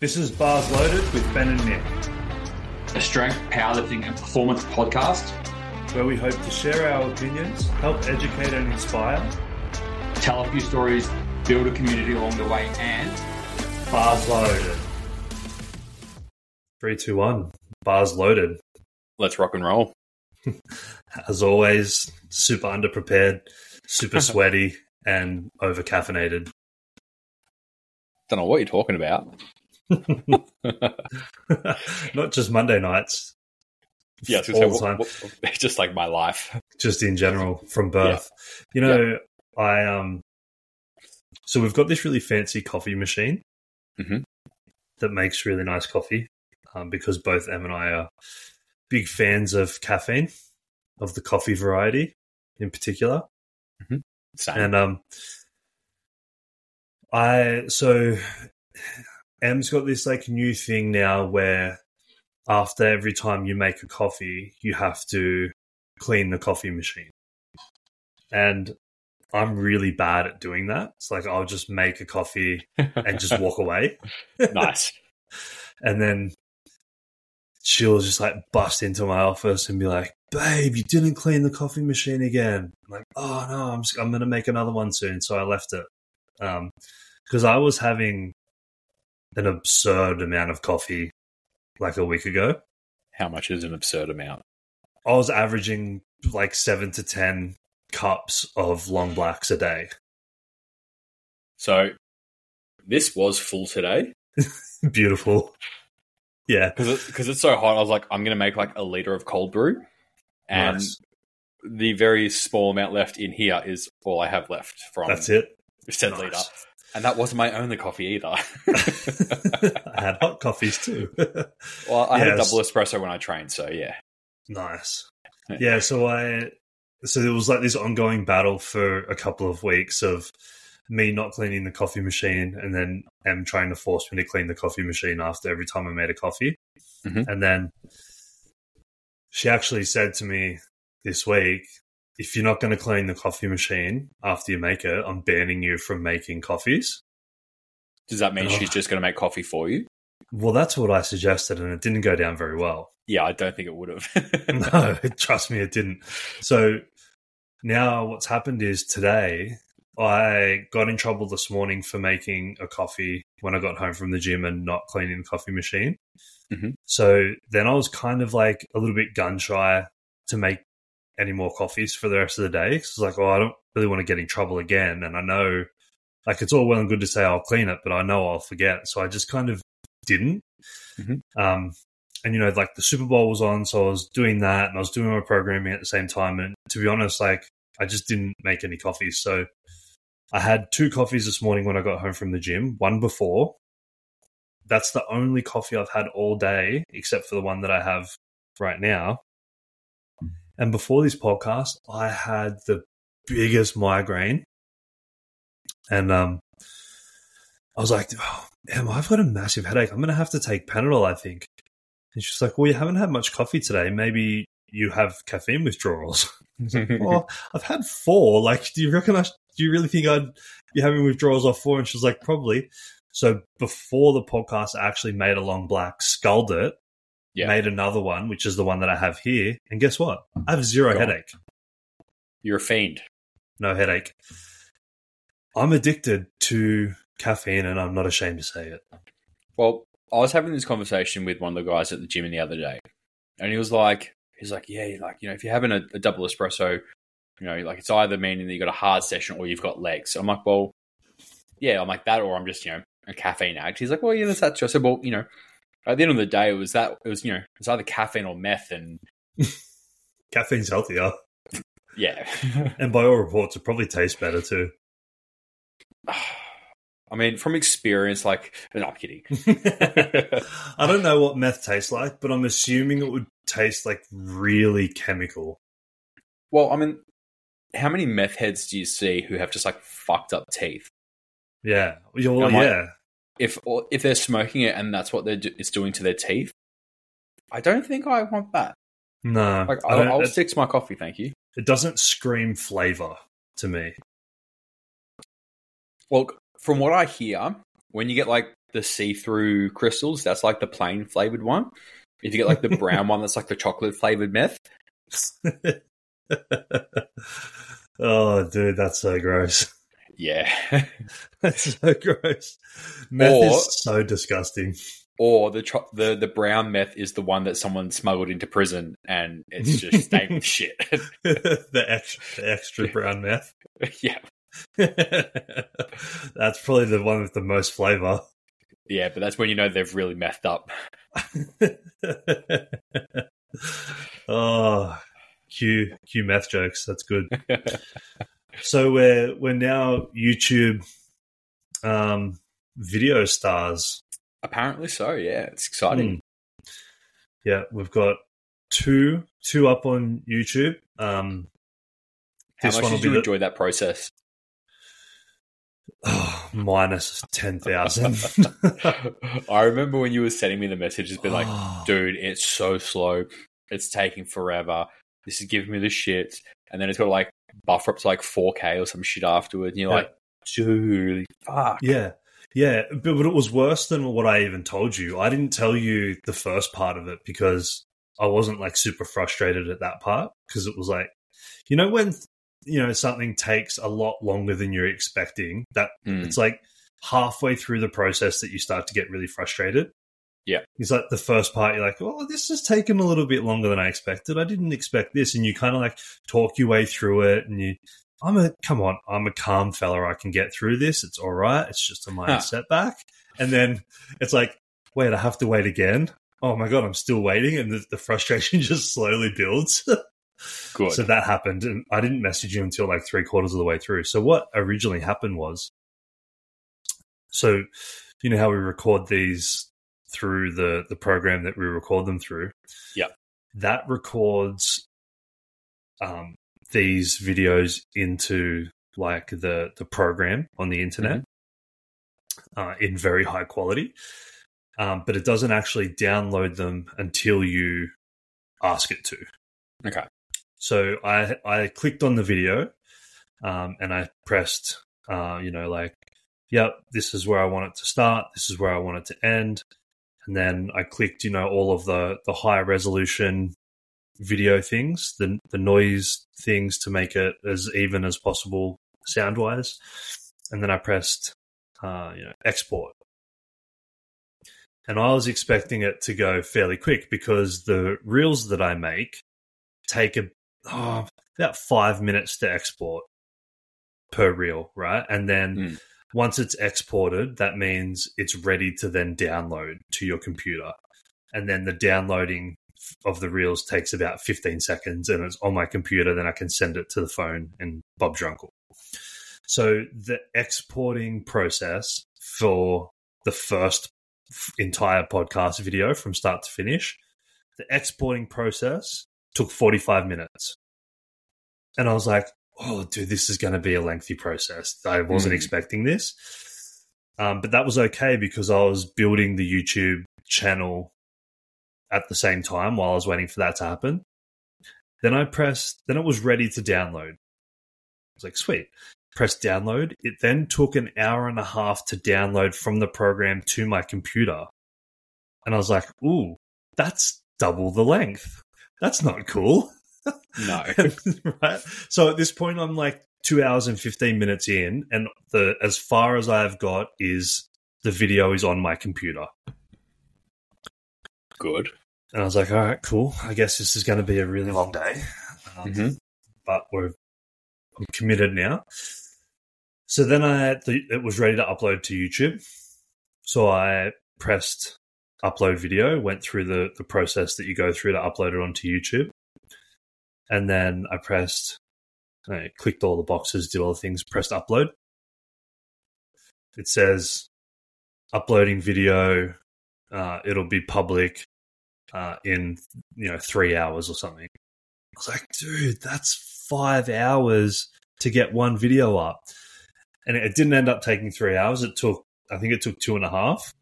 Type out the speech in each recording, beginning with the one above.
This is Bars Loaded with Ben and Nic, a strength, powerlifting, and performance podcast where we hope to share our opinions, help educate and inspire, tell a few stories, build a community along the way, and Bars Loaded. Three, two, one. Bars Loaded. Let's rock and roll. As always, super underprepared, super sweaty, and over caffeinated. Don't know what you're talking about. Not just Monday nights. Yeah, all the time. What, what, just like my life. Just in general, from birth. Yeah. You know, yeah. I um. So we've got this really fancy coffee machine mm-hmm. that makes really nice coffee, um, because both Em and I are big fans of caffeine, of the coffee variety in particular. Mm-hmm. And um, I so Em's got this like new thing now where after every time you make a coffee, you have to clean the coffee machine. And I'm really bad at doing that. It's like I'll just make a coffee and just walk away. nice. and then she'll just like bust into my office and be like, "Babe, you didn't clean the coffee machine again." I'm like, "Oh no, I'm just, I'm gonna make another one soon." So I left it Um because I was having an absurd amount of coffee like a week ago. How much is an absurd amount? I was averaging like seven to ten cups of long blacks a day. So this was full today. Beautiful. Yeah, because it, cause it's so hot. I was like, I'm going to make like a liter of cold brew, and nice. the very small amount left in here is all I have left from. That's it. Said nice. liter. And that wasn't my only coffee either. I had hot coffees too. well, I yes. had a double espresso when I trained, so yeah. Nice. Yeah, so I so there was like this ongoing battle for a couple of weeks of me not cleaning the coffee machine and then Em trying to force me to clean the coffee machine after every time I made a coffee. Mm-hmm. And then she actually said to me this week, if you're not going to clean the coffee machine after you make it, I'm banning you from making coffees. Does that mean oh. she's just going to make coffee for you? Well, that's what I suggested, and it didn't go down very well. Yeah, I don't think it would have. no, trust me, it didn't. So now what's happened is today I got in trouble this morning for making a coffee when I got home from the gym and not cleaning the coffee machine. Mm-hmm. So then I was kind of like a little bit gun shy to make any more coffees for the rest of the day. Because it's like, oh, I don't really want to get in trouble again. And I know, like, it's all well and good to say I'll clean it, but I know I'll forget. So I just kind of didn't. Mm-hmm. Um, and you know, like the Super Bowl was on, so I was doing that, and I was doing my programming at the same time. And to be honest, like I just didn't make any coffees. So I had two coffees this morning when I got home from the gym, one before. That's the only coffee I've had all day, except for the one that I have right now. And before this podcast, I had the biggest migraine. And um, I was like, oh, Emma, I've got a massive headache. I'm going to have to take Panadol, I think. And she's like, well, you haven't had much coffee today. Maybe you have caffeine withdrawals. well, I've had four. Like, do you reckon I do you really think I'd be having withdrawals off four? And she's like, probably. So before the podcast, I actually made a long black, sculled it, yeah. made another one, which is the one that I have here. And guess what? I have zero Go headache. On. You're a fiend. No headache. I'm addicted to caffeine and I'm not ashamed to say it. Well, I was having this conversation with one of the guys at the gym the other day, and he was like, he's like, yeah, like, you know, if you're having a, a double espresso, you know, like it's either meaning that you've got a hard session or you've got legs. So I'm like, well, yeah, I'm like that, or I'm just, you know, a caffeine addict. He's like, well, yeah, that's that. I said, well, you know, at the end of the day, it was that, it was, you know, it's either caffeine or meth. And caffeine's healthier. Yeah. and by all reports, it probably tastes better too. I mean, from experience, like, no, I'm kidding. I don't know what meth tastes like, but I'm assuming it would taste like really chemical. Well, I mean, how many meth heads do you see who have just like fucked up teeth? Yeah, well, yeah. If if they're smoking it and that's what they're it's doing to their teeth, I don't think I want that. No, like I'll, I'll stick to my coffee, thank you. It doesn't scream flavor to me. Well, from what I hear, when you get like the see-through crystals, that's like the plain flavored one. If you get like the brown one, that's like the chocolate flavored meth. oh, dude, that's so gross. Yeah. That's so gross. Meth Or- is so disgusting. or the the the brown meth is the one that someone smuggled into prison, and it's just stained with shit. the extra, the extra brown meth. yeah, That's probably the one with the most flavor. yeah, but that's when you know they've really methed up. oh, Q Q meth jokes. That's good. So we're we're now YouTube um, video stars. Apparently so. Yeah, it's exciting. Hmm. Yeah, we've got two two up on YouTube. Um, How much did you the- enjoy that process? oh, minus ten thousand. I remember when you were sending me the message, it's been like, Oh. dude, it's so slow. It's taking forever. This is giving me the shit. And then it's got like buffer up to like 4K or some shit afterward. And you're Yeah. like, dude, fuck. Yeah. Yeah, but, but it was worse than what I even told you. I didn't tell you the first part of it because I wasn't like super frustrated at that part because it was like, you know, when you know something takes a lot longer than you're expecting, that Mm. it's like halfway through the process that you start to get really frustrated. Yeah. It's like the first part, you're like, oh, this has taken a little bit longer than I expected. I didn't expect this. And you kind of like talk your way through it and you, I'm a, come on, I'm a calm fella. I can get through this. It's all right. It's just a minor Huh. setback. And then it's like, wait, I have to wait again. Oh my God, I'm still waiting. And the, the frustration just slowly builds. Good. So that happened, and I didn't message you until like three quarters of the way through. So what originally happened was, so you know how we record these through the the program that we record them through. Yeah. that records um, these videos into like the the program on the internet uh, in very high quality, um, but it doesn't actually download them until you ask it to. okay. So I I clicked on the video, um, and I pressed, uh, you know, like, yep, this is where I want it to start. This is where I want it to end. And then I clicked, you know, all of the the high resolution video things, the the noise things to make it as even as possible sound wise. And then I pressed, uh, you know, export. And I was expecting it to go fairly quick because the reels that I make take a oh, about five minutes to export per reel, right? And then Mm. Once it's exported, that means it's ready to then download to your computer. And then the downloading of the reels takes about 15 seconds and it's on my computer. Then I can send it to the phone and Bob's your uncle. So the exporting process for the first entire podcast video from start to finish, the exporting process took 45 minutes. And I was like, oh, dude, this is going to be a lengthy process. I wasn't Mm. expecting this. Um, but that was okay because I was building the YouTube channel at the same time while I was waiting for that to happen. Then I pressed, then it was ready to download. I was like, sweet. Press download. It then took an hour and a half to download from the program to my computer. And I was like, ooh, that's double the length. That's not cool. No. right. So at this point, I'm like two hours and 15 minutes in, and the as far as I've got is the video is on my computer. Good. And I was like, all right, cool. I guess this is going to be a really long day. Um, Mhm. But we're I'm committed now. So then I the, it was ready to upload to YouTube. So I pressed upload video, went through the, the process that you go through to upload it onto YouTube. And then I pressed, I clicked all the boxes, did all the things, pressed upload. It says uploading video. Uh, it'll be public uh, in you know three hours or something. I was like, dude, that's five hours to get one video up, and it didn't end up taking three hours. It took, I think, it took two and a half.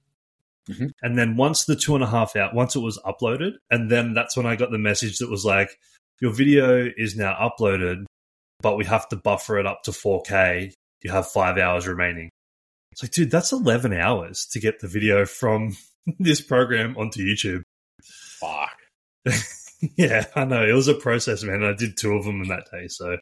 Mhm. And then once the two and a half out, once it was uploaded, and then that's when I got the message that was like, your video is now uploaded, but we have to buffer it up to 4K. You have five hours remaining. It's like, dude, that's 11 hours to get the video from this program onto YouTube. Fuck. yeah, I know. It was a process, man. I did two of them in that day. So,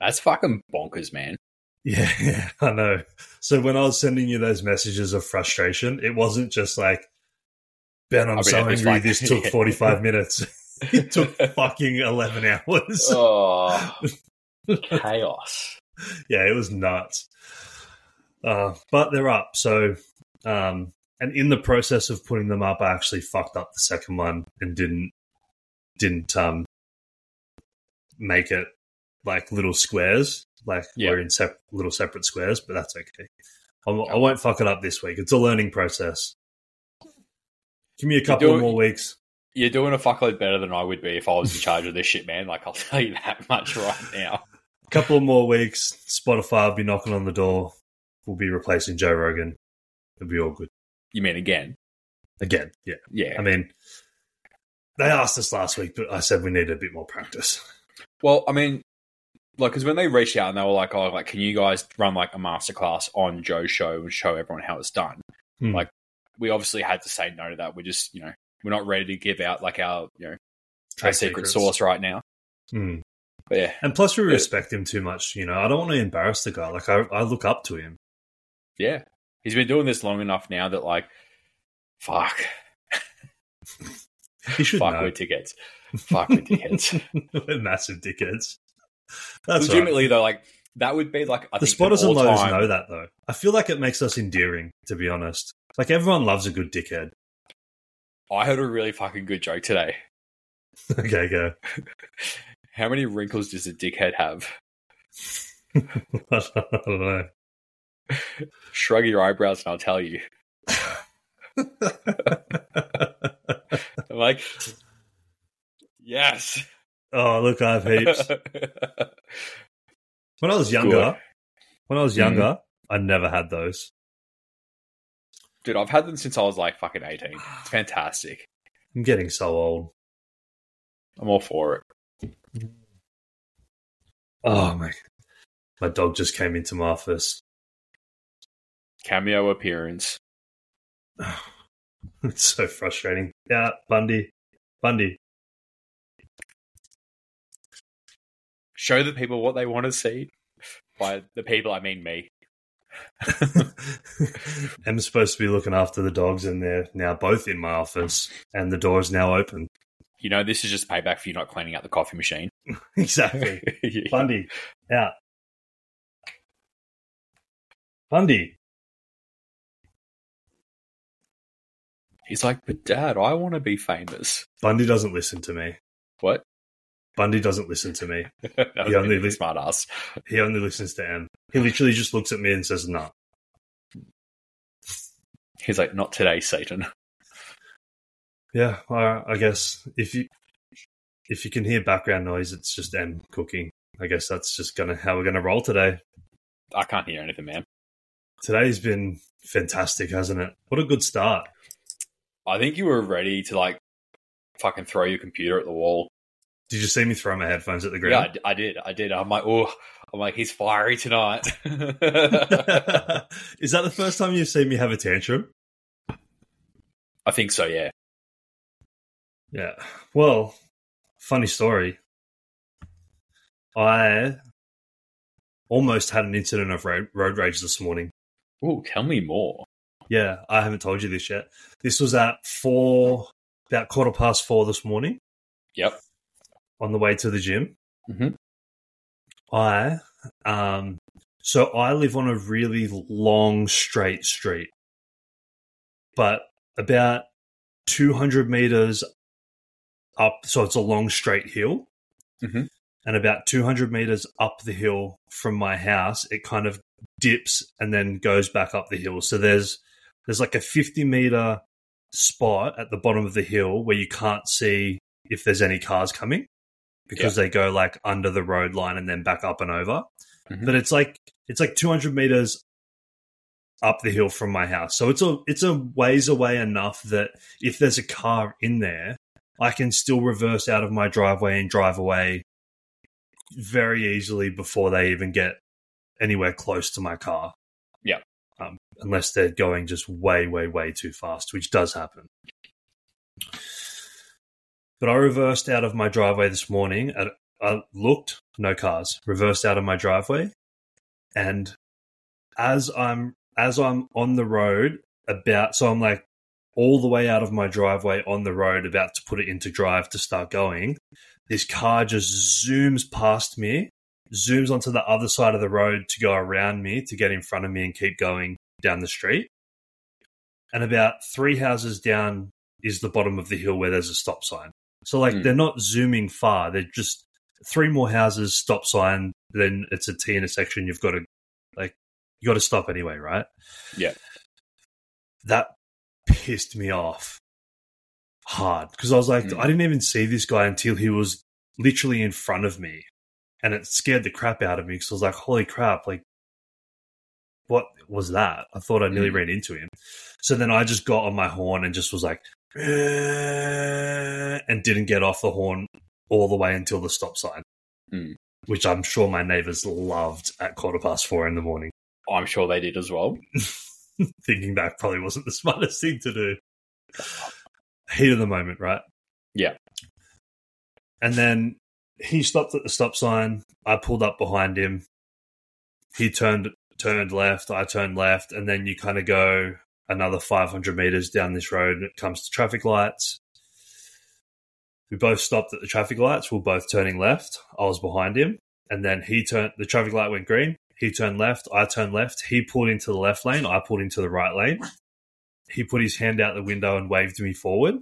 That's fucking bonkers, man. yeah, yeah, I know. So, when I was sending you those messages of frustration, it wasn't just like, Ben, I'm I mean, so angry. like- this took 45 minutes. it took fucking 11 hours. Oh, chaos. yeah, it was nuts. Uh, but they're up. So, um, and in the process of putting them up, I actually fucked up the second one and didn't didn't um make it like little squares, like Yeah. we're in sep- little separate squares. But that's okay. I won't fuck it up this week. It's a learning process. Give me a couple doing- more weeks. You're doing a fuckload better than I would be if I was in charge of this shit, man. Like, I'll tell you that much right now. A couple of more weeks. Spotify will be knocking on the door. We'll be replacing Joe Rogan. It'll be all good You mean again? again. Yeah. Yeah. I mean, they asked us last week, but I said we need a bit more practice. Well, I mean, like, because when they reached out and they were like, "Oh, like, can you guys run like a masterclass on Joe's show and show everyone how it's done?" Hmm. Like, we obviously had to say no to that. We're just, you know, we're not ready to give out like our, you know, Trade secret sauce right now. Mm. But yeah, And plus, we Yeah. respect him too much. You know, I don't want to embarrass the guy. Like, I, I look up to him. yeah, he's been doing this long enough now that like, fuck, He should fuck know. with tickets, fuck with tickets. We're massive dickheads. That's right. Though, like that would be like I The spotters and lows all-time- know that, though. I feel like it makes us endearing, to be honest. Like, everyone loves a good dickhead. I heard a really fucking good joke today. okay, go. How many wrinkles does a dickhead have? I don't know. Shrug your eyebrows and I'll tell you. I'm like, yes. oh, look, I have heaps. When I was younger, Good. when I was mm-hmm. younger, I never had those. Dude, I've had them since I was like fucking 18. It's fantastic. I'm getting so old. I'm all for it. Oh my! My dog just came into my office. Cameo appearance. It's so frustrating. Yeah, Bundy, Bundy. Show the people what they want to see. By the people, I mean me. I'm supposed to be looking after the dogs, and they're now both in my office, and the door is now open. You know, this is just payback for you not cleaning out the coffee machine. exactly. Bundy, out. Bundy. He's like, but dad, I want to be famous. Bundy doesn't listen to me. What? Bundy doesn't listen to me. Yeah, a bit maybe- smart ass. He only listens to Em. He literally just looks at me and says, "No." He's like, not today, Satan. Yeah, I, I guess if you if you can hear background noise, it's just Em cooking. I guess that's just gonna how we're gonna roll today. I can't hear anything, man. Today's been fantastic, hasn't it? What a good start. I think you were ready to like fucking throw your computer at the wall. Did you see me throw my headphones at the ground? Yeah, I, I did. I did. I'm like, oh, I'm like, he's fiery tonight. Is that the first time you've seen me have a tantrum? I think so. Yeah. Yeah. Well, funny story. I almost had an incident of road, road rage this morning. Oh, tell me more. Yeah, I haven't told you this yet. This was at four, about quarter past four this morning Yep. on the way to the gym. Mhm. I, um, so I live on a really long straight street, but about 200 meters up. So it's a long straight hill. Mhm. And about 200 meters up the hill from my house, it kind of dips and then goes back up the hill. So there's, there's like a 50 meter spot at the bottom of the hill where you can't see if there's any cars coming because they go like under the road line and then back up and over. Mhm. But it's like it's like 200 meters up the hill from my house. So it's a it's a ways away enough that if there's a car in there, I can still reverse out of my driveway and drive away very easily before they even get anywhere close to my car. Yeah. unless they're going just way, way, way too fast, which does happen. But I reversed out of my driveway this morning. At, I looked, no cars. Reversed out of my driveway, and as I'm as I'm on the road, about so I'm like all the way out of my driveway on the road, about to put it into drive to start going. This car just zooms past me, zooms onto the other side of the road to go around me to get in front of me and keep going down the street. And about three houses down is the bottom of the hill where there's a stop sign. So like Hmm. they're not zooming far. They're just three more houses, stop sign, then it's a T intersection. You've got to like you got to stop anyway, right? Yeah. That pissed me off hard because I was like, Hmm. I didn't even see this guy until he was literally in front of me, and it scared the crap out of me because I was like, holy crap, like. What was that? I thought I nearly Hmm. ran into him. So then I just got on my horn and just was like, and didn't get off the horn all the way until the stop sign, Hmm. which I'm sure my neighbors loved at quarter past four in the morning. I'm sure they did as well. Thinking back probably wasn't the smartest thing to do. Heat of the moment, right? Yeah. And then he stopped at the stop sign. I pulled up behind him. He turned turned left. I turned left, and then you kind of go another 500 meters down this road. and It comes to traffic lights. We both stopped at the traffic lights. We are both turning left. I was behind him, and then he turned. The traffic light went green. He turned left. I turned left. He pulled into the left lane. I pulled into the right lane. He put his hand out the window and waved me forward.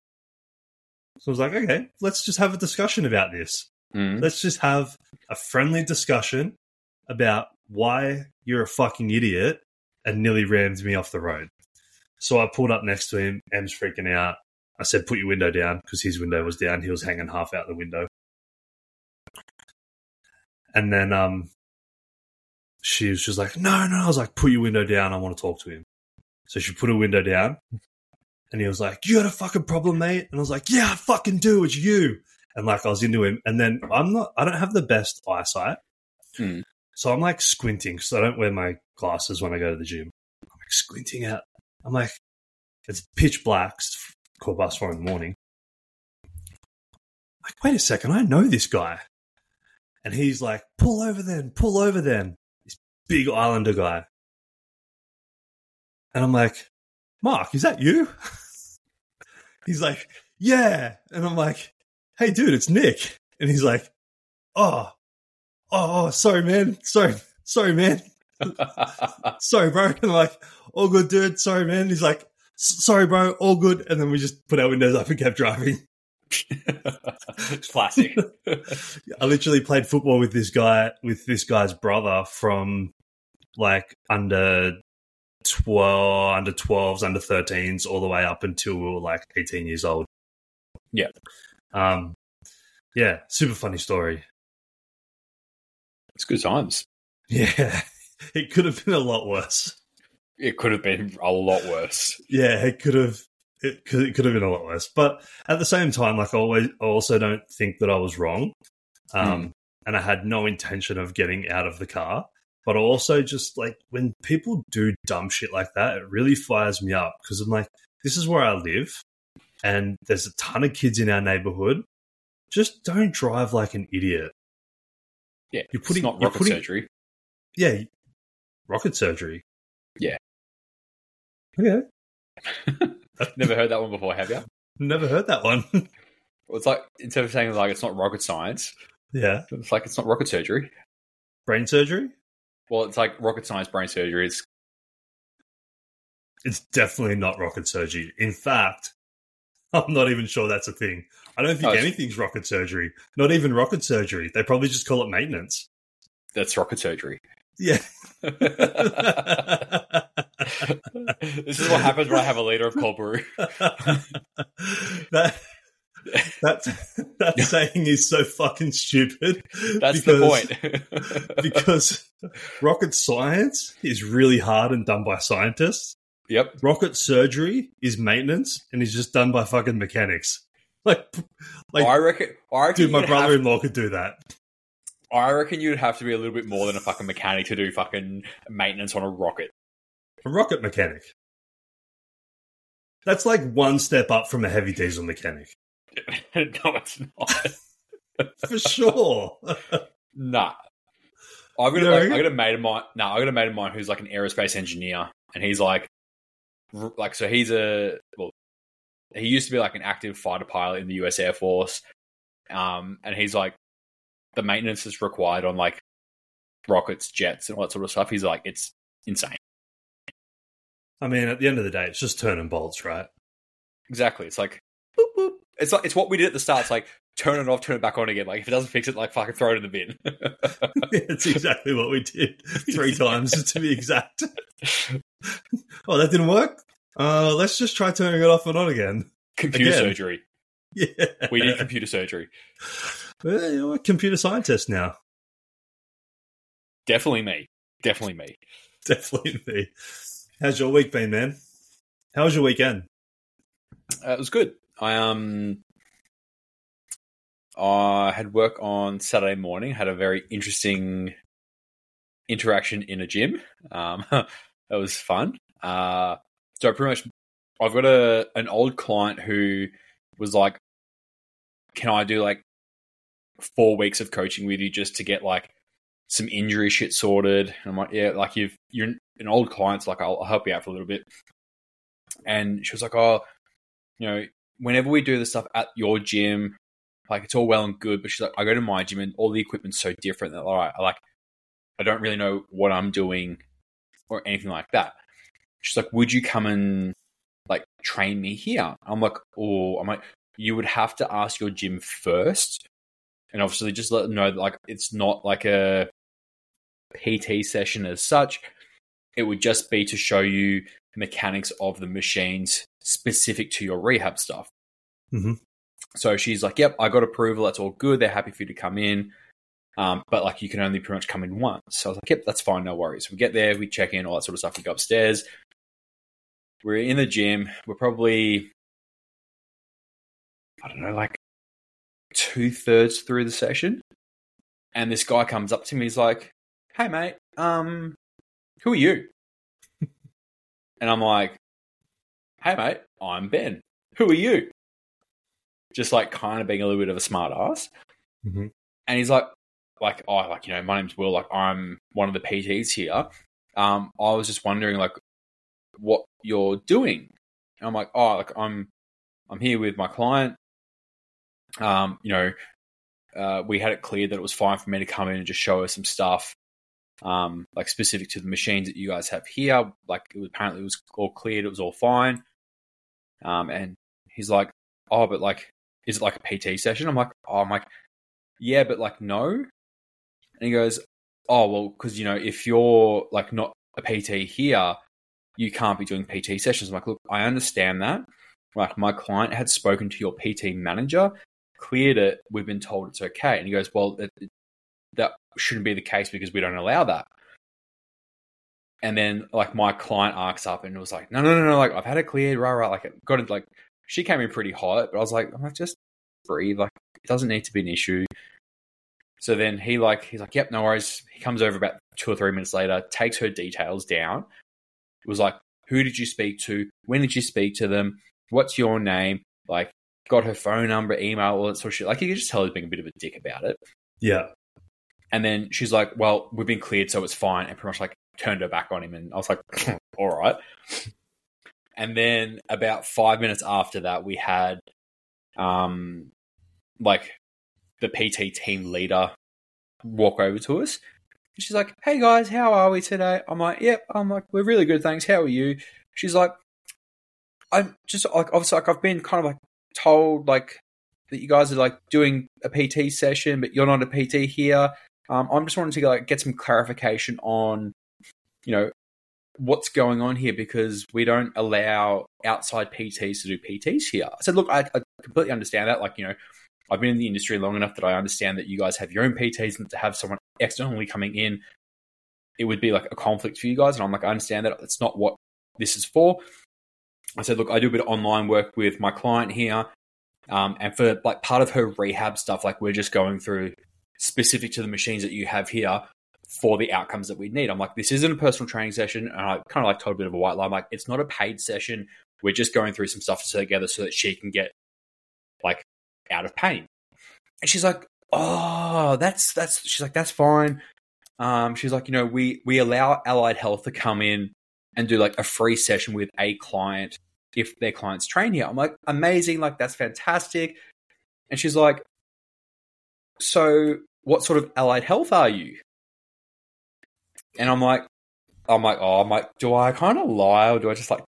So I was like, okay, let's just have a discussion about this. Mm. Let's just have a friendly discussion about why you're a fucking idiot and nearly rammed me off the road. So I pulled up next to him. Em's freaking out. I said, put your window down because his window was down. He was hanging half out the window. And then um, she was just like, no, no. I was like, put your window down. I want to talk to him. So she put her window down. And he was like, you got a fucking problem, mate? And I was like, yeah, I fucking do. It's you. And like I was into him. And then I'm not, I don't have the best eyesight. Hmm. So I'm like squinting because I don't wear my glasses when I go to the gym. I'm like squinting out. I'm like, it's pitch black. Quarter past four in the morning. Like, wait a second, I know this guy. And he's like, pull over then, pull over then. This big Islander guy. And I'm like, Mark, is that you? he's like, yeah. And I'm like, hey, dude, it's Nic. And he's like, oh, oh, oh sorry, man. Sorry, sorry, man. Sorry, bro. And like, all good, dude. Sorry, man. He's like, sorry, bro. All good. And then we just put our windows up and kept driving. It's classic. I literally played football with this guy, with this guy's brother from like under 12, under 12s, under 13s, all the way up until we were like 18 years old. Yeah. Um, yeah, super funny story. it's good times. Yeah. It could have been a lot worse. It could have been a lot worse. Yeah, it could have. It could, it could have been a lot worse, but at the same time, like I always, I also don't think that I was wrong, um, and I had no intention of getting out of the car. But also, just like when people do dumb shit like that, it really fires me up because I'm like, this is where I live, and there's a ton of kids in our neighborhood. Just don't drive like an idiot. Yeah, You're putting- it's not rocket putting- surgery. Yeah, rocket surgery. Yeah. Okay. Never heard that one before, have you? Never heard that one. Well, it's like instead of saying like it's not rocket science, yeah. it's like it's not rocket surgery. Brain surgery? Well, it's like rocket science brain surgery. It's It's definitely not rocket surgery. In fact, I'm not even sure that's a thing. I don't think Oh, anything's rocket surgery. Not even rocket surgery. They probably just call it maintenance. that's rocket surgery. Yeah. this is what happens when I have a liter of cold brew. that that that saying is so fucking stupid. That's because, the point. because rocket science is really hard and done by scientists. yep. Rocket surgery is maintenance and is just done by fucking mechanics. Like, like, I reckon. I reckon dude, my brother-in-law could do that. I reckon you'd have to be a little bit more than a fucking mechanic to do fucking maintenance on a rocket. A rocket mechanic. That's like one step up from a heavy diesel mechanic. no, it's not. For sure. Nah. I've got, a, like. I got a mate of mine. No, I got a mate of mine who's like an aerospace engineer, and he's like, like, so he's a well, he used to be like an active fighter pilot in the U.S. Air Force, um, and he's like, the maintenance that's required on like rockets, jets, and all that sort of stuff. He's like, it's insane. I mean, at the end of the day, it's just turning bolts, right? Exactly. It's like, boop, boop. it's like it's what we did at the start. It's like turn it off, turn it back on again. Like if it doesn't fix it, like fucking throw it in the bin. it's exactly what we did three times to be exact. oh, that didn't work? Uh, let's just try turning it off and on again. computer Again. surgery. Yeah. We need computer surgery. Well, you know, what? computer scientist now. Definitely me. Definitely me. Definitely me. How's your week been, man? How was your weekend? Uh, it was good. I um, I had work on Saturday morning. Had a very interesting interaction in a gym. Um, that was fun. Uh, so pretty much, I've got a an old client who was like, "Can I do like four weeks of coaching with you just to get like some injury shit sorted?" And I'm like, "Yeah, like you've you're an old client, so like I'll, I'll help you out for a little bit." And she was like, "Oh." you know, whenever we do the stuff at your gym, like it's all well and good, but she's like, I go to my gym and all the equipment's so different that all right, I like I don't really know what I'm doing or anything like that. She's like, Would you come and like train me here? I'm like, Oh, I'm like, you would have to ask your gym first. And obviously just let them know that like it's not like a PT session as such. It would just be to show you the mechanics of the machines specific to your rehab stuff. Mhm. So she's like, "Yep, I got approval. That's all good. They're happy for you to come in, um, but like you can only pretty much come in once." So I was like, "Yep, that's fine. No worries." We get there, we check in, all that sort of stuff. We go upstairs. We're in the gym. We're probably, I don't know, like two thirds through the session, and this guy comes up to me. He's like, "Hey, mate, um, who are you?" and I'm like, "Hey, mate, I'm Ben. Who are you?" Just like kind of being a little bit of a smart ass. Mhm. And he's like, like, oh, like, you know, my name's Will, like I'm one of the PTs here. Um, I was just wondering like what you're doing. And I'm like, oh, like I'm I'm here with my client. Um, you know, uh, we had it clear that it was fine for me to come in and just show her some stuff. Um, like specific to the machines that you guys have here. Like it was apparently it was all cleared, it was all fine. Um, and he's like, Oh, but like is it like a PT session? I'm like, Oh, I'm like, Yeah, but like no. And he goes, Oh, well, because you know, if you're like not a PT here, you can't be doing PT sessions. I'm like, look, I understand that. Like my client had spoken to your PT manager, cleared it. We've been told it's okay. And he goes, well, that, that shouldn't be the case because we don't allow that. And then like my client arcs up and it was like, no, no, no, no. Like I've had it cleared, right, right. Like it got it. Like she came in pretty hot, but I was like, I'm like, just breathe. Like it doesn't need to be an issue. So then he like he's like, yep, no worries. He comes over about two or three minutes later, takes her details down. It was like, who did you speak to? When did you speak to them? What's your name? Like, got her phone number, email, all that sort of shit. Like, you could just tell he's being a bit of a dick about it. Yeah. And then she's like, well, we've been cleared, so it's fine. And pretty much like turned her back on him. And I was like, all right. And then about five minutes after that, we had, um, like the PT team leader walk over to us. And she's like, "Hey guys, how are we today?" I'm like, "Yep." I'm like, "We're really good, thanks. How are you?" She's like, "I'm just like obviously like I've been kind of like told like that you guys are like doing a PT session, but you're not a PT here. Um, I'm just wanting to like get some clarification on, you know, what's going on here because we don't allow outside PTs to do PTs here." I said, "Look, I, I completely understand that. Like, you know." I've been in the industry long enough that I understand that you guys have your own PTs and to have someone externally coming in, it would be like a conflict for you guys. And I'm like, I understand that it's not what this is for. I said, look, I do a bit of online work with my client here. Um, and for like part of her rehab stuff, like we're just going through specific to the machines that you have here for the outcomes that we need. I'm like, this isn't a personal training session. And I kind of like told a bit of a white lie. I'm like, it's not a paid session. We're just going through some stuff together so that she can get like out of pain. And she's like, oh, that's that's. She's like, that's fine. Um, she's like, you know, we we allow Allied Health to come in and do like a free session with a client if their clients train here. I'm like, amazing, like that's fantastic. And she's like, so what sort of allied health are you? And I'm like, I'm like, oh, I'm like, do I kind of lie or do I just like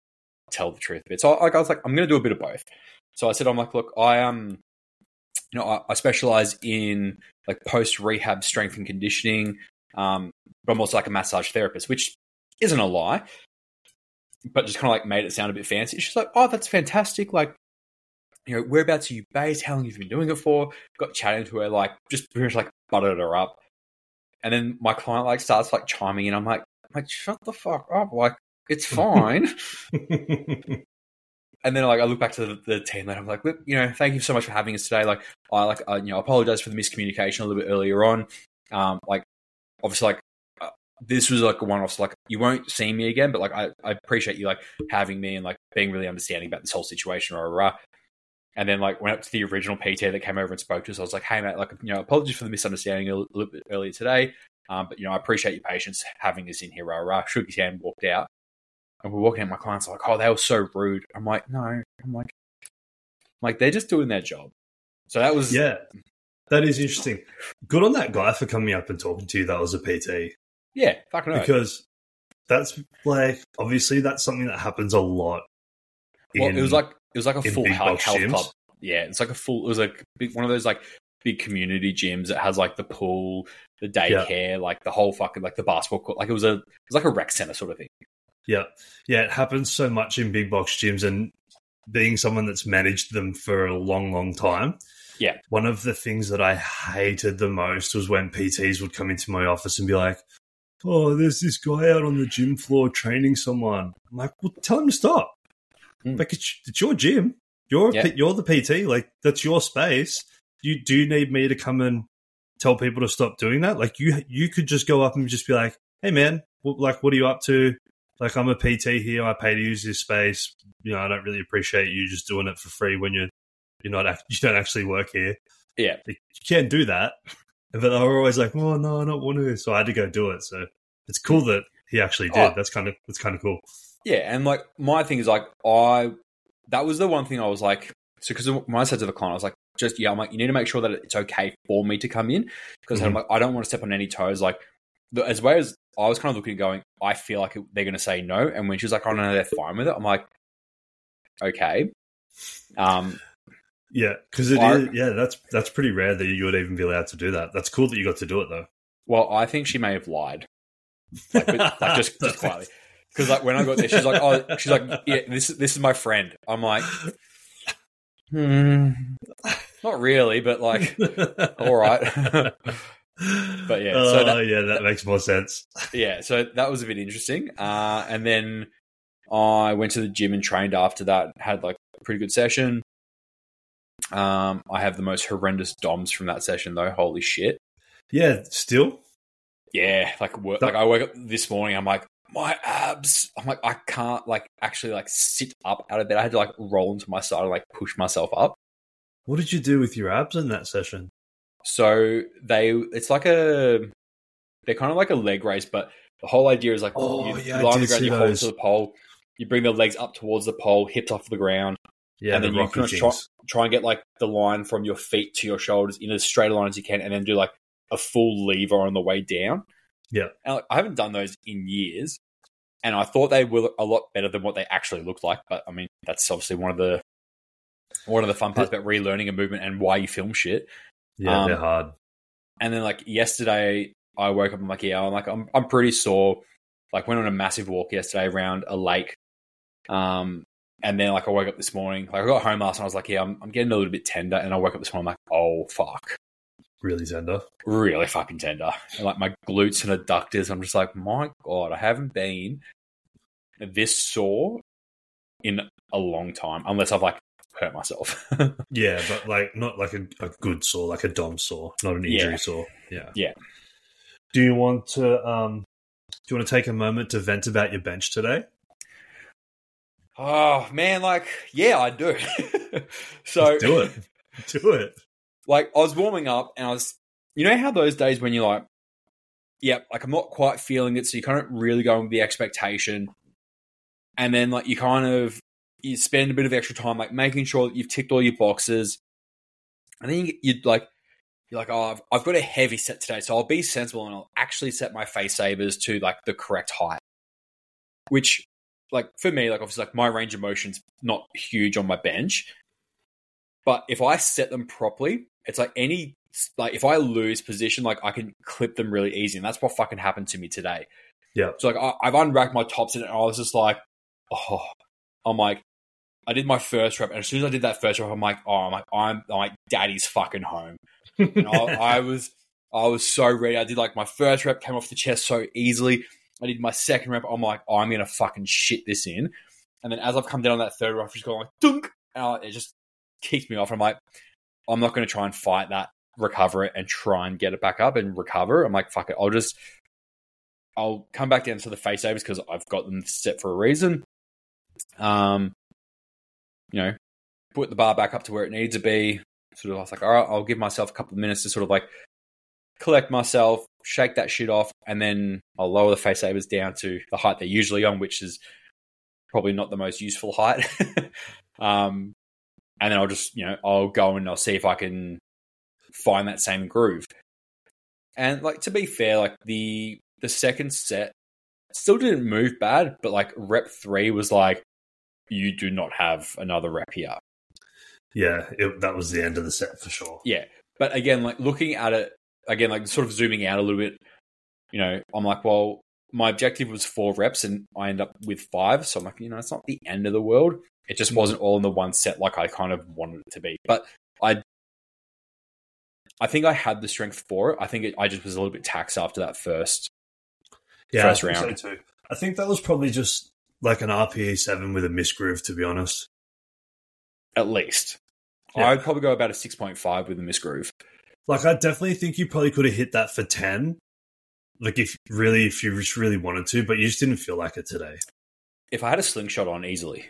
tell the truth a bit? So like, I was like, I'm going to do a bit of both. So I said, I'm like, look, I um, you know, I, I specialize in like post rehab strength and conditioning. Um, but I'm also like a massage therapist, which isn't a lie, but just kind of like made it sound a bit fancy. She's like, oh, that's fantastic. Like, you know, whereabouts are you based? How long have you been doing it for? Got chatting to her, like, just pretty much like buttered her up. And then my client like starts like chiming in. I'm like, I'm like, shut the fuck up. Like, it's fine. and then like I look back to the, the team and I'm like, you know, thank you so much for having us today. Like, I like, I, you know, apologize for the miscommunication a little bit earlier on. Um, like, obviously, like this was like a one off. So, like, you won't see me again, but like, I, I appreciate you like having me and like being really understanding about this whole situation. Rah. And then like went up to the original PT that came over and spoke to us. I was like, "Hey mate, like you know, apologies for the misunderstanding a little bit earlier today, um, but you know, I appreciate your patience having us in here." Rah rah. Shook his hand, walked out, and we're walking out. My clients are like, "Oh, they were so rude." I'm like, "No," I'm like, I'm like they're just doing their job. So that was yeah, that is interesting. Good on that guy for coming up and talking to you. That was a PT. Yeah, fucking because that's like obviously that's something that happens a lot. Well, in, it was like it was like a full health, health club. Yeah, it's like a full. It was like big, one of those like big community gyms that has like the pool, the daycare, yeah. like the whole fucking like the basketball court. Like it was a it was like a rec center sort of thing. Yeah, yeah, it happens so much in big box gyms, and being someone that's managed them for a long, long time. Yeah, one of the things that I hated the most was when PTs would come into my office and be like, "Oh, there's this guy out on the gym floor training someone." I'm like, "Well, tell him to stop." Mm. Like it's, it's your gym. You're you're the PT. Like that's your space. You do you need me to come and tell people to stop doing that? Like you you could just go up and just be like, "Hey man, what, like what are you up to?" Like I'm a PT here. I pay to use this space. You know, I don't really appreciate you just doing it for free when you're you're not you don't actually work here. Yeah, you can't do that. But they were always like, "Oh no, I don't want to." So I had to go do it. So it's cool that he actually did. Oh. That's kind of that's kind of cool. Yeah, and like my thing is like I that was the one thing I was like so because when I said to the client, I was like, just yeah, I'm like, you need to make sure that it's okay for me to come in because mm-hmm. I'm like, I don't want to step on any toes. Like as well as I was kind of looking, going, I feel like they're going to say no, and when she was like, oh no, they're fine with it. I'm like, okay, um, yeah, because it I, is, yeah, that's that's pretty rare that you would even be allowed to do that. That's cool that you got to do it though. Well, I think she may have lied, like, but, like just just quietly. Because like when I got there, she's like, "Oh, she's like, yeah, this this is my friend." I'm like, hmm, not really, but like, all right. but yeah, so that, yeah, that makes more sense. Yeah, so that was a bit interesting. Uh, and then I went to the gym and trained after that. Had like a pretty good session. Um, I have the most horrendous DOMs from that session though. Holy shit! Yeah, still. Yeah, like work, like I woke up this morning. I'm like, my abs. I'm like, I can't like actually like sit up out of bed. I had to like roll into my side and like push myself up. What did you do with your abs in that session? So they, it's like a, they're kind of like a leg raise, but the whole idea is like, oh, you, yeah, lie on the ground, you hold to the pole, you bring the legs up towards the pole, hips off the ground, yeah, and then the you kind of try, try and get like the line from your feet to your shoulders in as straight a line as you can, and then do like a full lever on the way down. Yeah. And like, I haven't done those in years. And I thought they were a lot better than what they actually looked like. But I mean, that's obviously one of the one of the fun parts about relearning a movement and why you film shit. Yeah, um, they're hard. And then like yesterday, I woke up. I'm like, yeah, I'm like, I'm I'm pretty sore. Like went on a massive walk yesterday around a lake. Um, and then like I woke up this morning. Like I got home last night. I was like, yeah, I'm, I'm getting a little bit tender. And I woke up this morning. I'm like, oh fuck really tender. Really fucking tender. And like my glutes and adductors, I'm just like, my god, I haven't been this sore in a long time, unless I've like hurt myself. yeah, but like not like a, a, good sore, like a dom sore, not an injury yeah. sore. Yeah, yeah. Do you want to um, do you want to take a moment to vent about your bench today? Oh man, like yeah, I do. so do it, do it. Like I was warming up, and I was, you know how those days when you're like, yeah, like I'm not quite feeling it, so you kind of really go with the expectation, and then like you kind of you spend a bit of extra time like making sure that you've ticked all your boxes, and then you, you like you're like, oh, I've, I've got a heavy set today, so I'll be sensible and I'll actually set my face savers to like the correct height, which like for me, like obviously like my range of motion's not huge on my bench. But if I set them properly, it's like any like if I lose position, like I can clip them really easy. And that's what fucking happened to me today. Yeah. So like I, I've unracked my tops and I was just like, oh I'm like, I did my first rep, and as soon as I did that first rep, I'm like, oh, I'm like, I'm, I'm like, daddy's fucking home. I, I was, I was so ready. I did like my first rep, came off the chest so easily. I did my second rep. I'm like, oh, I'm gonna fucking shit this in. And then as I've come down on that third rep, I've just gone like dunk, and it just kicked me off. I'm like, I'm not gonna try and fight that, recover it, and try and get it back up and recover. I'm like, fuck it, I'll just, I'll come back down to the face savers because I've got them set for a reason. Um, you know, put the bar back up to where it needs to be. Sort of, I was like, all right, I'll give myself a couple of minutes to sort of like collect myself, shake that shit off, and then I'll lower the face savers down to the height they're usually on, which is probably not the most useful height. um, and then I'll just, you know, I'll go and I'll see if I can find that same groove. And like to be fair, like the the second set still didn't move bad, but like rep three was like, you do not have another rep here. Yeah, it, that was the end of the set for sure. Yeah, but again, like looking at it again, like sort of zooming out a little bit, you know, I'm like, well, my objective was four reps and I end up with five. So I'm like, you know, it's not the end of the world. It just mm. wasn't all in the one set like I kind of wanted it to be. But I I think I had the strength for it. I think it, I just was a little bit taxed after that first yeah, first I round. So too. I think that was probably just like an RPE seven with a misgroove, to be honest. At least, yeah. I'd probably go about a six point five with a misgroove. Like I definitely think you probably could have hit that for ten. Like if really, if you just really wanted to, but you just didn't feel like it today. If I had a slingshot on easily.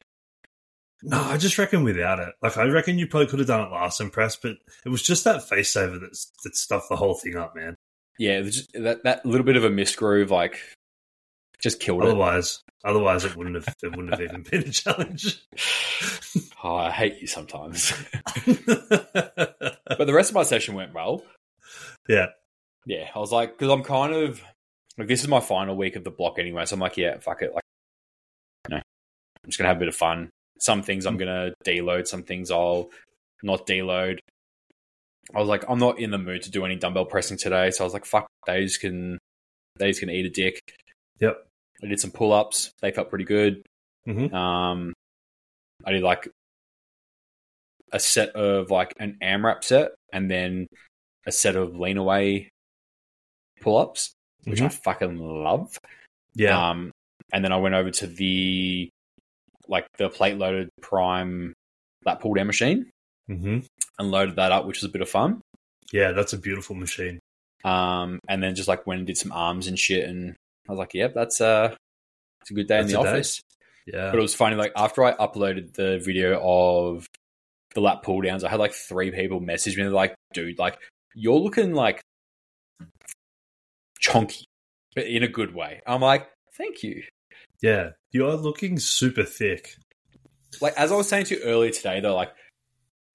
No, I just reckon without it. Like I reckon you probably could have done it last impress, but it was just that face saver that that stuffed the whole thing up, man. Yeah, just, that that little bit of a misgroove, like just killed otherwise, it. Otherwise, it wouldn't have it wouldn't have even been a challenge. oh, I hate you sometimes. but the rest of my session went well. Yeah, yeah. I was like, because I'm kind of like this is my final week of the block anyway, so I'm like, yeah, fuck it. Like, you know, I'm just gonna have a bit of fun. Some things I'm gonna deload, some things I'll not deload. I was like, I'm not in the mood to do any dumbbell pressing today, so I was like, fuck, days can days can eat a dick. Yep. I did some pull ups. They felt pretty good. Mm-hmm. Um, I did like a set of like an AMRAP set and then a set of lean away pull ups, which mm-hmm. I fucking love. Yeah. Um, and then I went over to the like the plate loaded prime lat pull down machine mm-hmm. and loaded that up, which was a bit of fun. Yeah, that's a beautiful machine. Um, and then just like went and did some arms and shit and I was like, yep, that's a it's a good day that's in the office. Day. Yeah. But it was funny. Like after I uploaded the video of the lat pull downs, I had like three people message me. Like, dude, like you're looking like chonky, but in a good way. I'm like, thank you. Yeah, you are looking super thick. Like as I was saying to you earlier today, though, like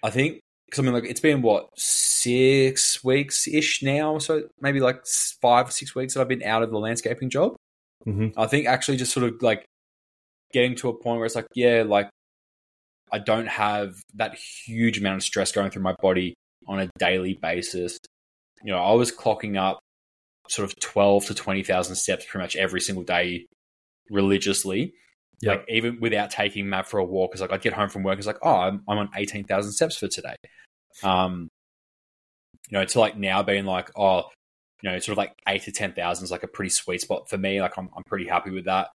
I think because I mean, like it's been what six weeks ish now, so maybe like five or six weeks that I've been out of the landscaping job. Mm-hmm. I think actually just sort of like getting to a point where it's like, yeah, like I don't have that huge amount of stress going through my body on a daily basis. You know, I was clocking up sort of twelve to twenty thousand steps pretty much every single day religiously. Yep. Like even without taking Matt for a walk, because like I'd get home from work, it's like, oh, I'm, I'm on eighteen thousand steps for today. Um, you know, to like now being like, oh, you know, sort of like eight to ten thousand is like a pretty sweet spot for me. Like I'm I'm pretty happy with that.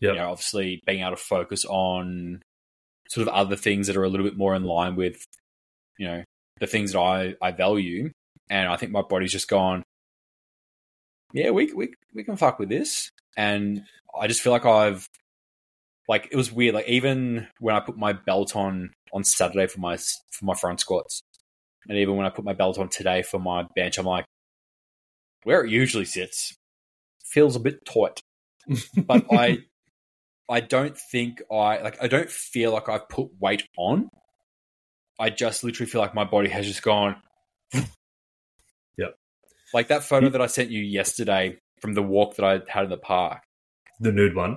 Yeah. You know, obviously being able to focus on sort of other things that are a little bit more in line with, you know, the things that I, I value. And I think my body's just gone, yeah, we we we can fuck with this. And I just feel like I've like it was weird. Like even when I put my belt on on Saturday for my for my front squats, and even when I put my belt on today for my bench, I'm like, where it usually sits feels a bit tight. But I I don't think I like I don't feel like I've put weight on. I just literally feel like my body has just gone. Yep. Like that photo that I sent you yesterday from the walk that I had in the park. The nude one.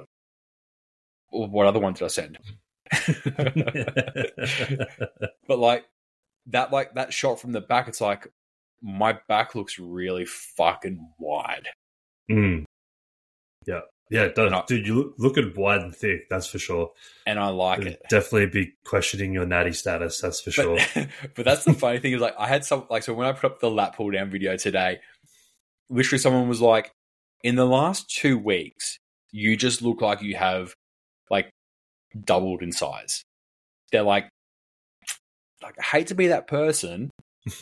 What other one did I send? but like that like that shot from the back, it's like my back looks really fucking wide. Mm. Yeah. Yeah, it does. I- Dude, you look, look at wide and thick, that's for sure. And I like You'd it. Definitely be questioning your natty status, that's for sure. But, but that's the funny thing is like I had some like so when I put up the lat pull down video today, literally someone was like, in the last two weeks, you just look like you have like doubled in size. They're like, like I hate to be that person,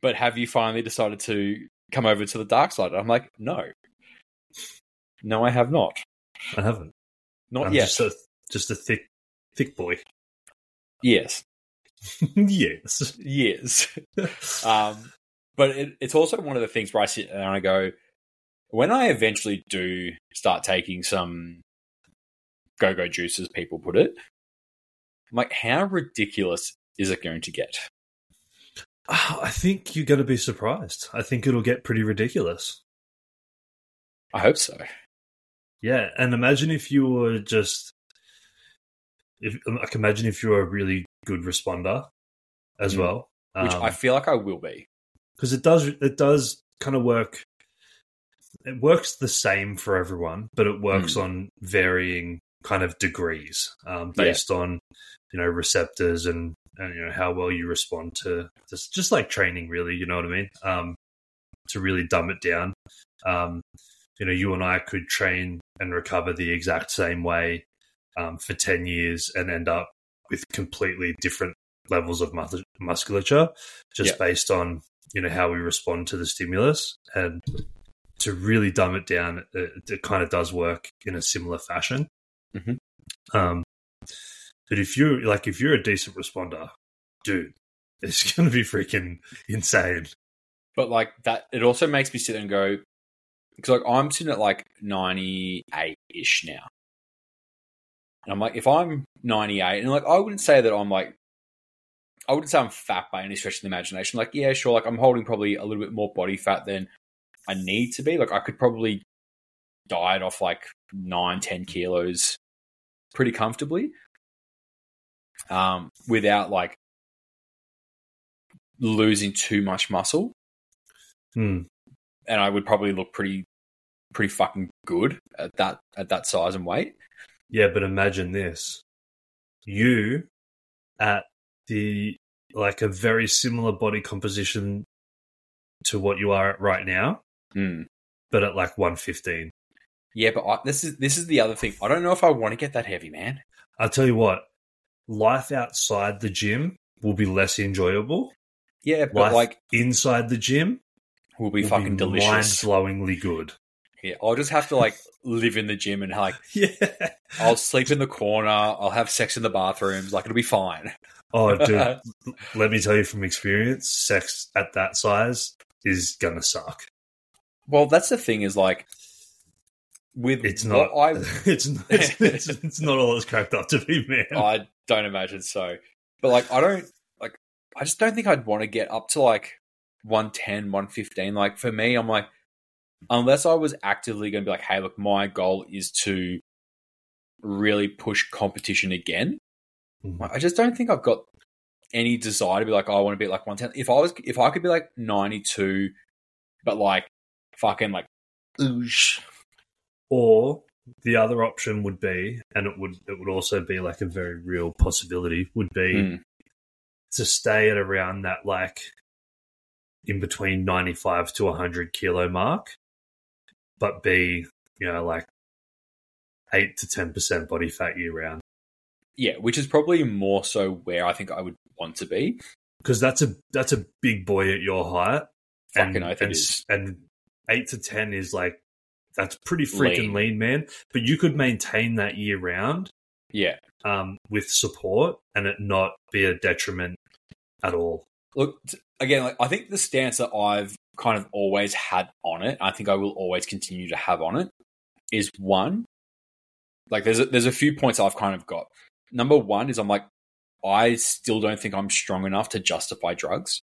but have you finally decided to come over to the dark side? I'm like, no, no, I have not, I haven't. not I'm yet. just a, just a thick, thick boy. yes, yes. yes. Um, but it, it's also one of the things where I sit and I go, when I eventually do start taking some go go juice, as people put it, I'm like, how ridiculous is it going to get? Ah, I think you're going to be surprised. I think it'll get pretty ridiculous. I hope so. Yeah, and imagine if you were just, if like imagine if you were a really good responder as Mm. well, Which I feel like I will be. because it does it does kind of work. It works the same for everyone, but it works on varying kind of degrees um, Yeah. based on you know receptors and and you know how well you respond to just just like training, really. You know what I mean? Um, to really dumb it down. Um, you know, you and I could train and recover the exact same way um, for 10 years and end up with completely different levels of mus- musculature just Yeah. based on, you know, how we respond to the stimulus. And to really dumb it down, it, it kind of does work in a similar fashion. Mhm. Um, but if you're like, if you're a decent responder, dude, it's going to be freaking insane. But like that, it also makes me sit and go, because like I'm sitting at like 98 ish now. And I'm like, if I'm 98, and like I wouldn't say that I'm like, I wouldn't say I'm fat by any stretch of the imagination. Like, yeah, sure, like I'm holding probably a little bit more body fat than I need to be. Like, I could probably diet off like nine, 10 kilos pretty comfortably um, without like losing too much muscle Hmm. And I would probably look pretty pretty fucking good at that at that size and weight. Yeah, but imagine this. You at the like a very similar body composition to what you are at right now, Mm. but at like 115. Yeah, but I, this is this is the other thing. I don't know if I want to get that heavy, man. I'll tell you what, life outside the gym will be less enjoyable. Yeah, but Life like inside the gym will be will fucking delicious. mind-blowingly good. Yeah, I'll just have to like live in the gym and like Yeah. I'll sleep in the corner. I'll have sex in the bathrooms. Like it'll be fine. Oh, dude, let me tell you from experience, sex at that size is gonna suck. well, that's the thing is like with It's not. I it's, it's, it's it's not all it's cracked up to be, man. I don't imagine so. But like I don't like I just don't think I'd want to get up to like 110, 115. Like for me, I'm like unless I was actively going to be like, hey, look, my goal is to really push competition again. Mhm. I just don't think I've got any desire to be like, oh, I want to be like 110. If I was if I could be like 92 but like fucking like oosh. Or the other option would be, and it would it would also be like a very real possibility, would be Mm. to stay at around that like in between ninety five to hundred kilo mark, but be you know like eight to ten percent body fat year round. Yeah, which is probably more so where I think I would want to be. Because that's a that's a big boy at your height, Fucking and oath and, is. and eight to ten is like that's pretty freaking Lean. lean, man. But you could maintain that year round Yeah. um, with support and it not be a detriment at all. Look again. Like, I think the stance that I've kind of always had on it, I think I will always continue to have on it, is one. Like there's a, there's a few points I've kind of got. Number one is I'm like, I still don't think I'm strong enough to justify drugs,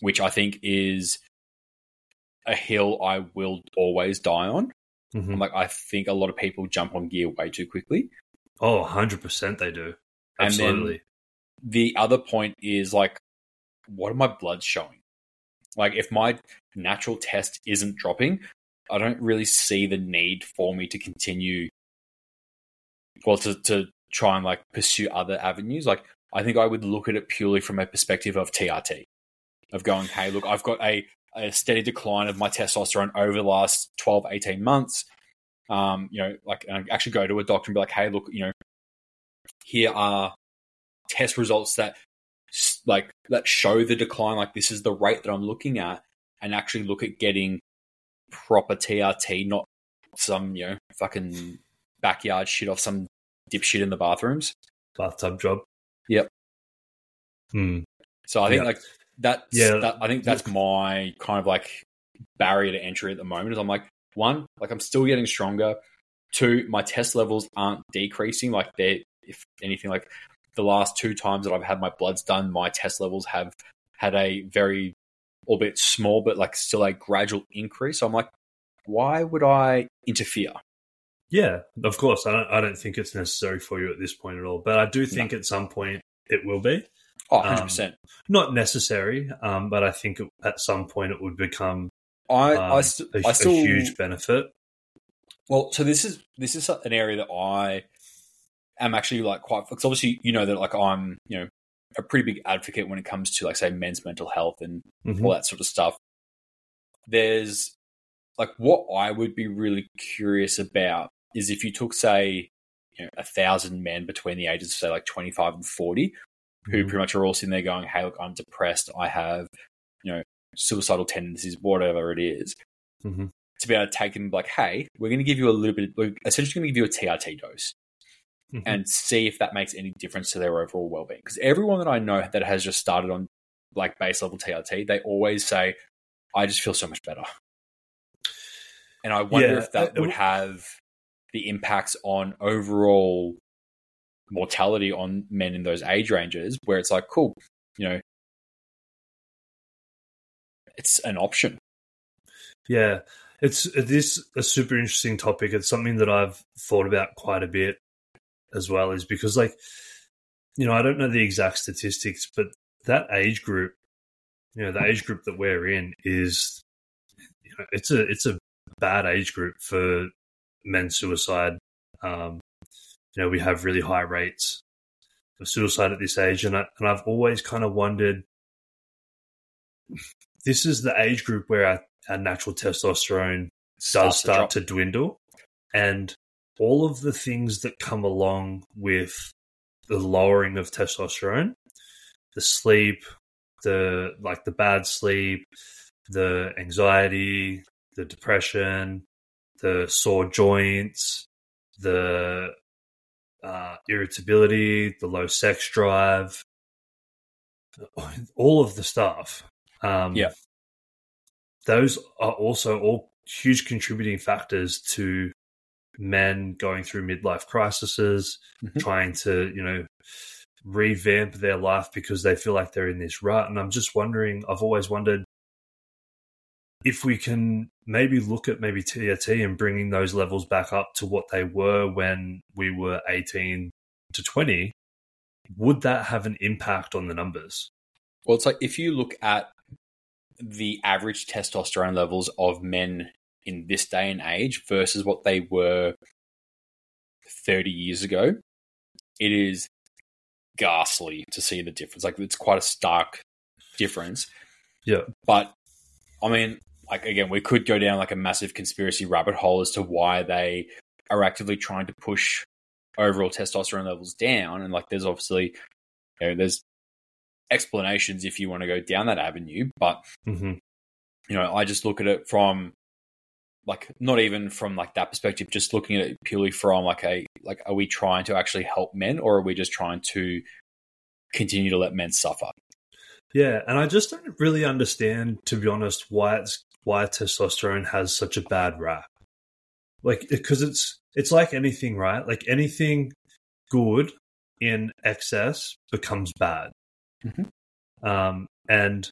which I think is a hill I will always die on. Mhm. I'm like, I think a lot of people jump on gear way too quickly. Oh, 100% they do. Absolutely. The other point is like, what are my bloods showing? Like, if my natural test isn't dropping, I don't really see the need for me to continue. Well, to to try and like pursue other avenues. Like, I think I would look at it purely from a perspective of TRT, of going, hey, look, I've got a a steady decline of my testosterone over the last 12, 18 months. Um, you know, like, and I actually go to a doctor and be like, hey, look, you know, here are test results that like that show the decline like this is the rate that i'm looking at and actually look at getting proper trt not some you know fucking backyard shit off some dipshit in the bathrooms Bathtub job. Yep. Hmm. so i think Yeah. like that's Yeah. that, i think that's my kind of like barrier to entry at the moment is i'm like one like i'm still getting stronger two my test levels aren't decreasing like they're if anything like the last two times that i've had my bloods done my test levels have had a very albeit small but like still a gradual increase so i'm like why would i interfere Yeah, of course. I don't, I don't think it's necessary for you at this point at all. But I do think at some point it will be. oh Um, 100% Not necessary, um, but I think at some point it would become i um, I, st- a, I still a huge benefit. Well, so this is this is an area that I am actually like quite because obviously you know that like I'm you know a pretty big advocate when it comes to like say men's mental health and Mhm. all that sort of stuff. There's like what I would be really curious about is if you took say you know a thousand men between the ages of say like 25 and 40 who Mhm. pretty much are all sitting there going, "Hey, look, I'm depressed. I have you know suicidal tendencies, whatever it is." Mhm. to be able to take them like, hey, we're going to give you a little bit, we're essentially going to give you a TRT dose Mhm. and see if that makes any difference to their overall well-being. Because everyone that I know that has just started on like base level TRT, they always say, I just feel so much better. And I wonder Yeah, if that uh, would have the impacts on overall mortality on men in those age ranges where it's like, cool, you know, it's an option. Yeah, it's this a super interesting topic. It's something that I've thought about quite a bit as well. Is because like you know I don't know the exact statistics, but that age group, you know, the age group that we're in is you know it's a it's a bad age group for men's suicide. Um, you know, we have really high rates of suicide at this age, and I, and I've always kind of wondered. This is the age group where our, our natural testosterone does to start to dwindle, and all of the things that come along with the lowering of testosterone, the sleep, the like the bad sleep, the anxiety, the depression, the sore joints, the uh, irritability, the low sex drive, all of the stuff. Um, Yeah. those are also all huge contributing factors to men going through midlife crises, Mhm. trying to, you know, revamp their life because they feel like they're in this rut. And I'm just wondering, I've always wondered if we can maybe look at maybe TRT and bringing those levels back up to what they were when we were 18 to 20, would that have an impact on the numbers? Well, it's like if you look at the average testosterone levels of men in this day and age versus what they were 30 years ago, it is ghastly to see the difference. Like, it's quite a stark difference. Yeah. But, I mean, like, again, we could go down like a massive conspiracy rabbit hole as to why they are actively trying to push overall testosterone levels down. And, like, there's obviously, you know, there's explanations if you want to go down that avenue. But hmm you know, I just look at it from like not even from like that perspective, just looking at it purely from like a like are we trying to actually help men or are we just trying to continue to let men suffer? Yeah, and I just don't really understand, to be honest, why it's why testosterone has such a bad rap. Like, because it's it's like anything, right? Like anything good in excess becomes bad. Mhm. Um, and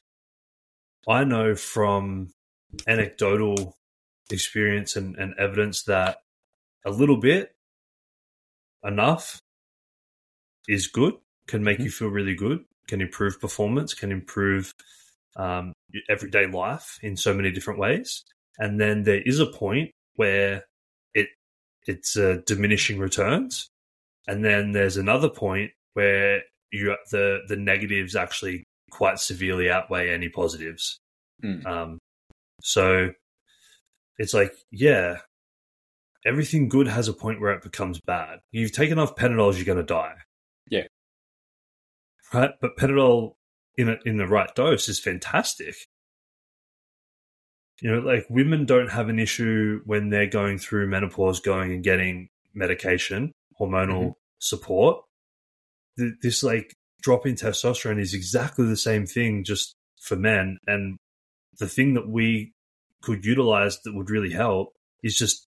I know from anecdotal experience and, and evidence that a little bit, enough, is good, can make Mhm. you feel really good, can improve performance, can improve um, everyday life in so many different ways. And then there is a point where it it's uh, diminishing returns, and then there's another point where you the the negatives actually quite severely outweigh any positives. Mm. Um, so it's like, yeah, everything good has a point where it becomes bad. You've taken off Panadols, you're going to die. Yeah. Right? But Panadol in a, in the right dose is fantastic. You know, like women don't have an issue when they're going through menopause, going and getting medication, hormonal Mhm. support. Th- This like drop in testosterone is exactly the same thing, just for men. And the thing that we could utilize that would really help is just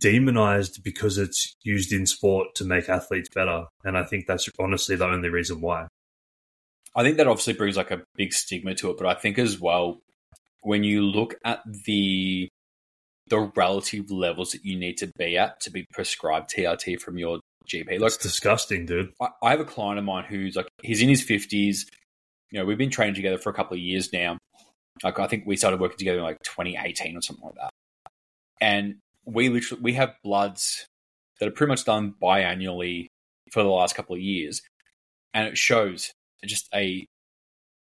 demonized because it's used in sport to make athletes better. And I think that's honestly the only reason why. I think that obviously brings like a big stigma to it, but I think as well when you look at the the relative levels that you need to be at to be prescribed TRT from your GP. Like It's disgusting, dude. I, I have a client of mine who's like he's in his fifties. You know, we've been training together for a couple of years now. Like I think we started working together in like 2018 or something like that. And we literally we have bloods that are pretty much done biannually for the last couple of years, and it shows just a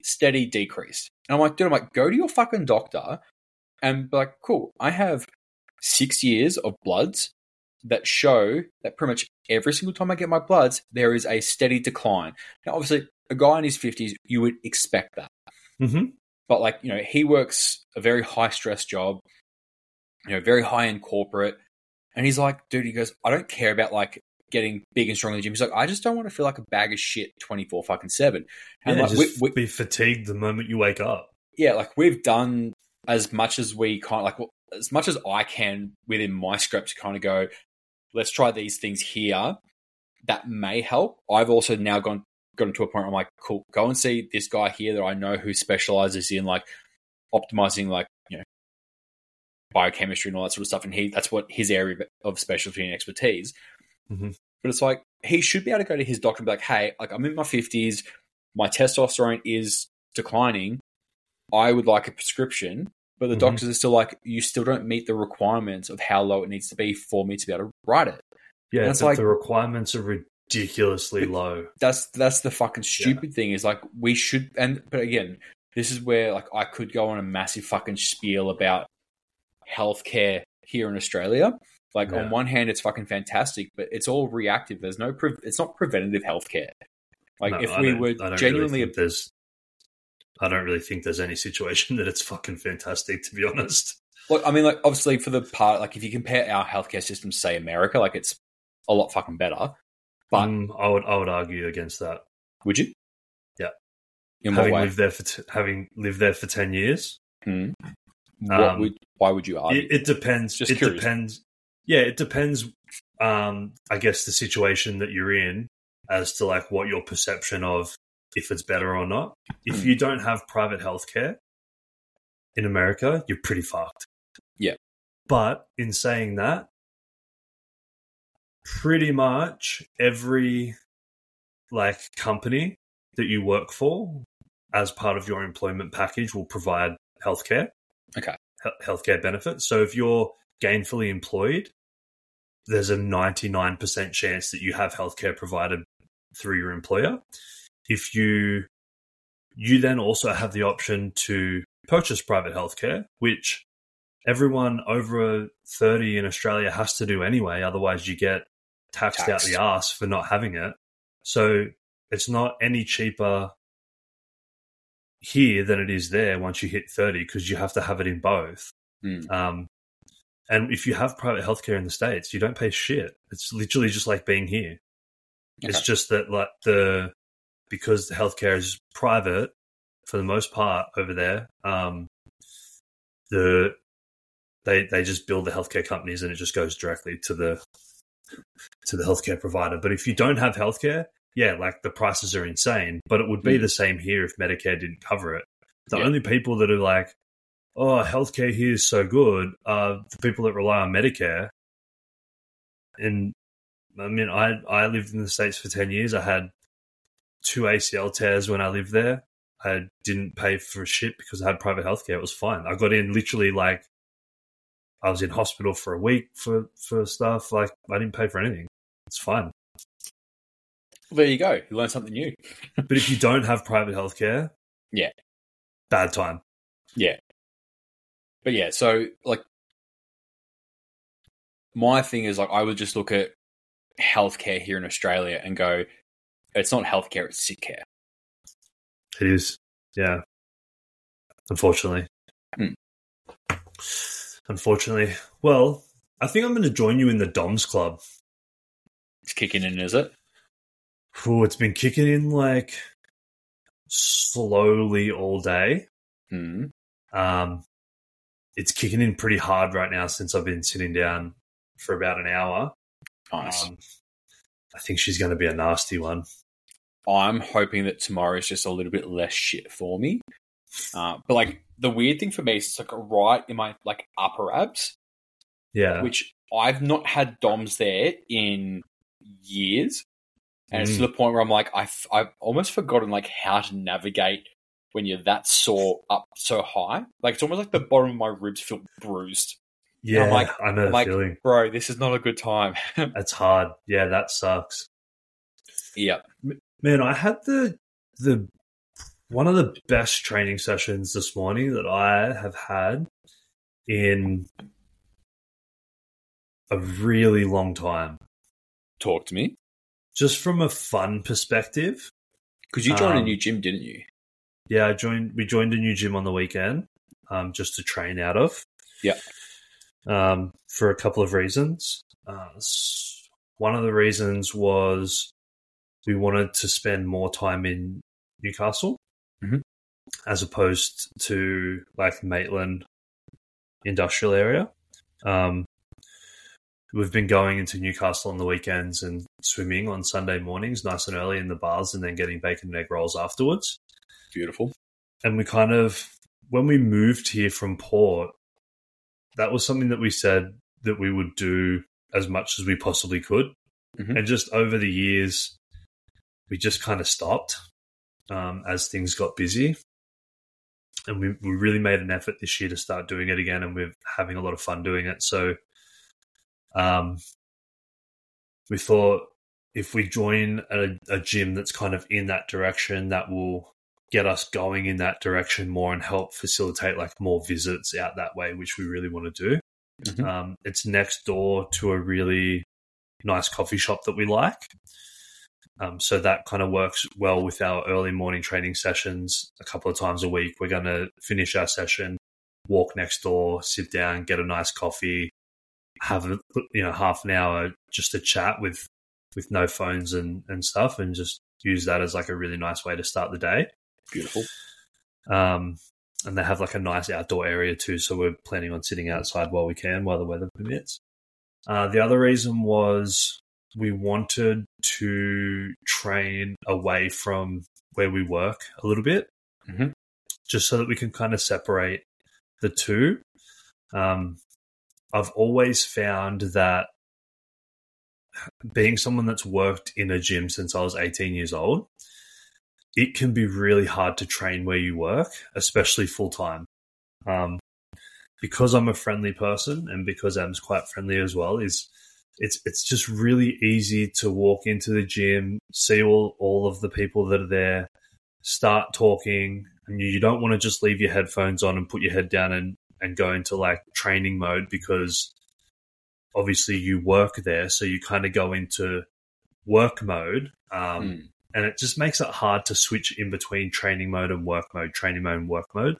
steady decrease. And I'm like, dude, I'm like, go to your fucking doctor and be like, cool, I have six years of bloods that show that pretty much every single time I get my bloods, there is a steady decline. Now, obviously, a guy in his 50s, you would expect that. hmm But, like, you know, he works a very high stress job, you know, very high end corporate. And he's like, dude, he goes, I don't care about like getting big and strong in the gym. He's like, I just don't want to feel like a bag of shit 24 fucking 7. And Yeah, like, just we, we, be fatigued the moment you wake up. yeah, like we've done as much as we kind of like well, as much as I can within my script to kind of go, let's try these things here. That may help. I've also now gone gotten to a point where I'm like, cool, go and see this guy here that I know who specializes in like optimizing like, you know, biochemistry and all that sort of stuff. And he that's what his area of specialty and expertise. Mhm. But it's like he should be able to go to his doctor and be like, hey, like I'm in my fifties, my testosterone is declining. I would like a prescription. But the Mhm. doctors are still like, you still don't meet the requirements of how low it needs to be for me to be able to write it. Yeah, it's like- the requirements are ridiculously low. That's that's the fucking stupid thing is like we should and but again, this is where like I could go on a massive fucking spiel about healthcare here in Australia. Like Yeah. on one hand, it's fucking fantastic, but it's all reactive. There's no pre- it's not preventative healthcare. Like No, if I we were really genuinely think there's, I don't really think there's any situation that it's fucking fantastic. To be honest, Look, I mean, like obviously for the part, like if you compare our healthcare system say America, like it's a lot fucking better. But Mm, I would I would argue against that. would you? Yeah. In having lived there for t- having lived there for ten years, Hmm. What Um, would? Why would you argue? it, it depends. Just it curious. depends. Yeah, it depends. Um, I guess the situation that you're in as to like what your perception of if it's better or not. If Hmm. you don't have private healthcare in America, you're pretty fucked. Yeah. But in saying that, pretty much every like company that you work for as part of your employment package will provide healthcare. Okay. he- Healthcare benefits. So if you're gainfully employed, there's a 99% chance that you have healthcare provided through your employer. If you you then also have the option to purchase private healthcare, which everyone over 30 in Australia has to do anyway, otherwise you get taxed, out the ass for not having it. So it's not any cheaper here than it is there once you hit 30 because you have to have it in both. Mm. Um, and if you have private healthcare in the States, you don't pay shit. It's literally just like being here. It's just that like the because the healthcare is private for the most part over there. Um, the they they just build the healthcare companies and it just goes directly to the to the healthcare provider. But if you don't have healthcare, yeah, like the prices are insane. But it would be Mm. the same here if Medicare didn't cover it. The Yeah. only people that are like, oh, healthcare here is so good are the people that rely on Medicare. And I mean, I I lived in the states for ten years. I had two ACL tears when I lived there. I didn't pay for shit because I had private healthcare. It was fine. I got in literally like I was in hospital for a week for for stuff. Like I didn't pay for anything. It's fine. Well, there you go. You learned something new. But if you don't have private healthcare, Yeah. bad time. Yeah, but yeah, so like my thing is like I would just look at healthcare here in Australia and go, it's not healthcare, it's sick care. It is, yeah. Unfortunately, Hmm. Unfortunately. Well, I think I'm going to join you in the Doms Club. It's kicking in, is it? Oh, it's been kicking in like slowly all day. Hmm. Um, it's kicking in pretty hard right now since I've been sitting down for about an hour. Nice. Um, I think she's going to be a nasty one. I'm hoping that tomorrow is just a little bit less shit for me. Uh, but like the weird thing for me is it's like right in my like upper abs, Yeah, which I've not had DOMs there in years. And it's Mm. to the point where I'm like, I've, I've almost forgotten like how to navigate when you're that sore up so high. Like it's almost like the bottom of my ribs feel bruised. yeah. I'm like- I know I'm like- feeling. Bro, this is not a good time. It's hard. Yeah, that sucks. yeah. Man, I had the the one of the best training sessions this morning that I have had in a really long time. Talk to me. Just from a fun perspective. Because you joined a Um, new gym, didn't you? Yeah, I joined we joined a new gym on the weekend, um, just to train out of. Yeah. Um, for a couple of reasons. Uh, one of the reasons was we wanted to spend more time in Newcastle. As opposed to like Maitland industrial area. Um, we've been going into Newcastle on the weekends and swimming on Sunday mornings, nice and early in the bars, and then getting bacon and egg rolls afterwards Beautiful. and we kind of when we moved here from port that was something that we said that we would do as much as we possibly could Mhm. and just over the years we just kind of stopped um, as things got busy and we, we really made an effort this year to start doing it again and we're having a lot of fun doing it so um, we thought if we join a, a gym that's kind of in that direction that will get us going in that direction more and help facilitate like more visits out that way, which we really want to do. Mhm. Um, it's next door to a really nice coffee shop that we like. Um, so that kind of works well with our early morning training sessions a couple of times a week. We're going to finish our session, walk next door, sit down, get a nice coffee, have a, you know half an hour just to chat with with no phones and and stuff, and just use that as like a really nice way to start the day. Beautiful. Um, and they have like a nice outdoor area too, so we're planning on sitting outside while we can, while the weather permits. Uh, the other reason was we wanted to train away from where we work a little bit, Mhm. just so that we can kind of separate the two. Um, I've always found that being someone that's worked in a gym since I was 18 years old, it can be really hard to train where you work, especially full time. Um, because I'm a friendly person and because Em's quite friendly as well, is it's it's just really easy to walk into the gym, see all, all of the people that are there, start talking, and you, you don't want to just leave your headphones on and put your head down and, and go into like training mode because obviously you work there, so you kind of go into work mode. Um, Mm. and it just makes it hard to switch in between training mode and work mode, training mode and work mode.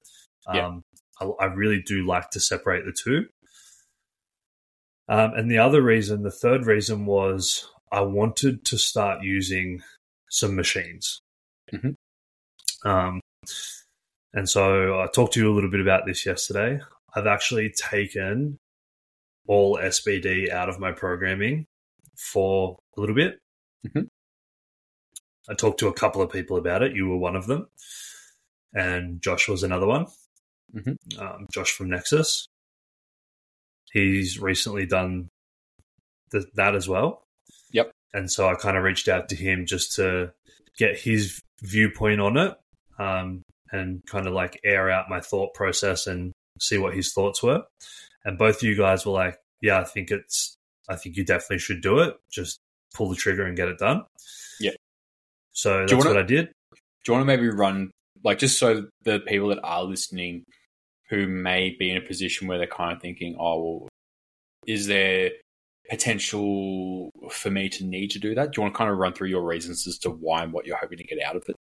Yeah. Um, I, I really do like to separate the two. Um, and the other reason, the third reason was I wanted to start using some machines. Mhm. Um, and so I talked to you a little bit about this yesterday. I've actually taken all SBD out of my programming for a little bit. Mhm. I talked to a couple of people about it. You were one of them, and Josh was another one. Mhm. Um, Josh from Nexus. He's recently done th- that as well. Yep. And so I kind of reached out to him just to get his viewpoint on it um, and kind of like air out my thought process and see what his thoughts were. And both of you guys were like, yeah, I think it's, I think you definitely should do it. Just pull the trigger and get it done. Yeah. So that's wanna- what I did. Do you want to maybe run like just so the people that are listening who may be in a position where they're kind of thinking, oh well, is there potential for me to need to do that? Do you want to kind of run through your reasons as to why and what you're hoping to get out of it?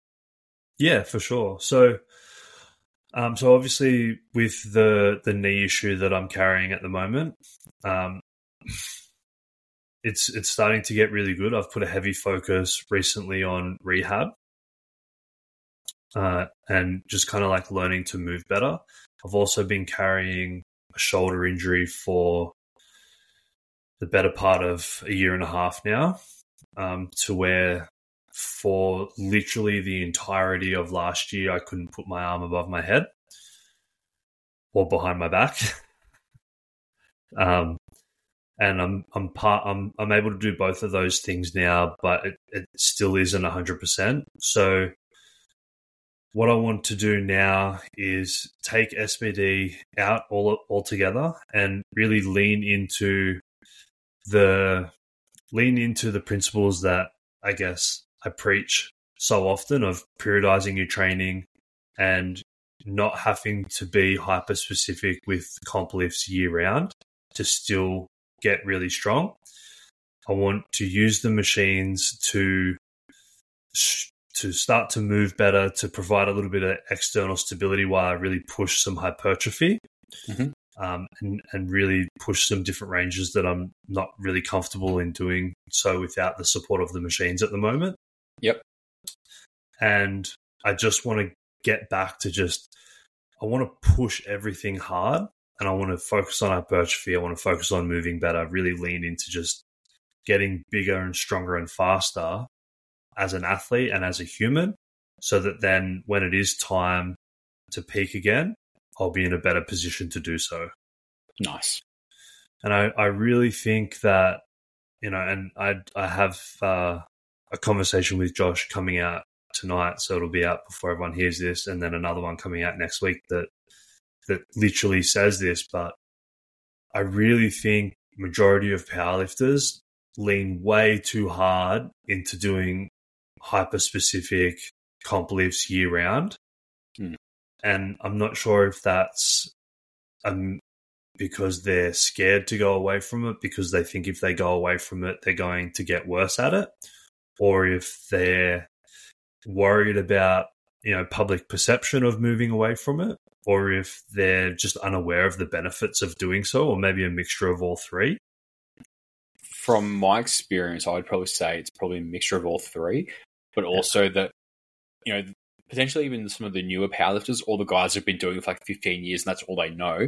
Yeah, for sure. So, um, so obviously with the the knee issue that I'm carrying at the moment, um, it's it's starting to get really good. I've put a heavy focus recently on rehab, uh, and just kind of like learning to move better. I've also been carrying a shoulder injury for the better part of a year and a half now, um, to where for literally the entirety of last year, I couldn't put my arm above my head or behind my back. um, and I'm I'm part I'm I'm able to do both of those things now, but it, it still isn't hundred percent. So what I want to do now is take SBD out all altogether and really lean into the lean into the principles that I guess I preach so often of periodizing your training and not having to be hyper specific with comp lifts year round to still get really strong. I want to use the machines to to start to move better, to provide a little bit of external stability while I really push some hypertrophy. Mhm. Um, and, and really push some different ranges that I'm not really comfortable in doing so without the support of the machines at the moment. Yep. And I just want to get back to just, I want to push everything hard and I want to focus on hypertrophy. I want to focus on moving better, really lean into just getting bigger and stronger and faster as an athlete and as a human so that then when it is time to peak again, I'll be in a better position to do so. Nice. And I, I really think that, you know, and I, I have uh, a conversation with Josh coming out tonight, so it'll be out before everyone hears this, and then another one coming out next week that that literally says this. But I really think majority of powerlifters lean way too hard into doing hyper specific comp lifts year round. Hmm. And I'm not sure if that's um, because they're scared to go away from it because they think if they go away from it, they're going to get worse at it, or if they're worried about you know public perception of moving away from it, or if they're just unaware of the benefits of doing so, or maybe a mixture of all three. From my experience, I would probably say it's probably a mixture of all three, but also that, you know, potentially even some of the newer powerlifters or the guys who've been doing it for like 15 years and that's all they know,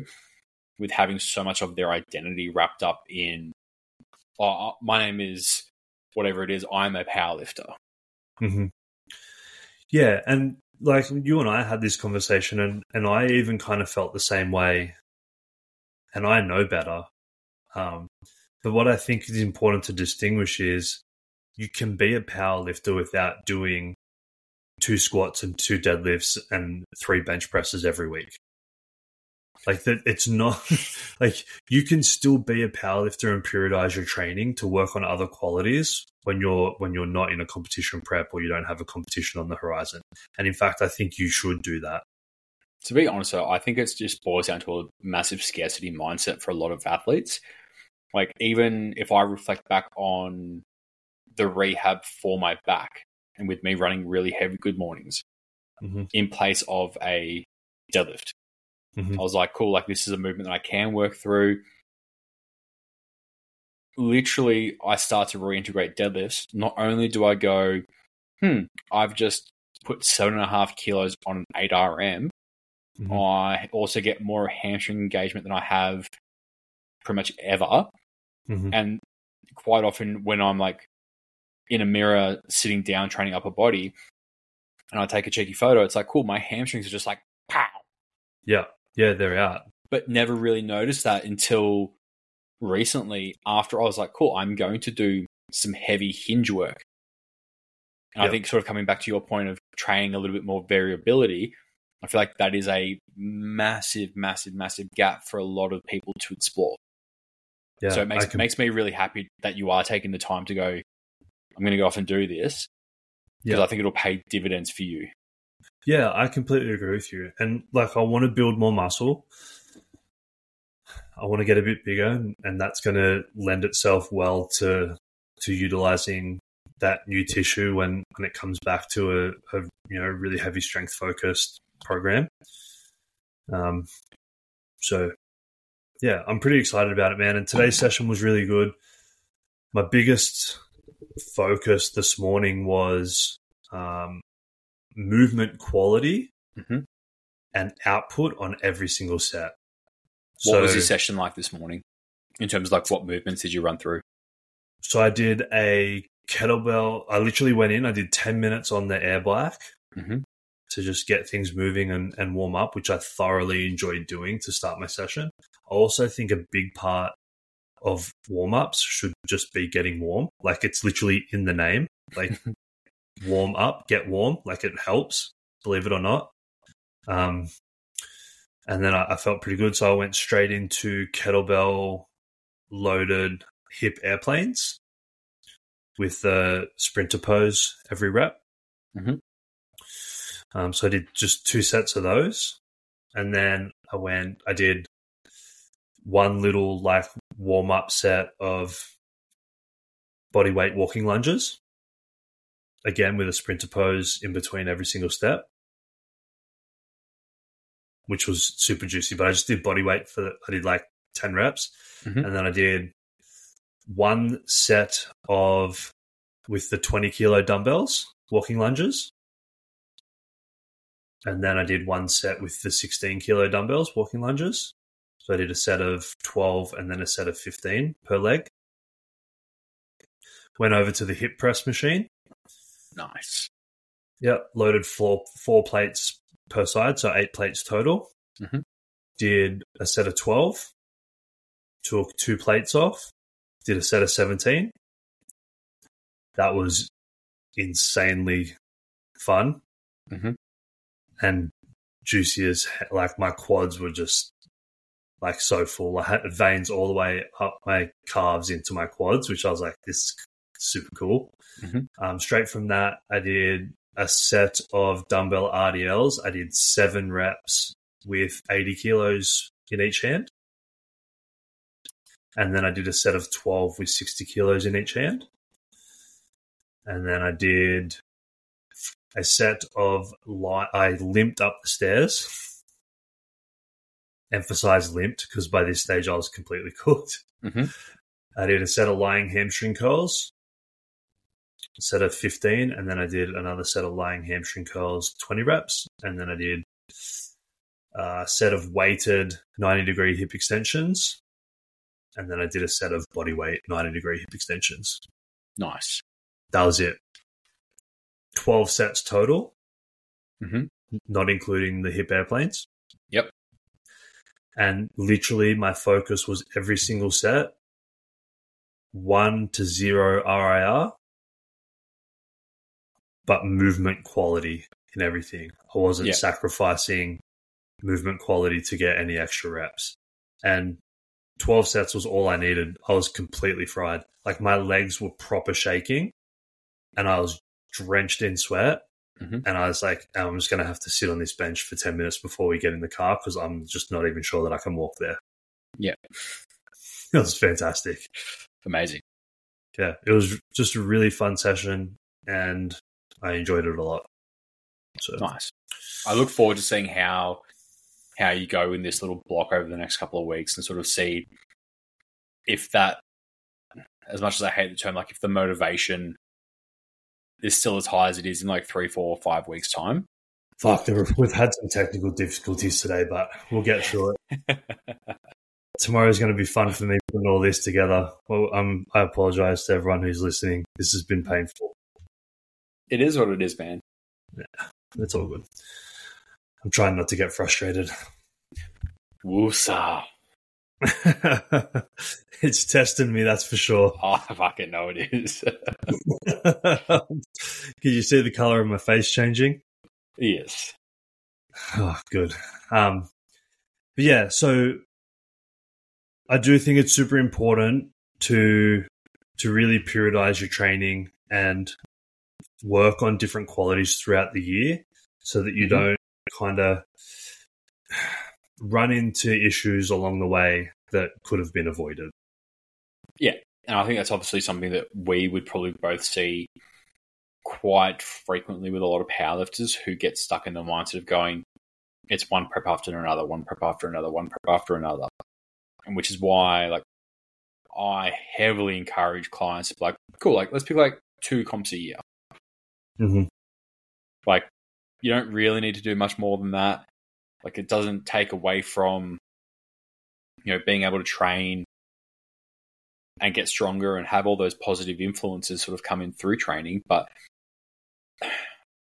with having so much of their identity wrapped up in, oh, my name is whatever it is, I'm a powerlifter. Mm-hmm. Yeah, and like you and I had this conversation, and and I even kind of felt the same way, and I know better. Um, but what I think is important to distinguish is you can be a power lifter without doing two squats and two deadlifts and three bench presses every week. Like that, it's not like you can still be a powerlifter and periodize your training to work on other qualities when you're when you're not in a competition prep or you don't have a competition on the horizon. And in fact, I think you should do that. To be honest, though, I think it's just boils down to a massive scarcity mindset for a lot of athletes. Like even if I reflect back on the rehab for my back and with me running really heavy good mornings Mhm. in place of a deadlift. Mhm. I was like, cool, like this is a movement that I can work through. Literally, I start to reintegrate deadlifts. Not only do I go, hmm, I've just put seven and a half kilos on an 8 RM, Mhm. I also get more hamstring engagement than I have pretty much ever. Mhm. And quite often, when I'm like in a mirror sitting down training upper body and I take a cheeky photo, it's like, cool, my hamstrings are just like, pow. Yeah, yeah, they're out. But never really noticed that until recently after I was like, cool, I'm going to do some heavy hinge work. And I think, sort of coming back to your point of training a little bit more variability, I feel like that is a massive, massive, massive gap for a lot of people to explore. Yeah, so it makes can- makes me really happy that you are taking the time to go. I'm going to go off and do this because Yeah. I think it'll pay dividends for you. Yeah, I completely agree with you. And like, I want to build more muscle. I want to get a bit bigger, and- that's going to lend itself well to to utilizing that new tissue when when it comes back to a, a you know really heavy strength focused program. Um, so yeah, I'm pretty excited about it, man. And today's session was really good. My biggest focus this morning was um, movement quality Mhm. and output on every single set. What was your session like this morning? In terms of like what movements did you run through? So I did a kettlebell. I literally went in. I did ten minutes on the air bike Mhm. to just get things moving and, and warm up, which I thoroughly enjoyed doing to start my session. I also think a big part of warm ups should just be getting warm. Like it's literally in the name. Like warm up, get warm. Like it helps, believe it or not. Um, and then I, I felt pretty good, so I went straight into kettlebell loaded hip airplanes with the sprinter pose every rep. Mhm. Um, so I did just two sets of those, and then I went. I did one little like warm up set of body weight walking lunges, again with a sprinter pose in between every single step, which was super juicy. But I just did body weight for I did like ten reps, Mhm. and then I did one set of with the 20 kilo dumbbells walking lunges and then i did one set with the 16 kilo dumbbells walking lunges so i did a set of 12 and then a set of 15 per leg went over to the hip press machine Nice. Yep, loaded four four plates per side, so eight plates total. Mhm. Did a set of twelve. Took two plates off. Did a set of seventeen. That was insanely fun Mhm. and juicy as like my quads were just like so full. I had veins all the way up my calves into my quads, which I was like, this is super cool. Mhm. Um, straight from that, I did a set of dumbbell RDLs. I did seven reps with 80 kilos in each hand. And then I did a set of 12 with 60 kilos in each hand. And then I did a set of li- I limped up the stairs. Emphasize limped because by this stage I was completely cooked. Mhm. I did a set of lying hamstring curls, a set of 15, and then I did another set of lying hamstring curls, 20 reps, and then I did a set of weighted 90 degree hip extensions, and then I did a set of body weight 90 degree hip extensions. Nice. That was it. 12 sets total, Mhm. not including the hip airplanes. Yep. And literally, my focus was every single set one to zero RIR, but movement quality in everything. I wasn't Yeah. sacrificing movement quality to get any extra reps. And 12 sets was all I needed. I was completely fried. Like my legs were proper shaking and I was drenched in sweat. Mhm. And I was like, I'm just going to have to sit on this bench for 10 minutes before we get in the car because I'm just not even sure that I can walk there. Yeah. It was fantastic. Amazing. Yeah. It was just a really fun session. And I enjoyed it a lot. So Nice. I look forward to seeing how how you go in this little block over the next couple of weeks and sort of see if that as much as I hate the term, like if the motivation is still as high as it is in like three, four, five weeks time. fuck, there were- we've had some technical difficulties today, but we'll get through it. Tomorrow's going to be fun for me putting all this together. Well, um, I apologize to everyone who's listening. This has been painful. It is what it is, man. Yeah, it's all good. I'm trying not to get frustrated. Woosa. it's testing me, that's for sure. Oh, I fucking know it is. Can you see the color of my face changing? yes. Oh, good. Um, but yeah, so I do think it's super important to to really periodize your training and work on different qualities throughout the year, so that you Mhm. don't kind of run into issues along the way that could have been avoided. Yeah, and I think that's obviously something that we would probably both see quite frequently with a lot of powerlifters who get stuck in the mindset of going, it's one prep after another, one prep after another, one prep after another. And which is why, like, I heavily encourage clients to be like, cool, like, let's pick like two comps a year. Mm-hmm. Like, you don't really need to do much more than that. Like, it doesn't take away from, you know, being able to train and get stronger and have all those positive influences sort of come in through training. But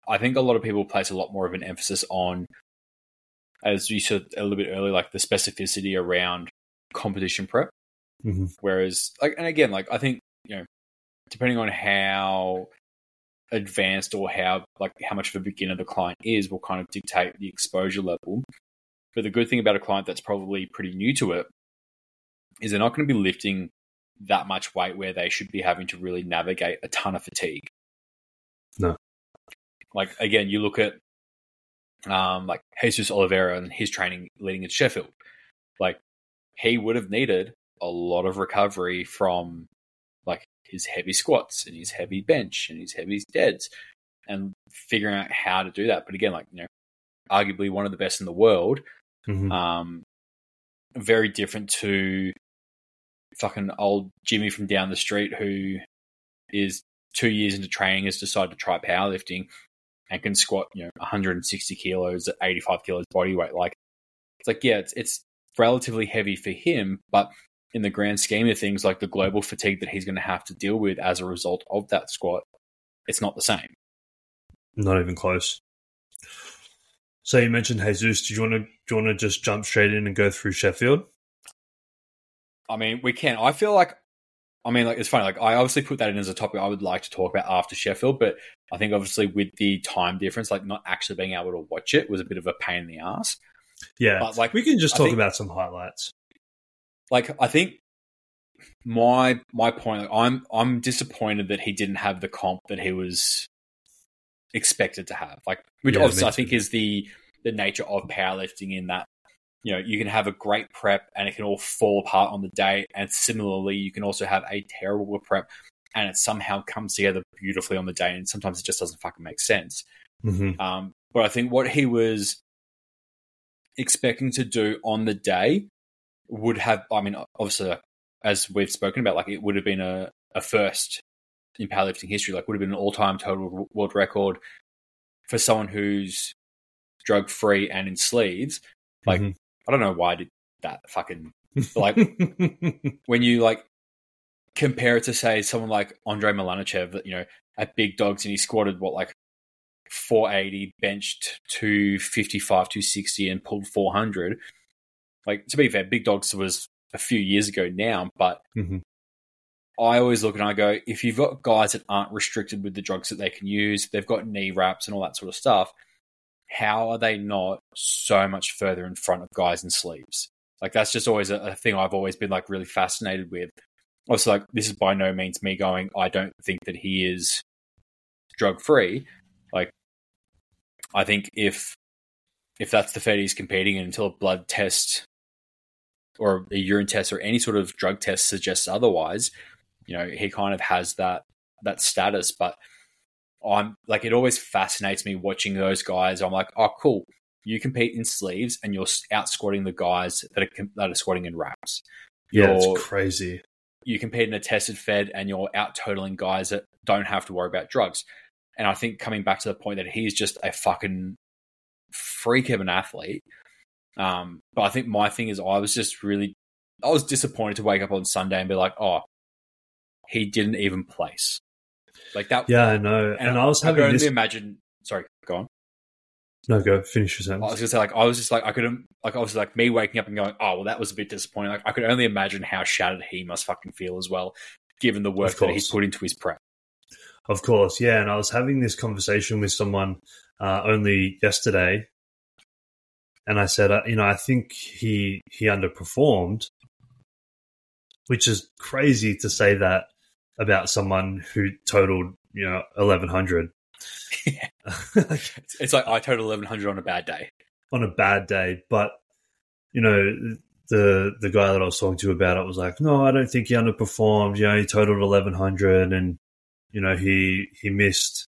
I think a lot of people place a lot more of an emphasis on, as you said a little bit earlier, like the specificity around competition prep. Mm-hmm. Whereas, like, and again, like, I think, you know, depending on how advanced or how, like, how much of a beginner the client is will kind of dictate the exposure level. But the good thing about a client that's probably pretty new to it is they're not going to be lifting that much weight where they should be having to really navigate a ton of fatigue. No. Like, again, you look at, um, like Jesus Olivares and his training leading at Sheffield. Like, he would have needed a lot of recovery from like his heavy squats and his heavy bench and his heavy deads and figuring out how to do that. But again, like, you know, arguably one of the best in the world, Mm-hmm. um, very different to fucking old Jimmy from down the street who is two years into training has decided to try powerlifting and can squat, you know, 160 kilos at 85 kilos body weight. Like, it's like, yeah, it's, it's relatively heavy for him, but in the grand scheme of things, like the global fatigue that he's going to have to deal with as a result of that squat, it's not the same. Not even close. So you mentioned Jesus. Do you want to do you want to just jump straight in and go through Sheffield? I mean, we can. I feel like, I mean, like it's funny. Like I obviously put that in as a topic I would like to talk about after Sheffield, but I think obviously with the time difference, like not actually being able to watch it was a bit of a pain in the ass. Yeah, But, like, we can just I talk think- about some highlights. Like I think my my point, like, I'm I'm disappointed that he didn't have the comp that he was expected to have. Like, which Yeah, obviously I think is the the nature of powerlifting in that you know you can have a great prep and it can all fall apart on the day, and similarly you can also have a terrible prep and it somehow comes together beautifully on the day, and sometimes it just doesn't fucking make sense. Mm-hmm. Um, but I think what he was expecting to do on the day would have, I mean, obviously, as we've spoken about, like it would have been a, a first in powerlifting history, like would have been an all time total world record for someone who's drug free and in sleeves. Like, Mhm. I don't know why I did that fucking, like, when you like compare it to say someone like Andre Malanichev, that you know, at Big Dogs and he squatted what like 480, benched 255, 260, and pulled 400. Like to be fair, Big Dogs was a few years ago now, but Mhm. I always look and I go, if you've got guys that aren't restricted with the drugs that they can use, they've got knee wraps and all that sort of stuff. How are they not so much further in front of guys in sleeves? Like that's just always a, a thing I've always been like really fascinated with. Also, like this is by no means me going. I don't think that he is drug free. Like, I think if if that's the fed he's competing in until a blood test or a urine test or any sort of drug test suggests otherwise, you know, he kind of has that that status. But I'm like, it always fascinates me watching those guys. I'm like, oh, cool. You compete in sleeves and you're out squatting the guys that are, that are squatting in wraps. Yeah, it's crazy. you compete in a tested fed and you're out totaling guys that don't have to worry about drugs. And I think coming back to the point that he's just a fucking freak of an athlete. Um, but I think my thing is I was just really I was disappointed to wake up on Sunday and be like, oh, he didn't even place. Like that Yeah, I know. And, I was I could having only this. imagine sorry, go on. No, go finish your sentence. I was gonna say like I was just like I couldn't like obviously like me waking up and going, Oh well that was a bit disappointing. Like I could only imagine how shattered he must fucking feel as well, given the work that he's put into his prep. Of course, yeah. And I was having this conversation with someone uh, only yesterday, and I said, uh, you know, I think he he underperformed, which is crazy to say that about someone who totaled, you know, eleven hundred It's, it's like I totaled eleven hundred on a bad day. on a bad day. But you know, the the guy that I was talking to about it was like, no, I don't think he underperformed. You know, he totaled eleven hundred, and you know, he he missed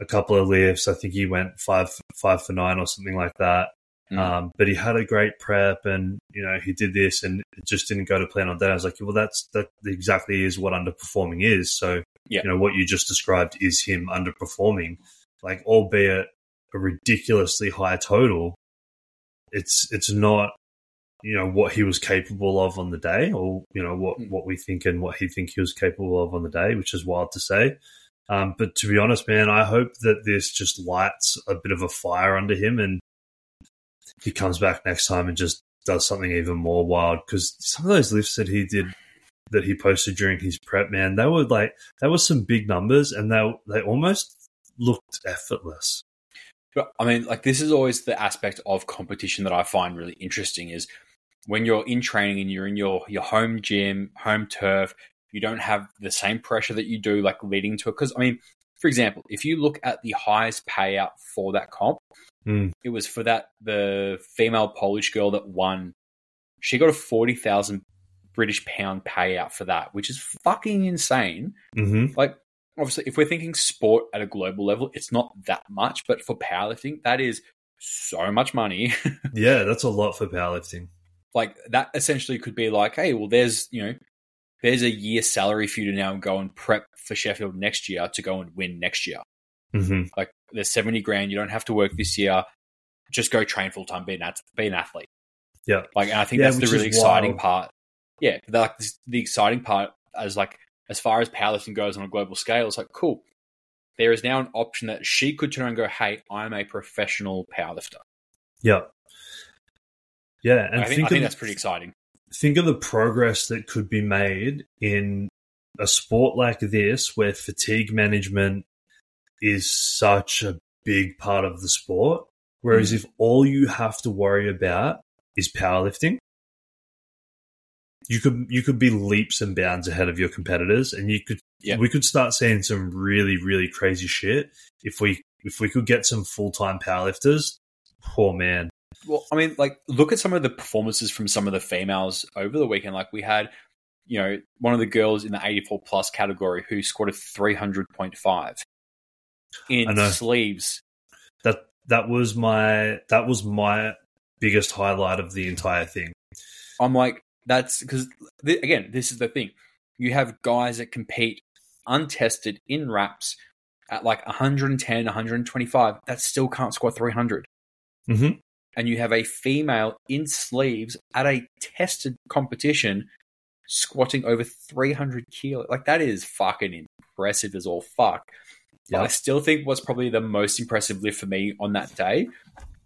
a couple of lifts. I think he went five five for nine or something like that. Mm. Um, but he had a great prep, and you know, he did this, and it just didn't go to plan on that. I was like, well, that's that exactly is what underperforming is. So, Yeah. you know, what you just described is him underperforming, like albeit a ridiculously high total. It's it's not you know what he was capable of on the day, or you know what Mm. what we think and what he think he was capable of on the day, which is wild to say. Um, but to be honest, man, I hope that this just lights a bit of a fire under him, and he comes back next time and just does something even more wild. Because some of those lifts that he did, that he posted during his prep, man, they were like that was some big numbers, and they they almost looked effortless. But I mean, like this is always the aspect of competition that I find really interesting is when you're in training and you're in your your home gym, home turf, you don't have the same pressure that you do like leading to it. Because I mean, for example, if you look at the highest payout for that comp, Mm. it was for that the female Polish girl that won. She got a forty thousand British pound payout for that, which is fucking insane hmm like obviously if we're thinking sport at a global level it's not that much but for powerlifting that is so much money Yeah, that's a lot for powerlifting. like that essentially could be like hey well there's you know there's a year salary for you to now go and prep for sheffield next year to go and win next year. Hmm like there's 70 grand you don't have to work this year. Just go train full time be an, be an athlete. Yeah. like and i think Yeah, that's the really exciting wild. part. Yeah like this, the exciting part as like as far as powerlifting goes on a global scale it's like cool. There is now an option that she could turn and go hey i'm a professional powerlifter. Yeah, yeah, and i think, think, I think that's pretty exciting think of the progress that could be made in a sport like this where fatigue management is such a big part of the sport. Whereas Mm. if all you have to worry about is powerlifting, you could you could be leaps and bounds ahead of your competitors, and you could Yeah. we could start seeing some really really crazy shit if we if we could get some full time powerlifters. Poor man, Well, I mean, like, look at some of the performances from some of the females over the weekend. Like, we had, you know, one of the girls in the 84 plus category who scored a 300.5 in sleeves. that that was my that was my biggest highlight of the entire thing. I'm like, that's because, th- again, this is the thing. You have guys that compete untested in wraps at like 110, 125 that still can't score 300. Mm-hmm. And you have a female in sleeves at a tested competition squatting over 300 kilo. Like that is fucking impressive as all fuck. Yeah. I still think what's probably the most impressive lift for me on that day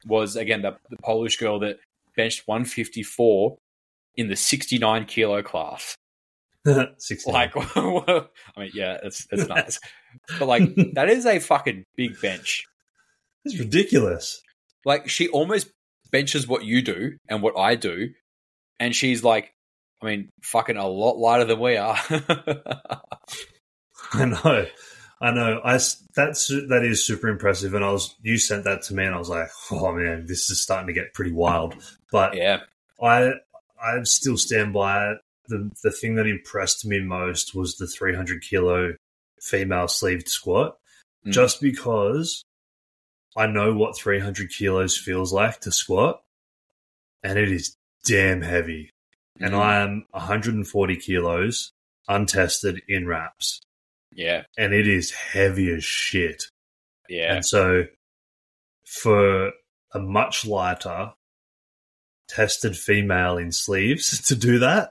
was again the, the Polish girl that benched 154 in the 69 kilo class. Like, I mean, yeah, it's it's nuts, but like that is a fucking big bench. it's ridiculous. Like she almost benches what you do and what I do, and she's like, I mean, fucking a lot lighter than we are. I know, I know. I that's that is super impressive. And I was you sent that to me, and I was like, oh man, this is starting to get pretty wild. But yeah, I I still stand by it. The the thing that impressed me most was the 300 kilo female sleeved squat Mm. just because I know what 300 kilos feels like to squat, and it is damn heavy. And Mm. I am 140 kilos untested in wraps, yeah, and it is heavy as shit. yeah, And so, for a much lighter tested female in sleeves to do that,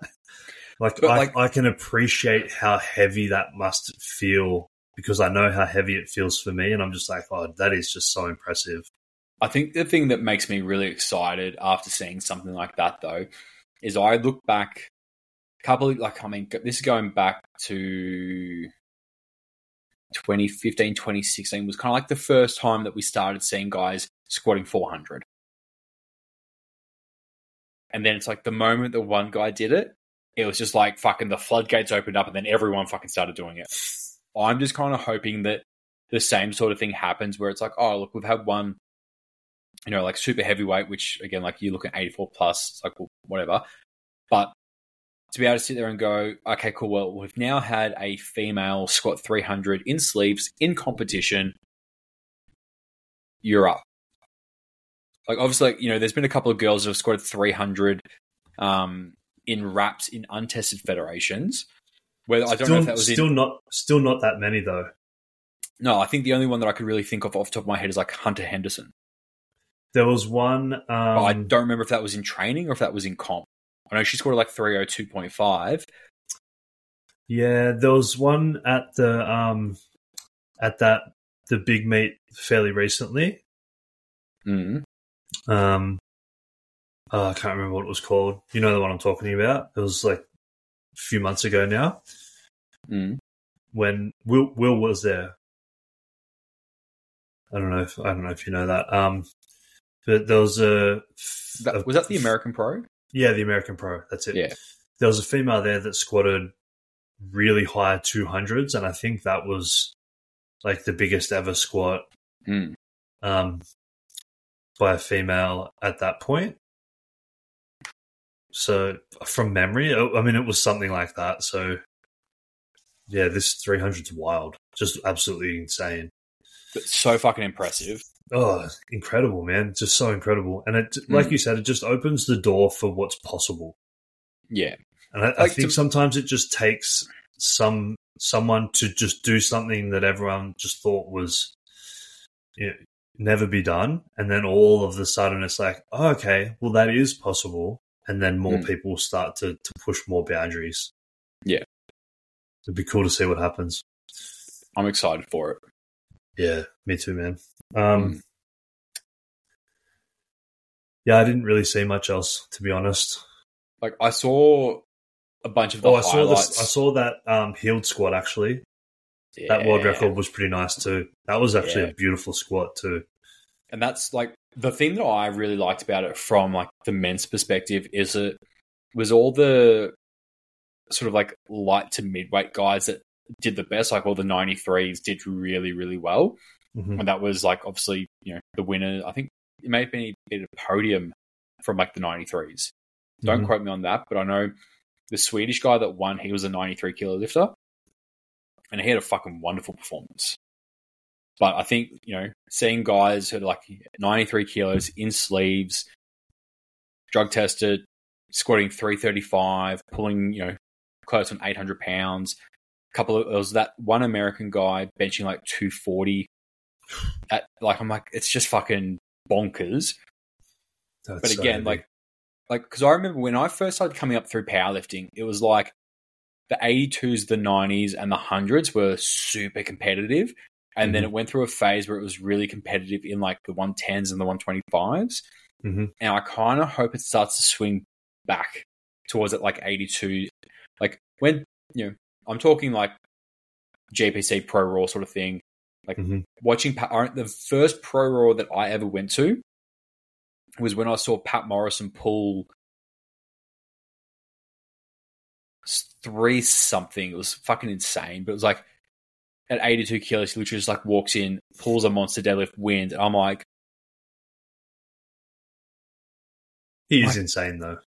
like, I, like- I can appreciate how heavy that must feel because I know how heavy it feels for me, and I'm just like, oh, that is just so impressive. I think the thing that makes me really excited after seeing something like that, though, is I look back a couple of, like, I mean, this is going back to 2015, 2016 was kind of like the first time that we started seeing guys squatting 400. And then it's like the moment that one guy did it, it was just like fucking the floodgates opened up and then everyone fucking started doing it. I'm just kind of hoping that the same sort of thing happens where it's like, oh, look, we've had one, you know, like super heavyweight, which again, like you look at 84 plus, it's like, well, whatever. But to be able to sit there and go, okay, cool, well, we've now had a female squat 300 in sleeves in competition. You're up. Like, obviously, you know, there's been a couple of girls that have squatted 300 um, in wraps in untested federations. Whether I don't still, know if that was in still not still not that many though. No, I think the only one that I could really think of off the top of my head is like Hunter Henderson. There was one. Um, But I don't remember if that was in training or if that was in comp. I know she scored like 302.5. Yeah, there was one at the um at that the big meet fairly recently. Mm. Um, oh, I can't remember what it was called. You know the one I'm talking about. It was like few months ago now Mm. when Will Will was there. I don't know if I don't know if you know that. Um, but there was a, That, was that the American Pro? Yeah, the American Pro. That's it. Yeah. There was a female there that squatted really high 200s, and I think that was like the biggest ever squat Mm. um, by a female at that point. So, from memory, I I mean, it was something like that. So, yeah, this 300's wild. Just absolutely insane. But so fucking impressive. Oh, incredible, man. Just so incredible. And it, like Mm. you said, it just opens the door for what's possible. Yeah. And I, I think to- sometimes it just takes some someone to just do something that everyone just thought was you know, never be done, and then all of a sudden it's like, oh, okay, well that is possible, and then more Mm. people start to to push more boundaries. Yeah. it'd be cool to see what happens. I'm excited for it. Yeah, me too, man. Um, Mm. yeah, I didn't really see much else to be honest. Like, I saw a bunch of the Oh, I saw this. I saw that um, healed squat actually. That world record was pretty nice too. That was actually Yeah. a beautiful squat too. and that's like the thing that I really liked about it from like the men's perspective is it was all the sort of like light to midweight guys that did the best, like all the 93s did really, really well. Mhm. And that was like obviously, you know, the winner. I think it may have been a podium from like the 93s. Don't Mhm. quote me on that, but I know the Swedish guy that won, he was a 93 kilo lifter and he had a fucking wonderful performance. But I think, you know, seeing guys who are like 93 kilos in sleeves, drug tested, squatting 335, pulling, you know, close on 800 pounds. A couple of, there was that one American guy benching like 240. At, like, I'm like, it's just fucking bonkers That's but again, heavy. like, like because I remember when I first started coming up through powerlifting, it was like the 82s, the 90s, and the hundreds were super competitive, and then Mhm. it went through a phase where it was really competitive in like the 110s and the 125s. Mhm. And I kind of hope it starts to swing back towards it like 82, like when you know I'm talking like GPC Pro Raw sort of thing. Like Mhm. watching Pat, the first Pro Raw that I ever went to was when I saw Pat Morrison pull three something. It was fucking insane, but it was like at 82 kilos, he literally just like walks in, pulls a monster deadlift, wins. And I'm like, he is like- insane though.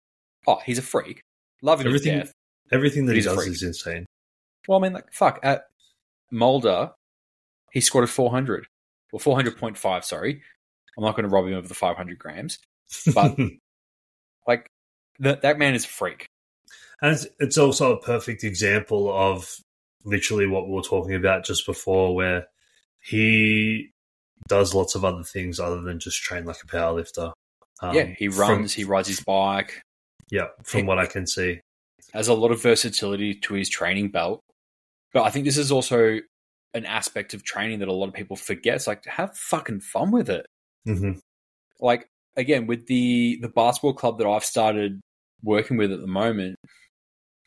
oh, he's a freak. Love him to Everything- death. Everything that he does is insane. Well, I mean, like, fuck, at Mulder, he scored a 400 or 400.5. Sorry, I'm not going to rob him of the 500 grams, but like that that man is a freak. And it's, it's also a perfect example of literally what we were talking about just before, where he does lots of other things other than just train like a powerlifter. Um, yeah, he runs, from, he rides his bike. Yeah, from he, what I can see, has a lot of versatility to his training belt. But I think this is also an aspect of training that a lot of people forget. It's like have fucking fun with it. Mm-hmm. Like again, with the the basketball club that I've started working with at the moment,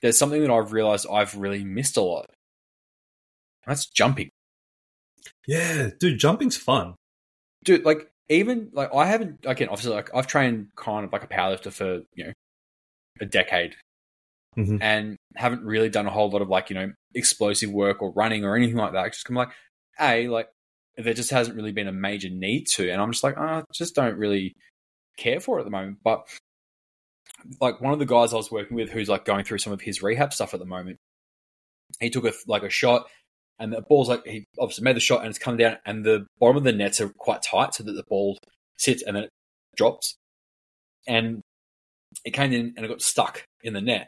there's something that I've realized I've really missed a lot. That's jumping. Yeah, dude, jumping's fun. Dude, like even like I haven't again obviously like I've trained kind of like a powerlifter for you know a decade, mm-hmm. and haven't really done a whole lot of like you know explosive work or running or anything like that. Just come like a like there just hasn't really been a major need to, and I'm just like oh, I just don't really care for it at the moment. But like one of the guys I was working with who's like going through some of his rehab stuff at the moment, he took a like a shot and the ball's like he obviously made the shot and it's come down and the bottom of the nets are quite tight so that the ball sits and then it drops. And it came in and it got stuck in the net.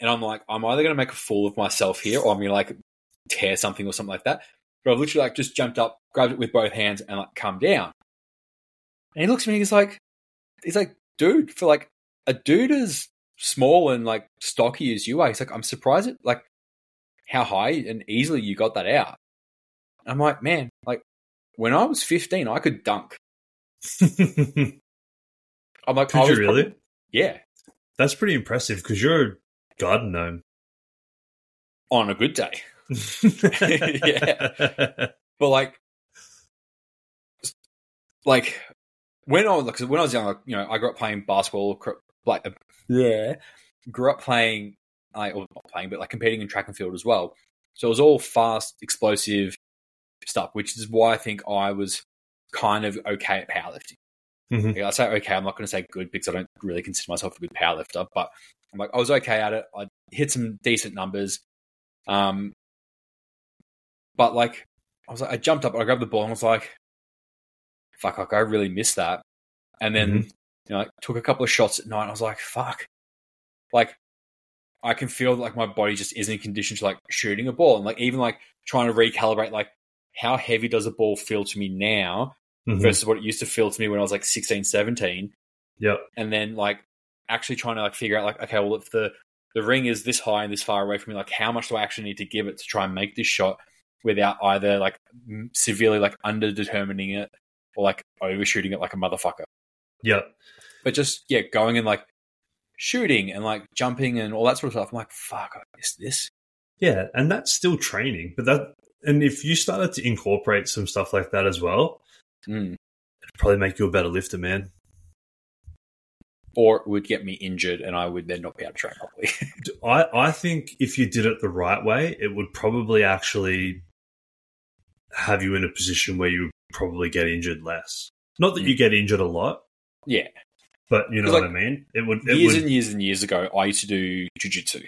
And i'm like i'm either going to make a fool of myself here or i'm going to like tear something or something like that. But i've literally like just jumped up grabbed it with both hands and like come down. And he looks at me he's like he's like dude for like a dude as small and like stocky as you are he's like i'm surprised it like how high and easily you got that out. I'm like, man, like when I was 15, I could dunk. I'm like, could you really? Probably, yeah, that's pretty impressive because you're a garden gnome on a good day. yeah, but like, like when I was like, when I was young, like, you know, I grew up playing basketball. Like, uh, yeah, grew up playing like or not playing, but like competing in track and field as well. So it was all fast, explosive stuff, which is why I think I was kind of okay at powerlifting. Mm-hmm. Like I say okay, I'm not going to say good because I don't really consider myself a good powerlifter, but I'm like I was okay at it. I hit some decent numbers, um, but like I was like I jumped up, I grabbed the ball, and I was like, "Fuck!" Like I really missed that, and then mm-hmm. you know, like, took a couple of shots at night. And I was like, "Fuck!" Like I can feel like my body just isn't conditioned to like shooting a ball and like even like trying to recalibrate like how heavy does a ball feel to me now mm-hmm. versus what it used to feel to me when I was like 16, 17. Yep. And then like actually trying to like figure out like, okay, well if the the ring is this high and this far away from me, like how much do I actually need to give it to try and make this shot without either like severely like under determining it or like overshooting it like a motherfucker. Yep. But just yeah, going and like shooting and like jumping and all that sort of stuff. I'm like, fuck, I missed this. Yeah, and that's still training. But that, and if you started to incorporate some stuff like that as well, mm. it'd probably make you a better lifter, man. Or it would get me injured and I would then not be able to train properly. I, I think if you did it the right way, it would probably actually have you in a position where you would probably get injured less. Not that mm. you get injured a lot. Yeah. But you know like, what I mean? It would it years would... and years and years ago. I used to do jujitsu,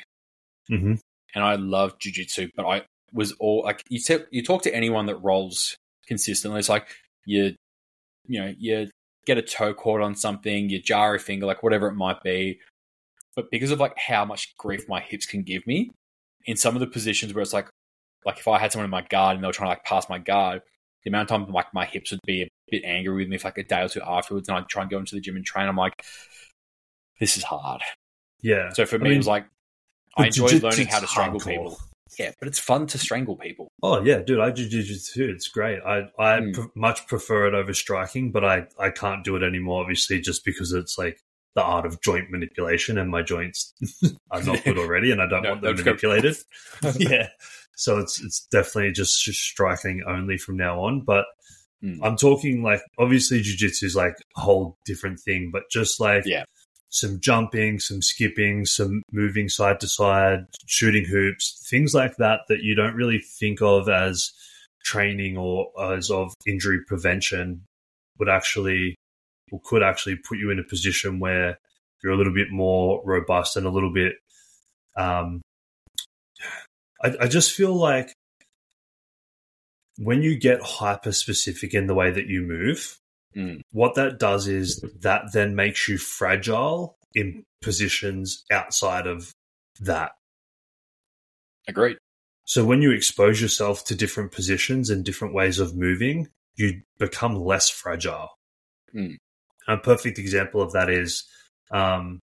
mm-hmm. and I loved jujitsu. But I was all like you. T- you talk to anyone that rolls consistently. It's like you, you know, you get a toe caught on something, you jar a finger, like whatever it might be. But because of like how much grief my hips can give me, in some of the positions where it's like, like if I had someone in my guard and they were trying to like pass my guard, the amount of time like my hips would be bit angry with me for like a day or two afterwards, and I'd try and go into the gym and train. I'm like, this is hard. Yeah. So for me, I mean, it was like I enjoyed learning how to strangle hardcore. people. Yeah, but it's fun to strangle people. Oh yeah, dude, I do jiu-jitsu. It's great. I I mm. pr- much prefer it over striking, but I I can't do it anymore. Obviously, just because it's like the art of joint manipulation, and my joints are not good already, and I don't no, want them manipulated. yeah, so it's it's definitely just striking only from now on. But mm. I'm talking like obviously jujitsu is like a whole different thing, but just like yeah. some jumping, some skipping, some moving side to side, shooting hoops, things like that that you don't really think of as training or as of injury prevention would actually or could actually put you in a position where you're a little bit more robust and a little bit um, I, I just feel like when you get hyper specific in the way that you move, Mm. what that does is that then makes you fragile in positions outside of that. Agreed. So when you expose yourself to different positions and different ways of moving, you become less fragile. Hmm. A perfect example of that is, um,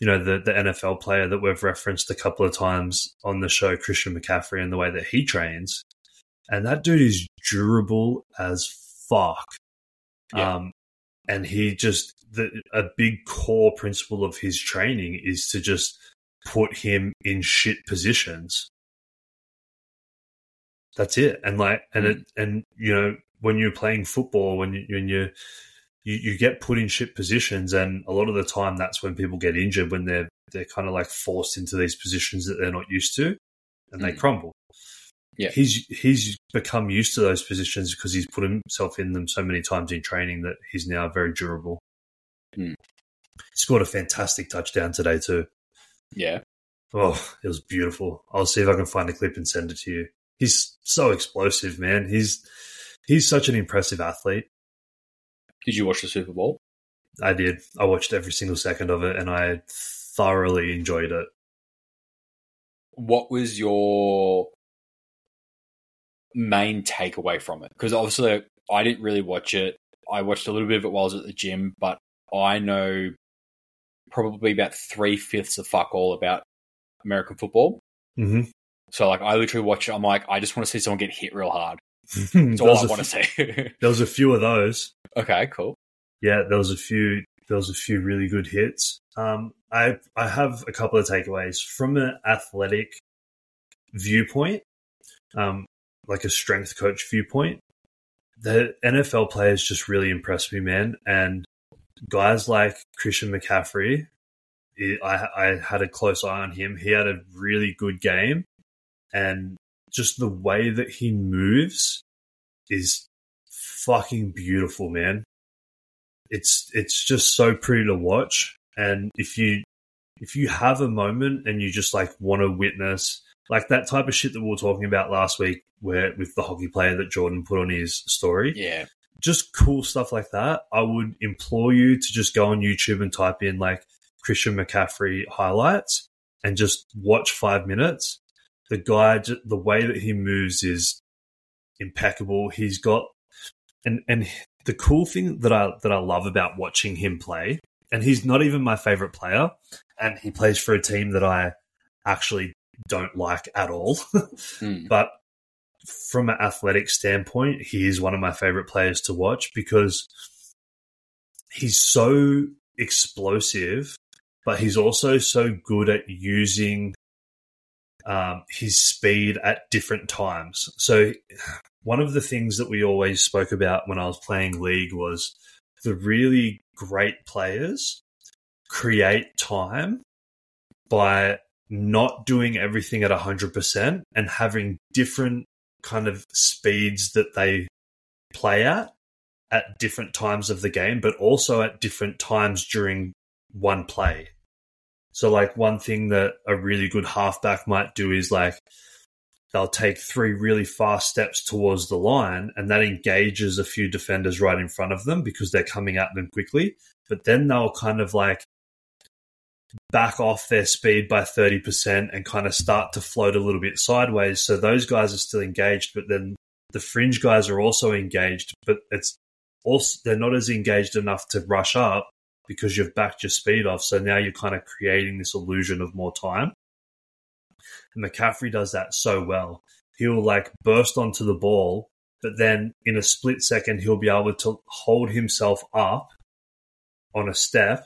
you know, the the NFL player that we've referenced a couple of times on the show, Christian McCaffrey, and the way that he trains, and that dude is durable as fuck. Yeah. Um, and he just the, a big core principle of his training is to just put him in shit positions. That's it. And like, and it, and you know, when you're playing football, when you when you you you get put in shit positions, and a lot of the time that's when people get injured when they're they're kind of like forced into these positions that they're not used to, and they Mm. crumble. Yeah. he's he's become used to those positions because he's put himself in them so many times in training that he's now very durable. Mm. Scored a fantastic touchdown today too. Yeah. Oh, it was beautiful. I'll see if I can find a clip and send it to you. He's so explosive, man. He's he's such an impressive athlete. Did you watch the Super Bowl? I did. I watched every single second of it and I thoroughly enjoyed it. What was your main takeaway from it? Because obviously, I didn't really watch it. I watched a little bit of it while I was at the gym, but I know probably about three fifths of fuck all about American football. Mm-hmm. So, like, I literally watch it. I'm like, I just want to see someone get hit real hard. That's all I want to see. there was a few of those. okay, cool. Yeah, there was a few. There was a few really good hits. Um, I I have a couple of takeaways from an athletic viewpoint, um, like a strength coach viewpoint. The NFL players just really impressed me, man. And guys like Christian McCaffrey, I, I had a close eye on him. He had a really good game, and just the way that he moves is fucking beautiful, man. It's it's just so pretty to watch. And if you if you have a moment and you just like want to witness like that type of shit that we were talking about last week, where with the hockey player that Jordan put on his story, Yeah. just cool stuff like that. I would implore you to just go on YouTube and type in like Christian McCaffrey highlights and just watch five minutes. The guy, the way that he moves is impeccable. He's got, and and the cool thing that I that I love about watching him play, and he's not even my favorite player, and he plays for a team that I actually don't like at all. Hmm. but from an athletic standpoint, he is one of my favorite players to watch because he's so explosive, but he's also so good at using um, his speed at different times. So, one of the things that we always spoke about when I was playing League was the really great players create time by not doing everything at 100% and having different kind of speeds that they play at at different times of the game, but also at different times during one play. So, like, one thing that a really good halfback might do is like they'll take three really fast steps towards the line, and that engages a few defenders right in front of them because they're coming at them quickly. But then they'll kind of like back off their speed by 30% and kind of start to float a little bit sideways. So those guys are still engaged, but then the fringe guys are also engaged, but it's also, they're not as engaged enough to rush up because you've backed your speed off. So now you're kind of creating this illusion of more time. And McCaffrey does that so well. He'll like burst onto the ball, but then in a split second, he'll be able to hold himself up on a step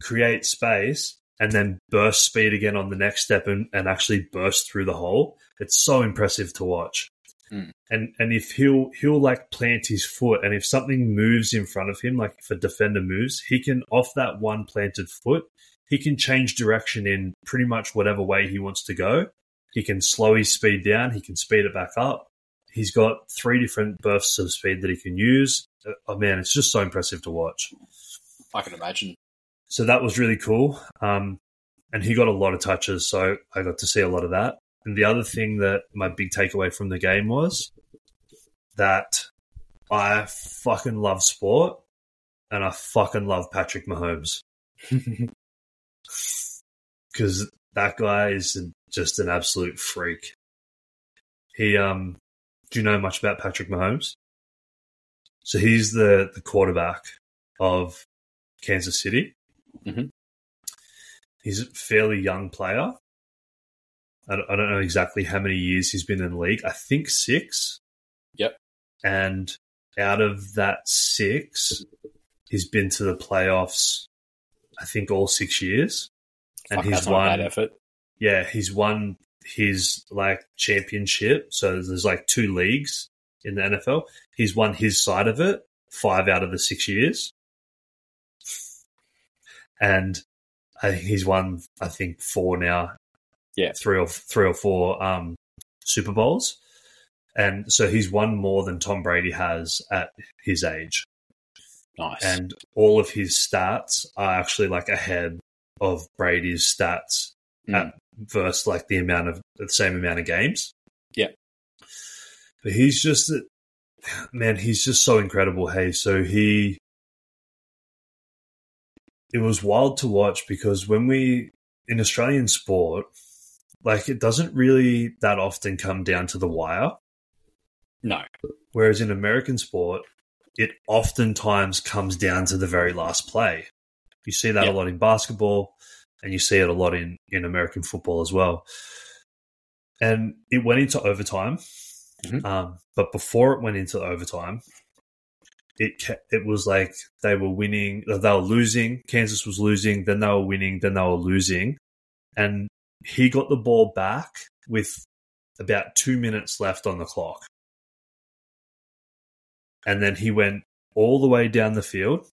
create space and then burst speed again on the next step and, and actually burst through the hole. It's so impressive to watch. Mm. And and if he'll he'll like plant his foot and if something moves in front of him, like if a defender moves, he can off that one planted foot, he can change direction in pretty much whatever way he wants to go. He can slow his speed down, he can speed it back up. He's got three different bursts of speed that he can use. Oh man, it's just so impressive to watch. I can imagine. So that was really cool. Um, and he got a lot of touches, so I got to see a lot of that. And the other thing that my big takeaway from the game was that I fucking love sport and I fucking love Patrick Mahomes because that guy is just an absolute freak. He um, do you know much about Patrick Mahomes? So he's the the quarterback of Kansas City. Mhm. He's a fairly young player. I don't, know exactly how many years he's been in the league. I think six. Yep. And out of that six, he's been to the playoffs. I think all six years, and he's won. effort. Yeah, he's won his like championship. So there's like two leagues in the NFL. He's won his side of it five out of the six years, and I think he's won. I think four now. Yeah. three or three or four um, Super Bowls, and so he's won more than Tom Brady has at his age Nice. and all of his stats are actually like ahead of Brady's stats Mm. at versus like the amount of the same amount of games. Yeah. But he's just man, he's just so incredible. Hey, so he it was wild to watch because when we in Australian sport, like it doesn't really that often come down to the wire. no. Whereas in American sport, it oftentimes comes down to the very last play. You see that Yeah. a lot in basketball, and you see it a lot in, in American football as well. And it went into overtime, Mhm. um, but before it went into overtime, it it was like they were winning, uh, they were losing. Kansas was losing, then they were winning, then they were losing, and he got the ball back with about two minutes left on the clock and then he went all the way down the field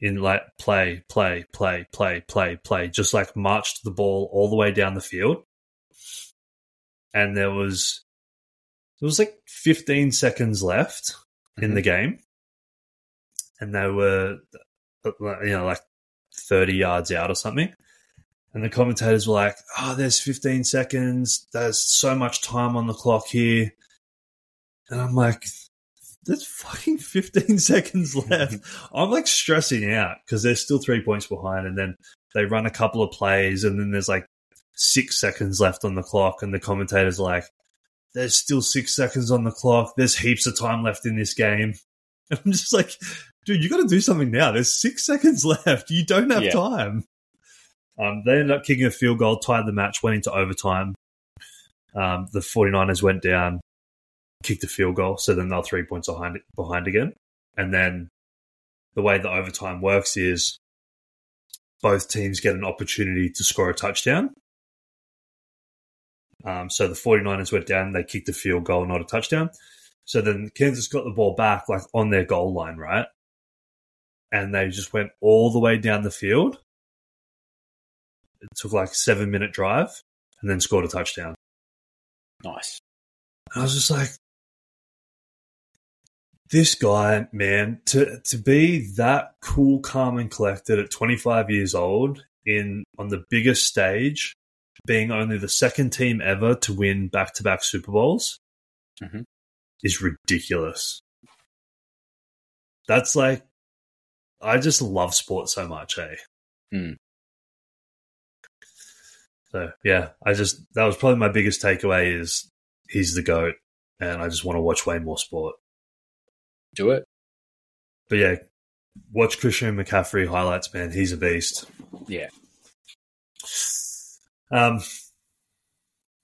in like play, play, play, play, play, play, just like marched the ball all the way down the field. And there was there was like 15 seconds left in the game, and they were you know like 30 yards out or something. And the commentators were like, "Oh, there's 15 seconds. There's so much time on the clock here." And I'm like, there's fucking 15 seconds left. I'm like stressing out because there's still three points behind, and then they run a couple of plays, and then there's like six seconds left on the clock, and the commentator's like, "There's still six seconds on the clock. There's heaps of time left in this game." And I'm just like, dude, you got to do something now. There's six seconds left. You don't have Yeah. time. Um, they ended up kicking a field goal, tied the match, went into overtime. Um, the 49ers went down, kicked a field goal, so then they're three points behind behind again. And then the way the overtime works is both teams get an opportunity to score a touchdown. Um, so the 49ers went down, they kicked a field goal, not a touchdown. So then Kansas got the ball back like on their goal line, right? And they just went all the way down the field. It took like a seven minute drive and then scored a touchdown. Nice. I was just like, this guy, man, to to be that cool, calm, and collected at 25 years old in on the biggest stage, being only the second team ever to win back to back Super Bowls, Mhm. is ridiculous. That's like, I just love sport so much, eh? Hmm. So yeah, I just that was probably my biggest takeaway is he's the goat, and I just want to watch way more sport. Do it. But yeah, watch Christian McCaffrey highlights, man. He's a beast. Yeah. Um,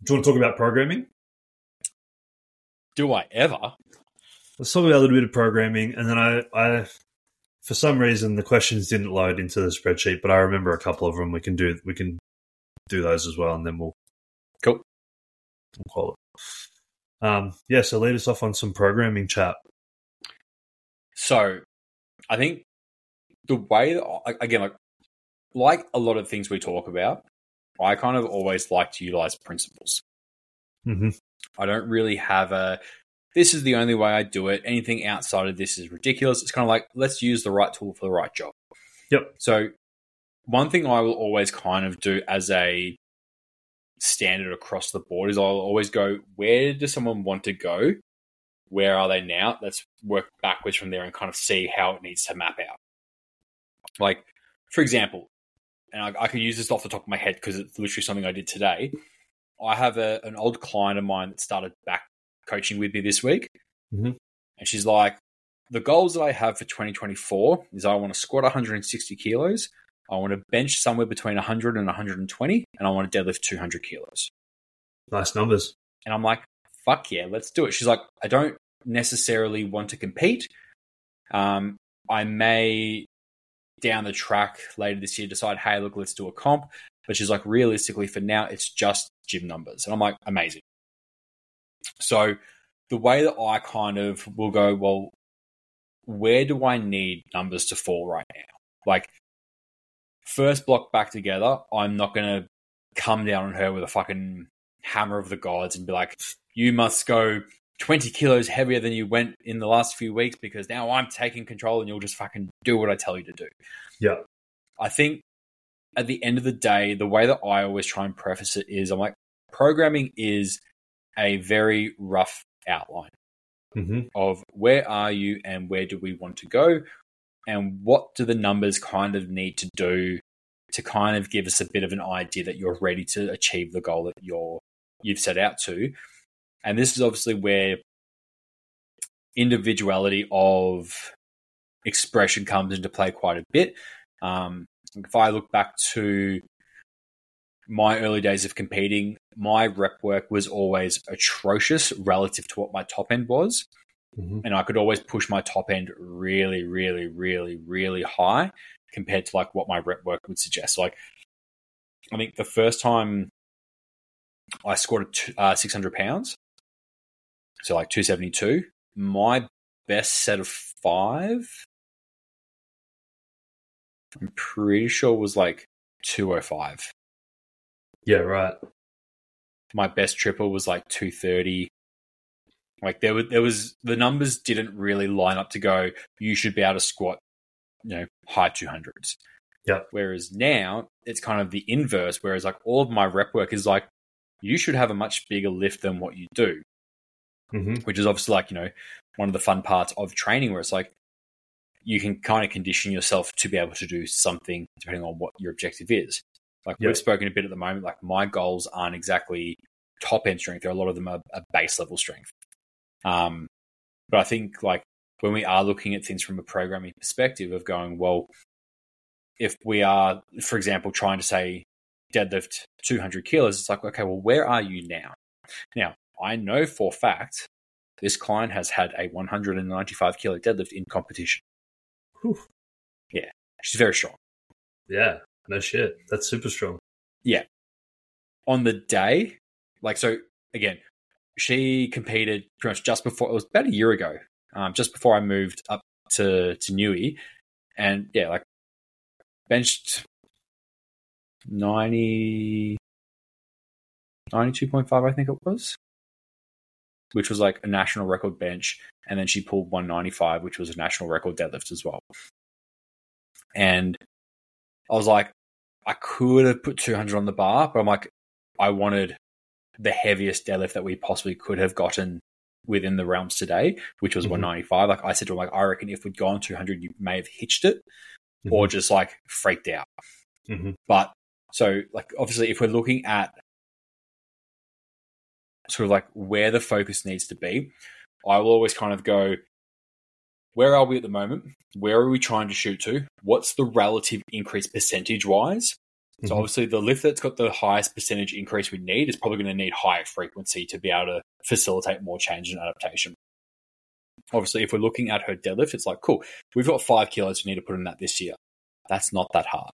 do you want to talk about programming? Do I ever? Let's talk about a little bit of programming, and then I, I, for some reason, the questions didn't load into the spreadsheet, but I remember a couple of them. We can do we can do those as well, and then we'll Cool. we'll call it. Um, yeah, so lead us off on some programming chat. So, I think the way that again, like like a lot of things we talk about, I kind of always like to utilize principles. hmm I don't really have a. This is the only way I do it. Anything outside of this is ridiculous. It's kind of like let's use the right tool for the right job. Yep. So, one thing I will always kind of do as a standard across the board is I'll always go, where does someone want to go? where are they now? Let's work backwards from there and kind of see how it needs to map out. Like, for example, and I, I can use this off the top of my head because it's literally something I did today. I have a, an old client of mine that started back coaching with me this week. Mhm. And she's like, the goals that I have for 2024 is I want to squat 160 kilos, I want to bench somewhere between 100 and 120, and I want to deadlift 200 kilos. Nice numbers. And I'm like, fuck yeah, let's do it. She's like, I don't necessarily want to compete. Um, I may down the track later this year decide, hey, look, let's do a comp. But she's like, realistically, for now, it's just gym numbers. And I'm like, amazing. So the way that I kind of will go, well, where do I need numbers to fall right now? Like, first block back together, I'm not going to come down on her with a fucking hammer of the gods and be like, you must go 20 kilos heavier than you went in the last few weeks because now I'm taking control and you'll just fucking do what I tell you to do. Yeah. I think at the end of the day, the way that I always try and preface it is I'm like, programming is a very rough outline hmm of where are you and where do we want to go and what do the numbers kind of need to do to kind of give us a bit of an idea that you're ready to achieve the goal that you're you've set out to. And this is obviously where individuality of expression comes into play quite a bit. Um, if i look back to my early days of competing, my rep work was always atrocious relative to what my top end was. hmm And I could always push my top end really, really, really, really high compared to like what my rep work would suggest. Like, I think the first time I squatted t- uh, 600 pounds, so like 272, my best set of five, I'm pretty sure was like 205 Yeah, right. My best triple was like 230 like there was there was the numbers didn't really line up to go you should be able to squat you know high 200s Yep. whereas now it's kind of the inverse whereas like all of my rep work is like you should have a much bigger lift than what you do. Hmm which is obviously like you know one of the fun parts of training where it's like you can kind of condition yourself to be able to do something depending on what your objective is like Yep. we've spoken a bit at the moment like my goals aren't exactly top end strength there a lot of them are, are base level strength um but i think like when we are looking at things from a programming perspective of going well if we are for example trying to say deadlift 200 kilos it's like okay well where are you now now I know for a fact this client has had a 195 kilo deadlift in competition. Whew. She's very strong. Yeah. No shit. That's super strong. Yeah. On the day, like, so again, she competed pretty much just before, it was about a year ago, um, just before I moved up to, to Newey. And yeah, like, benched 90, 92.5, I think it was, which was like a national record bench. And then she pulled 195, which was a national record deadlift as well. And I was like, I could have put 200 on the bar, but I'm like, I wanted the heaviest deadlift that we possibly could have gotten within the realms today, which was Mhm. 195. Like I said to him, like, I reckon if we'd gone 200, you may have hitched it or just like freaked out. hmm But so, like, obviously, if we're looking at sort of like where the focus needs to be, I will always kind of go, where are we at the moment? Where are we trying to shoot to? What's the relative increase percentage wise? So, Mhm. obviously, the lift that's got the highest percentage increase we need is probably going to need higher frequency to be able to facilitate more change and adaptation. Obviously, if we're looking at her deadlift, it's like, cool, we've got five kilos we need to put in that this year. That's not that hard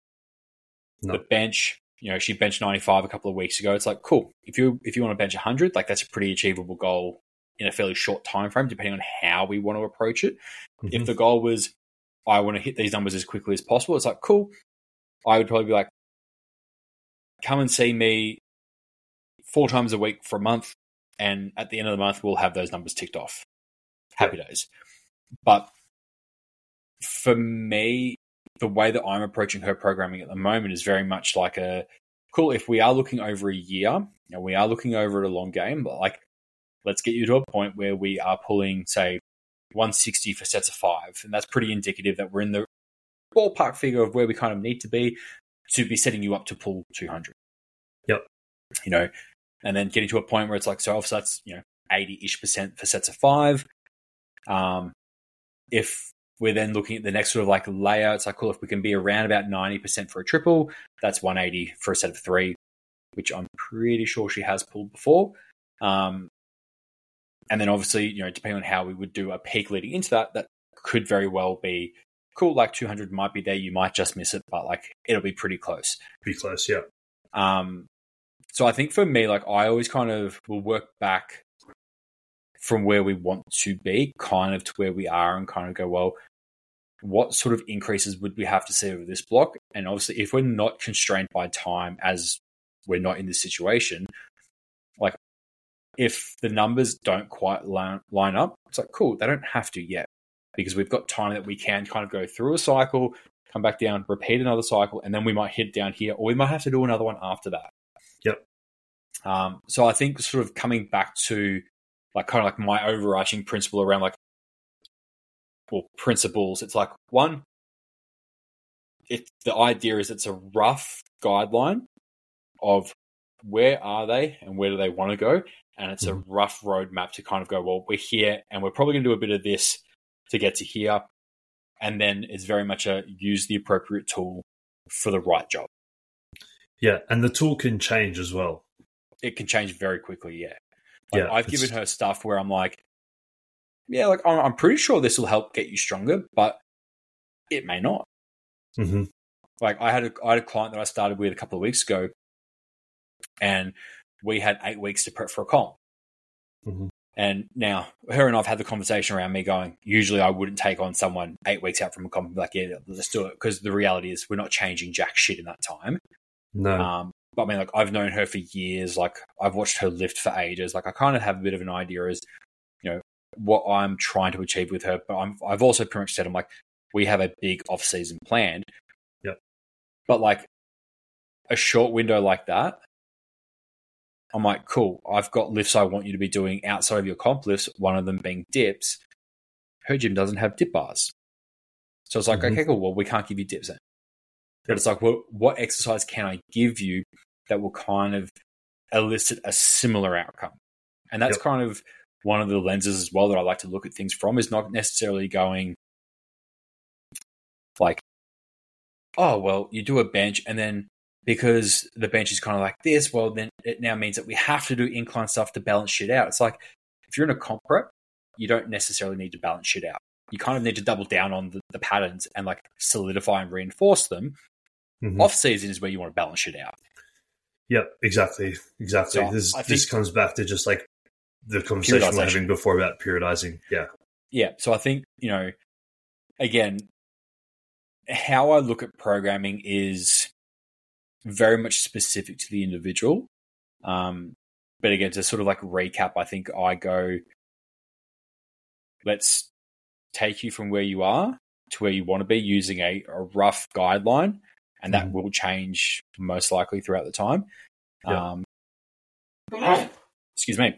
No. the bench you know she benched 95 a couple of weeks ago it's like cool if you if you want to bench 100 like that's a pretty achievable goal in a fairly short time frame depending on how we want to approach it Mhm. if the goal was i want to hit these numbers as quickly as possible it's like cool i would probably be like come and see me four times a week for a month and at the end of the month we'll have those numbers ticked off happy days but for me the way that I'm approaching her programming at the moment is very much like a cool. If we are looking over a year and we are looking over a long game, but like let's get you to a point where we are pulling, say, 160 for sets of five. And that's pretty indicative that we're in the ballpark figure of where we kind of need to be to be setting you up to pull 200. Yep. You know, and then getting to a point where it's like, so, so that's, you know, 80 ish percent for sets of five. Um, if we're then looking at the next sort of like layer, it's like, cool, if we can be around about 90% for a triple, that's 180 for a set of three, which I'm pretty sure she has pulled before. Um, and then obviously, you know, depending on how we would do a peak leading into that, that could very well be cool. Like 200 might be there. You might just miss it, but like it'll be pretty close. Pretty close, yeah. Um, so I think for me, like I always kind of will work back from where we want to be, kind of to where we are, and kind of go, well, what sort of increases would we have to see over this block? And obviously, if we're not constrained by time as we're not in this situation, like if the numbers don't quite line, line up, it's like, cool, they don't have to yet because we've got time that we can kind of go through a cycle, come back down, repeat another cycle, and then we might hit down here, or we might have to do another one after that. Yep. Um, so I think sort of coming back to like kind of like my overarching principle around like well principles, it's like one, it the idea is it's a rough guideline of where are they and where do they want to go, and it's mm-hmm. a rough roadmap to kind of go. Well, we're here, and we're probably going to do a bit of this to get to here, and then it's very much a use the appropriate tool for the right job. Yeah, and the tool can change as well. It can change very quickly. Yeah, like, yeah. I've given her stuff where I'm like, yeah, like I'm, I'm pretty sure this will help get you stronger, but it may not. Mm-hmm. Like I had a I had a client that I started with a couple of weeks ago, and we had eight weeks to prep for a comp. Mm-hmm. And now her and I've had the conversation around me going, usually I wouldn't take on someone eight weeks out from a comp and be like, yeah, let's do it. Because the reality is we're not changing jack shit in that time. No. Um, but I mean, like I've known her for years. Like I've watched her lift for ages. Like I kind of have a bit of an idea as, you know, what I'm trying to achieve with her. But I'm, I've also pretty much said, I'm like, we have a big off season planned. Yep. But like a short window like that, I'm like, cool. I've got lifts I want you to be doing outside of your comp lifts. One of them being dips. Her gym doesn't have dip bars, so it's like, mm-hmm. okay, cool. Well, we can't give you dips then. But it's like, well, what exercise can I give you that will kind of elicit a similar outcome? And that's yep. kind of one of the lenses as well that I like to look at things from is not necessarily going like, oh, well, you do a bench and then because the bench is kind of like this, well, then it now means that we have to do incline stuff to balance shit out. It's like if you're in a comp prep, you don't necessarily need to balance shit out. You kind of need to double down on the, the patterns and like solidify and reinforce them Mm-hmm. Off season is where you want to balance shit out. Yep, exactly, exactly. So this this comes back to just like the conversation we are having before about periodizing. Yeah, yeah. So I think you know, again, how I look at programming is very much specific to the individual. Um, but again, to sort of like recap, I think I go, let's take you from where you are to where you want to be using a, a rough guideline and that mm. will change most likely throughout the time. Yeah. Um, excuse me.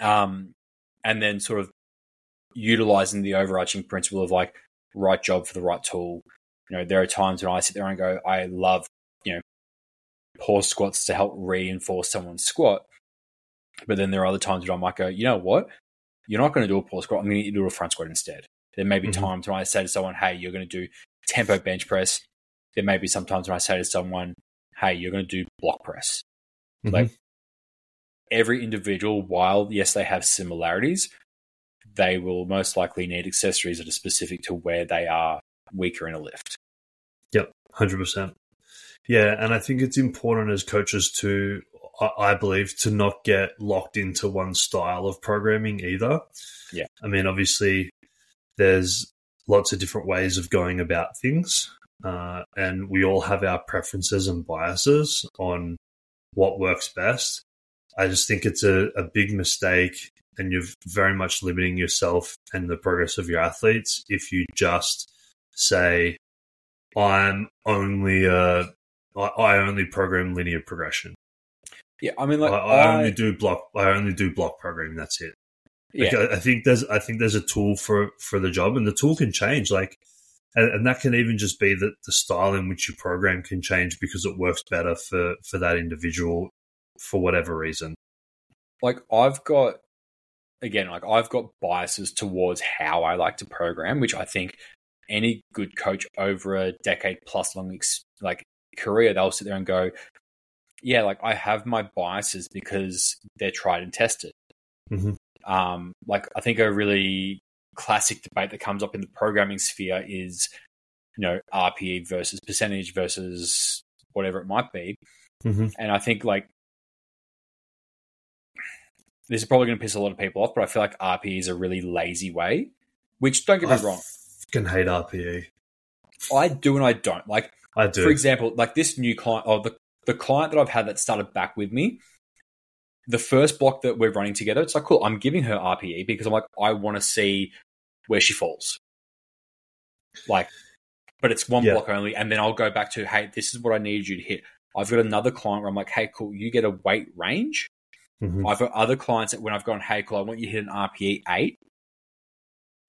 Um, and then sort of utilizing the overarching principle of like right job for the right tool. You know, there are times when I sit there and go, I love, pause squats to help reinforce someone's squat. But then there are other times when I might go, you know what? You're not going to do a pause squat. I'm going to do a front squat instead. There may be mm-hmm. times when I say to someone, hey, you're going to do tempo bench press there may be sometimes when I say to someone, hey, you're going to do block press. Mm-hmm. Like every individual, while yes, they have similarities, they will most likely need accessories that are specific to where they are weaker in a lift. Yep, 100%. Yeah, and I think it's important as coaches to, I believe, to not get locked into one style of programming either. Yeah. I mean, obviously, there's lots of different ways of going about things uh, and we all have our preferences and biases on what works best. I just think it's a, a big mistake, and you're very much limiting yourself and the progress of your athletes if you just say, "I'm only a I only program linear progression." Yeah, I mean, like I, I, I only do block. I only do block programming. That's it. Like, yeah, I, I think there's I think there's a tool for for the job, and the tool can change. Like, and, and that can even just be that the style in which you program can change because it works better for for that individual for whatever reason. like I've got again, like I've got biases towards how I like to program, which I think any good coach over a decade plus long ex- like career, they'll sit there and go, yeah, like I have my biases because they're tried and tested. Mhm. Um, like I think a really classic debate that comes up in the programming sphere is, you know, RPE versus percentage versus whatever it might be. Mhm. And I think like this is probably going to piss a lot of people off, but I feel like RPE is a really lazy way. Which don't get me I wrong, fucking hate RPE. I do and I don't. Like I do. for example, like this new client or the the client that I've had that started back with me. The first block that we're running together, it's like cool. I'm giving her RPE because I'm like I want to see where she falls. Like, but it's one Yeah. block only, and then I'll go back to hey, this is what I need you to hit. I've got another client where I'm like, hey, cool, you get a weight range. Mhm. I've got other clients that when I've gone, hey, cool, I want you to hit an RPE eight.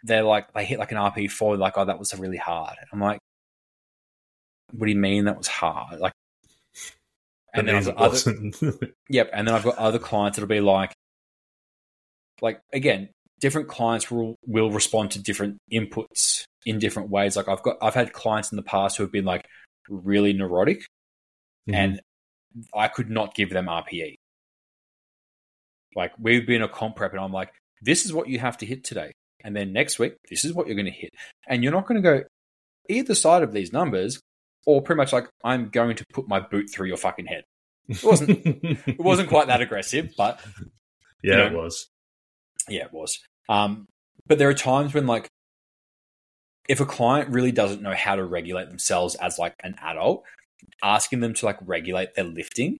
They're like, they hit like an RPE four, like, oh, that was really hard. I'm like, what do you mean that was hard? Like, That and then I've got other, yep, and then I've got other clients that'll be like, like again, different clients will will respond to different inputs in different ways. Like I've got, I've had clients in the past who have been like really neurotic, Mhm. and I could not give them RPE. Like we've been a comp prep, and I'm like, this is what you have to hit today, and then next week, this is what you're going to hit, and you're not going to go either side of these numbers, or pretty much like I'm going to put my boot through your fucking head. It wasn't, it wasn't quite that aggressive, but yeah, you it was. yeah, it was. Um, but there are times when like if a client really doesn't know how to regulate themselves as like an adult, asking them to like regulate their lifting,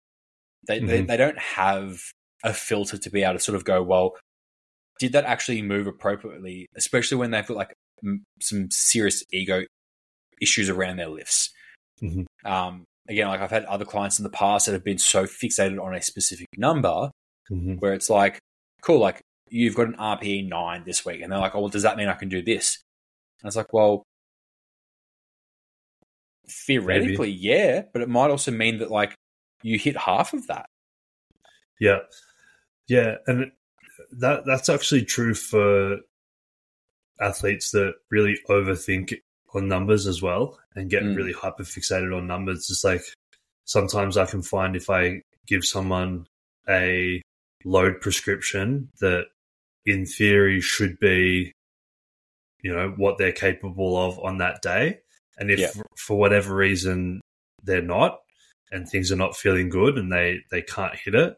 they they, Mhm. they don't have a filter to be able to sort of go, well, did that actually move appropriately? Especially when they've got like m- some serious ego issues around their lifts. Mhm. Um, again, like I've had other clients in the past that have been so fixated on a specific number Mhm. where it's like, cool, like you've got an RPE nine this week, and they're like, oh, well, does that mean I can do this? And it's like, well, theoretically, yeah, but it might also mean that like you hit half of that. Yeah, yeah, and that that's actually true for athletes that really overthink on numbers as well and get Mm. really hyper fixated on numbers. It's like sometimes I can find if I give someone a load prescription that in theory should be you know what they're capable of on that day and if Yeah. for whatever reason they're not and things are not feeling good and they they can't hit it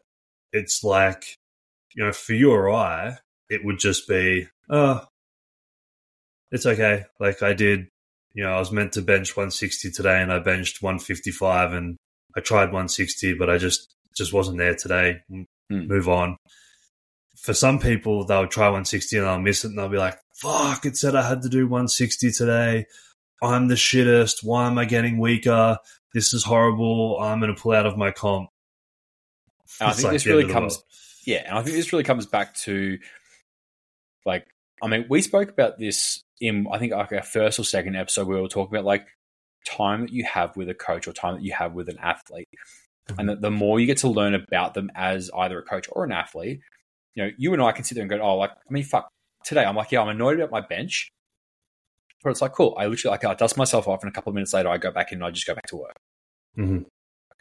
it's like you know for you or i it would just be oh it's okay like i did you know i was meant to bench 160 today and i benched 155 and i tried 160 but i just just wasn't there today. M- Hmm. move on. For some people they'll try 160 and they'll miss it and they'll be like fuck it said i had to do 160 today. I'm the shittest. Why am i getting weaker? This is horrible. I'm going to pull out of my comp. I think like this really comes, yeah, and I think this really comes back to like, I mean, we spoke about this in I think like our first or second episode. We were talking about like time that you have with a coach or time that you have with an athlete, and that the more you get to learn about them as either a coach or an athlete, you know, you and I can sit there and go, oh, like, I mean, fuck, today I'm like, yeah, I'm annoyed about my bench. But it's like, cool. I literally like I dust myself off, and a couple of minutes later, I go back in and I just go back to work. Mhm.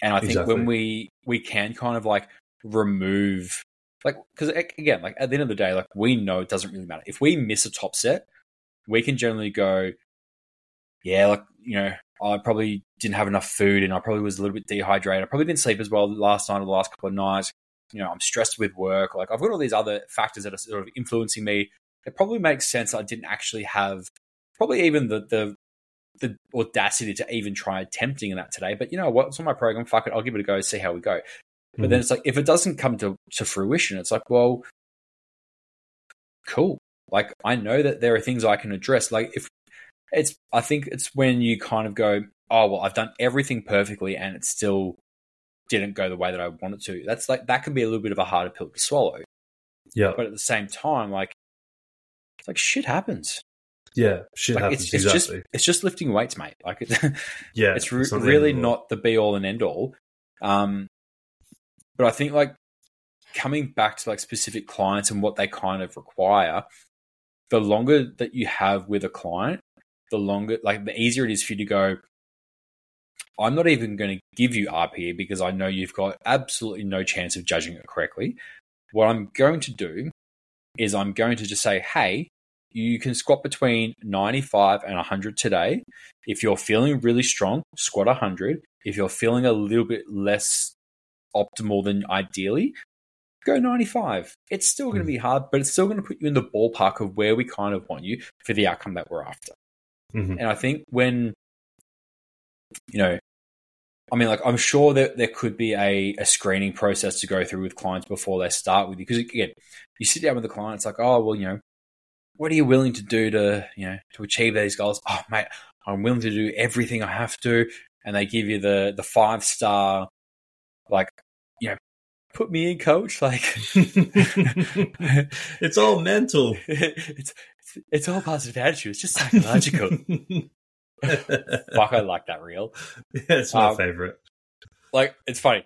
And I think Exactly. when we we can kind of like remove like because again like at the end of the day like we know it doesn't really matter if we miss a top set we can generally go yeah like you know i probably didn't have enough food and i probably was a little bit dehydrated i probably didn't sleep as well last night or the last couple of nights you know i'm stressed with work like i've got all these other factors that are sort of influencing me it probably makes sense i didn't actually have probably even the the the audacity to even try attempting that today. But you know what? It's on my program. Fuck it. I'll give it a go. See how we go. But mm-hmm. then it's like if it doesn't come to, to fruition, it's like, well, cool. Like I know that there are things I can address. Like if it's, I think it's when you kind of go, oh well, I've done everything perfectly and it still didn't go the way that I wanted to. That's like that can be a little bit of a harder pill to swallow. Yeah. But at the same time, like it's like shit happens. Yeah, shit Like happens it's, it's exactly. just it's just lifting weights, mate. Like it, yeah, it's re- not really end of the world. not the be all and end all. Um, but I think like coming back to like specific clients and what they kind of require, the longer that you have with a client, the longer like the easier it is for you to go. I'm not even going to give you RPE because I know you've got absolutely no chance of judging it correctly. What I'm going to do is I'm going to just say, hey, you can squat between 95 and 100 today. If you're feeling really strong, squat 100. If you're feeling a little bit less optimal than ideally, go 95. It's still going to be hard, but it's still going to put you in the ballpark of where we kind of want you for the outcome that we're after. Mhm. And I think when, you know, I mean, like, I'm sure that there could be a, a screening process to go through with clients before they start with you. Because, again, you sit down with the client, it's like, oh, well, you know, what are you willing to do to, you know, to achieve these goals? Oh, mate, I'm willing to do everything I have to. And they give you the, the five star, like, you know, put me in, coach. Like, it's all mental. it's, it's, it's all positive attitude. It's just psychological. Fuck, I like that reel. Yeah, it's my Um, favorite. like it's funny.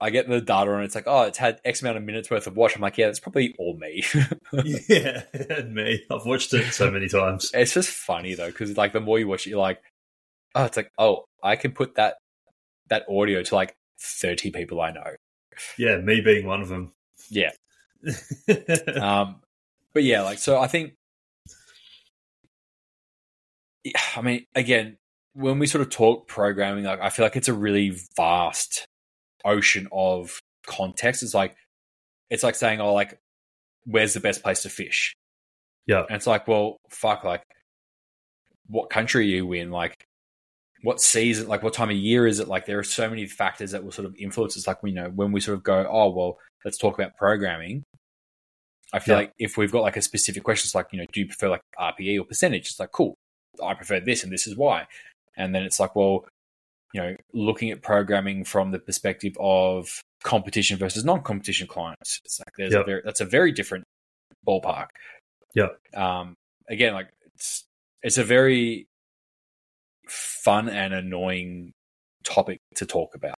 I get the data and it's like, oh, it's had X amount of minutes worth of watch. I'm like, yeah, that's probably all me. yeah, and me. I've watched it so many times. it's just funny though, because like the more you watch it, you're like, oh, it's like, oh, I can put that that audio to like 30 people I know. Yeah, me being one of them. Yeah. Um, but yeah, like so, I think. I mean, again, when we sort of talk programming, like I feel like it's a really vast ocean of context. It's like it's like saying, "Oh, like where's the best place to fish?" Yeah. and it's like, well, fuck, like what country are you in? Like what season? Like what time of year is it? Like there are so many factors that will sort of influence. It's like you know when we sort of go, "Oh, well, let's talk about programming." I feel Yeah. like if we've got like a specific question, it's like, you know, do you prefer like RPE or percentage? It's like, cool, I prefer this and this is why. And then it's like, well, you know, looking at programming from the perspective of competition versus non-competition clients. It's like there's a very that's a very different ballpark. Yeah. Um again, like it's it's a very fun and annoying topic to talk about.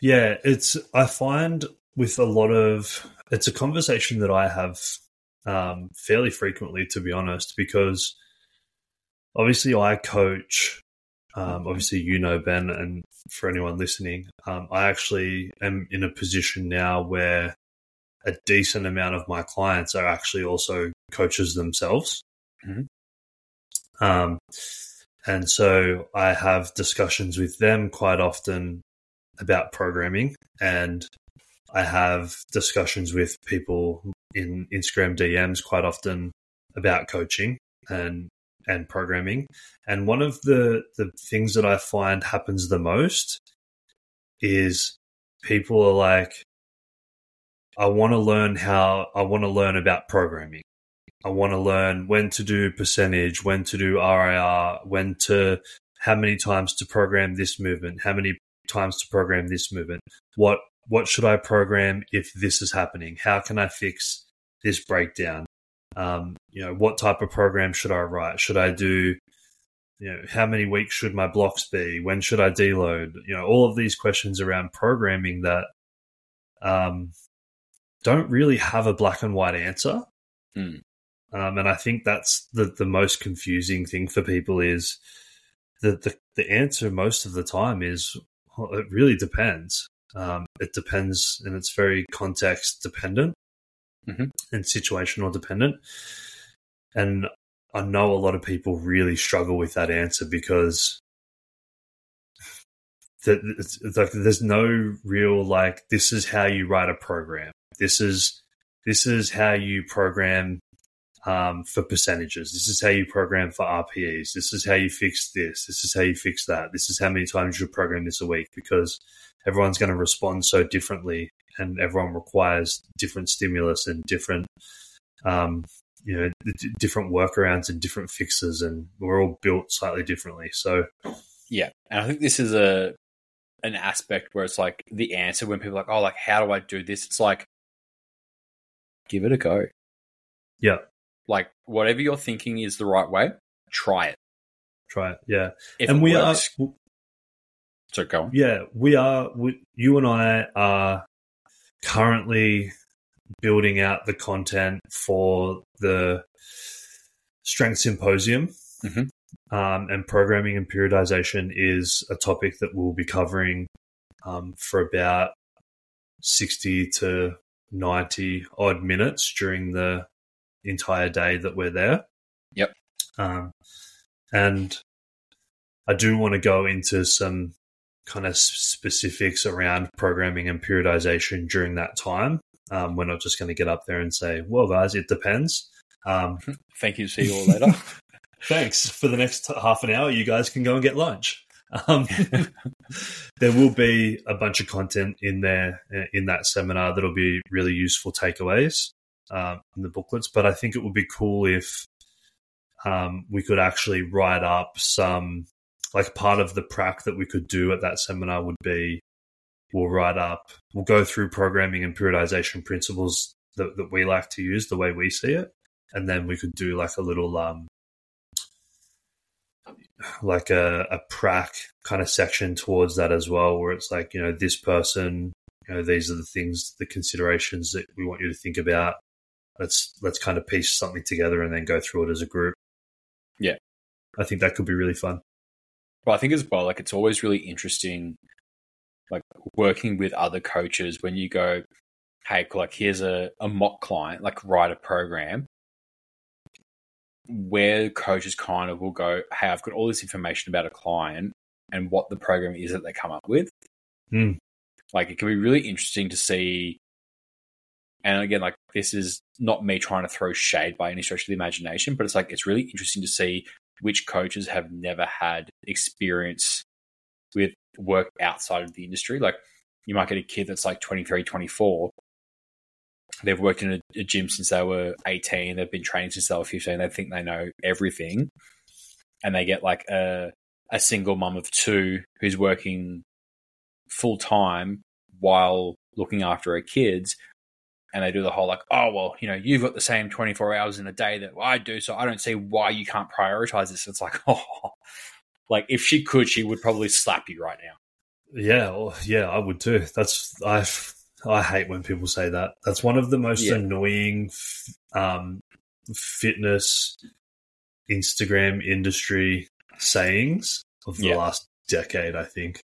Yeah, it's. I find with a lot of it's a conversation that I have um, fairly frequently, to be honest, because obviously I coach. Um, obviously, you know Ben, and for anyone listening, um, I actually am in a position now where a decent amount of my clients are actually also coaches themselves. Mhm. Um, and so I have discussions with them quite often about programming and I have discussions with people in Instagram DMs quite often about coaching and and programming. And one of the the things that I find happens the most is people are like I want to learn how I want to learn about programming. I want to learn when to do percentage, when to do RIR, when to how many times to program this movement, how many times to program this movement. What what should I program if this is happening? How can I fix this breakdown? Um, you know, what type of program should I write? Should I do you know, how many weeks should my blocks be? When should I deload? You know, all of these questions around programming that um, don't really have a black and white answer. Hmm. Um, and I think that's the, the most confusing thing for people is that the, the answer most of the time is well, it really depends. Um, it depends and it's very context dependent Mhm. and situational dependent. And I know a lot of people really struggle with that answer because that it's, it's like there's no real like this is how you write a program. This is this is how you program um, for percentages. This is how you program for RPEs. This is how you fix this. This is how you fix that. This is how many times you program this a week because everyone's going to respond so differently and everyone requires different stimulus and different um, you know d- different workarounds and different fixes and we're all built slightly differently so Yeah, and I think this is a an aspect where it's like the answer when people are like, oh, like how do I do this? It's like give it a go. Yeah. Like whatever you're thinking is the right way, try it. Try it. Yeah. If and it we works, are so go on. Yeah, we are. We, you and I are currently building out the content for the Strength Symposium. Mhm. Um, and programming and periodization is a topic that we'll be covering um, for about 60 to 90 odd minutes during the entire day that we're there. Yep. Um, and I do want to go into some kind of specifics around programming and periodization during that time. Um, we're not just going to get up there and say, well, guys, it depends. Um, Thank you. See you all later. thanks. For the next half an hour, you guys can go and get lunch. Um, there will be a bunch of content in there uh, in that seminar that'll be really useful takeaways um, in the booklets. But I think it would be cool if um, we could actually write up some, like part of the prac that we could do at that seminar would be we'll write up, we'll go through programming and periodization principles that, that we like to use the way we see it. And then we could do like a little um, like a, a prac kind of section towards that as well, where it's like, you know, this person, you know, these are the things, the considerations that we want you to think about. Let's let's kind of piece something together and then go through it as a group. Yeah. I think that could be really fun. But I think as well, like it's always really interesting, like working with other coaches when you go, hey, like here's a, a mock client, like write a program where coaches kind of will go, hey, I've got all this information about a client and what the program is that they come up with. Hmm. Like it can be really interesting to see. And again, like this is not me trying to throw shade by any stretch of the imagination, but it's like it's really interesting to see which coaches have never had experience with work outside of the industry. Like you might get a kid that's like 23, 24. They've worked in a, a gym since they were 18. They've been training since they were 15. They think they know everything. And they get like a, a single mum of two who's working full time while looking after her kids. And they do the whole like, oh, well, you know, you've got the same 24 hours in a day that I do. So I don't see why you can't prioritize this. It's like, oh, like if she could, she would probably slap you right now. Yeah, well, yeah, I would too. That's I I hate when people say that. That's one of the most Yeah. annoying um, fitness Instagram industry sayings of the Yeah. last decade. I think.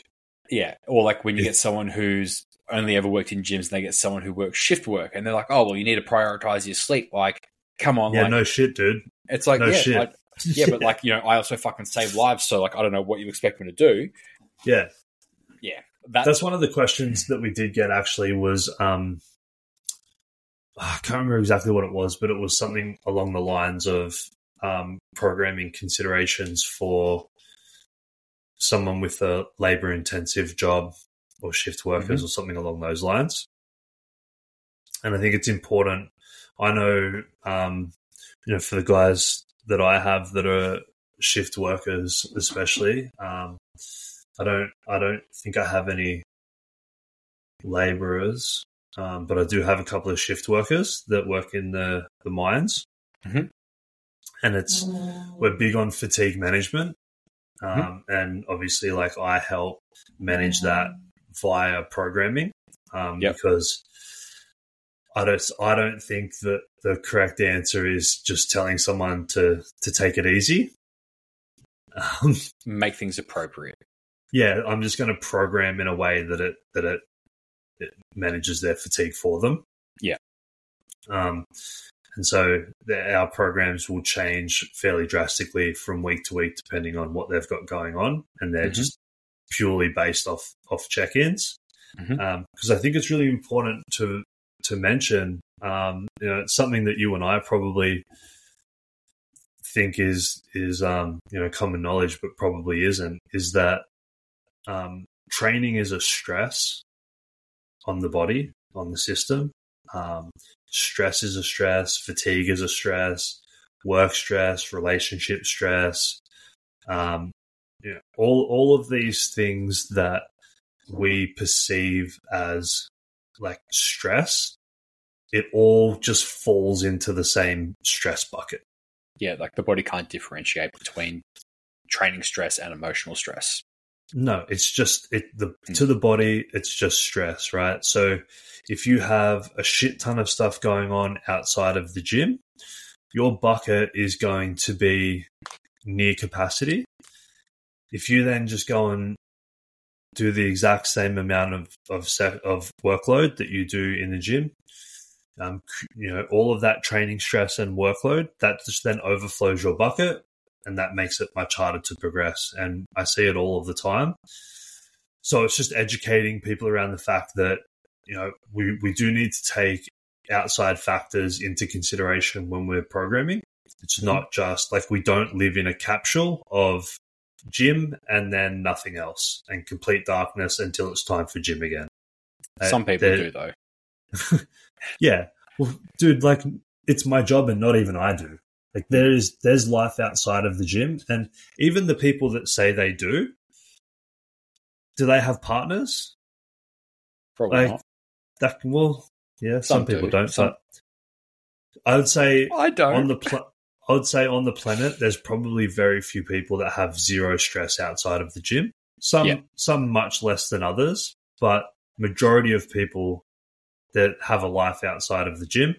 Yeah. Or like when you get someone who's only ever worked in gyms and they get someone who works shift work and they're like, oh, well, you need to prioritize your sleep. Like, come on. yeah, like, no shit, dude. it's like, no yeah, shit. like- yeah, but like, you know, I also fucking save lives. So like, I don't know what you expect me to do. yeah, That, that's one of the questions that we did get. Actually, was um, I can't remember exactly what it was, but it was something along the lines of um, programming considerations for someone with a labor intensive job or shift workers or something along those lines. And I think it's important. I know, um, you know, for the guys that I have that are shift workers, especially, um, I don't, I don't think I have any laborers, um, but I do have a couple of shift workers that work in the the mines, Mhm. and it's we're big on fatigue management, um, and obviously, like I help manage that via programming, um, Yep. because I don't, I don't think that the correct answer is just telling someone to to take it easy. Um, make things appropriate. yeah, I'm just going to program in a way that it that it, it manages their fatigue for them. Yeah. Um, and so the, our programs will change fairly drastically from week to week depending on what they've got going on, and they're Mhm. just purely based off off check-ins. Mhm. Because I think it's really important to to mention. Um, you know, it's something that you and I probably think is is um, you know common knowledge, but probably isn't. Is that um, training is a stress on the body, on the system. Um, stress is a stress. Fatigue is a stress. Work stress, relationship stress. You know, all all of these things that we perceive as like stress, it all just falls into the same stress bucket. Yeah, like the body can't differentiate between training stress and emotional stress. No, it's just it the hmm. to the body, it's just stress, right? So if you have a shit ton of stuff going on outside of the gym, your bucket is going to be near capacity. If you then just go and do the exact same amount of of set, of workload that you do in the gym, um, you know all of that training stress and workload that just then overflows your bucket, and that makes it much harder to progress. And I see it all of the time. So it's just educating people around the fact that you know we we do need to take outside factors into consideration when we're programming. It's not just like we don't live in a capsule of gym and then nothing else and complete darkness until it's time for gym again. Uh, some people do though. yeah. Well, dude, like it's my job and not even I do. Like there is there's life outside of the gym and even the people that say they do do they have partners? Probably like, not. That well, yeah, some, Some people do. don't. Some- But I would say I don't. on the pl- I would say on the planet, there's probably very few people that have zero stress outside of the gym. Some Yeah. some much less than others, but majority of people that have a life outside of the gym,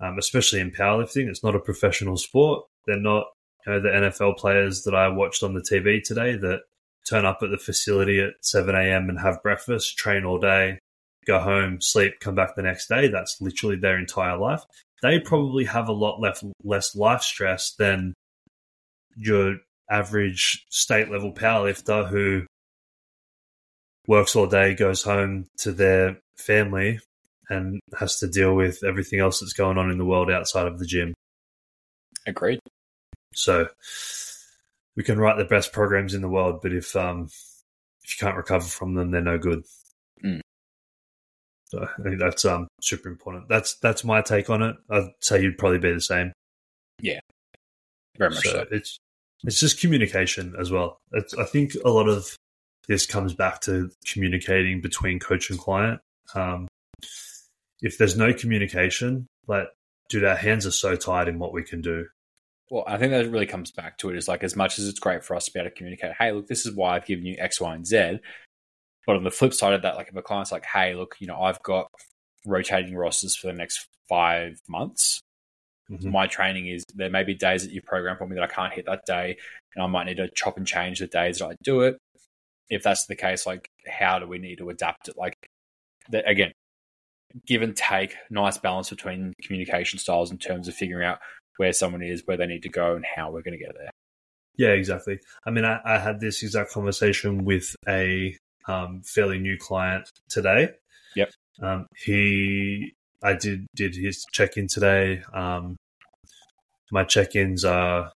um, especially in powerlifting, it's not a professional sport. They're not you know the NFL players that I watched on the TV today that turn up at the facility at 7 a.m. and have breakfast, train all day, go home, sleep, come back the next day. That's literally their entire life. They probably have a lot less less life stress than your average state level powerlifter who works all day, goes home to their family, and has to deal with everything else that's going on in the world outside of the gym. Agreed. So we can write the best programs in the world, but if um if you can't recover from them, they're no good. So I think that's um super important. That's that's my take on it. I'd say you'd probably be the same. Yeah, very much So so. it's it's just communication as well. It's, I think a lot of this comes back to communicating between coach and client. Um, if there's no communication, like, dude, our hands are so tied in what we can do. Well, I think that really comes back to it is like as much as it's great for us to be able to communicate, hey, look, this is why I've given you X, Y, and Z. But on the flip side of that, like if a client's like, hey, look, you know, I've got rotating rosters for the next five months. Mhm. My training is there may be days that you program for me that I can't hit that day, and I might need to chop and change the days that I do it. If that's the case, like how do we need to adapt it? Like again, give and take, nice balance between communication styles in terms of figuring out where someone is, where they need to go, and how we're going to get there. Yeah, exactly. I mean, I, I had this exact conversation with a um, fairly new client today. Yep. Um, he, I did did his check in today. Um, my check ins are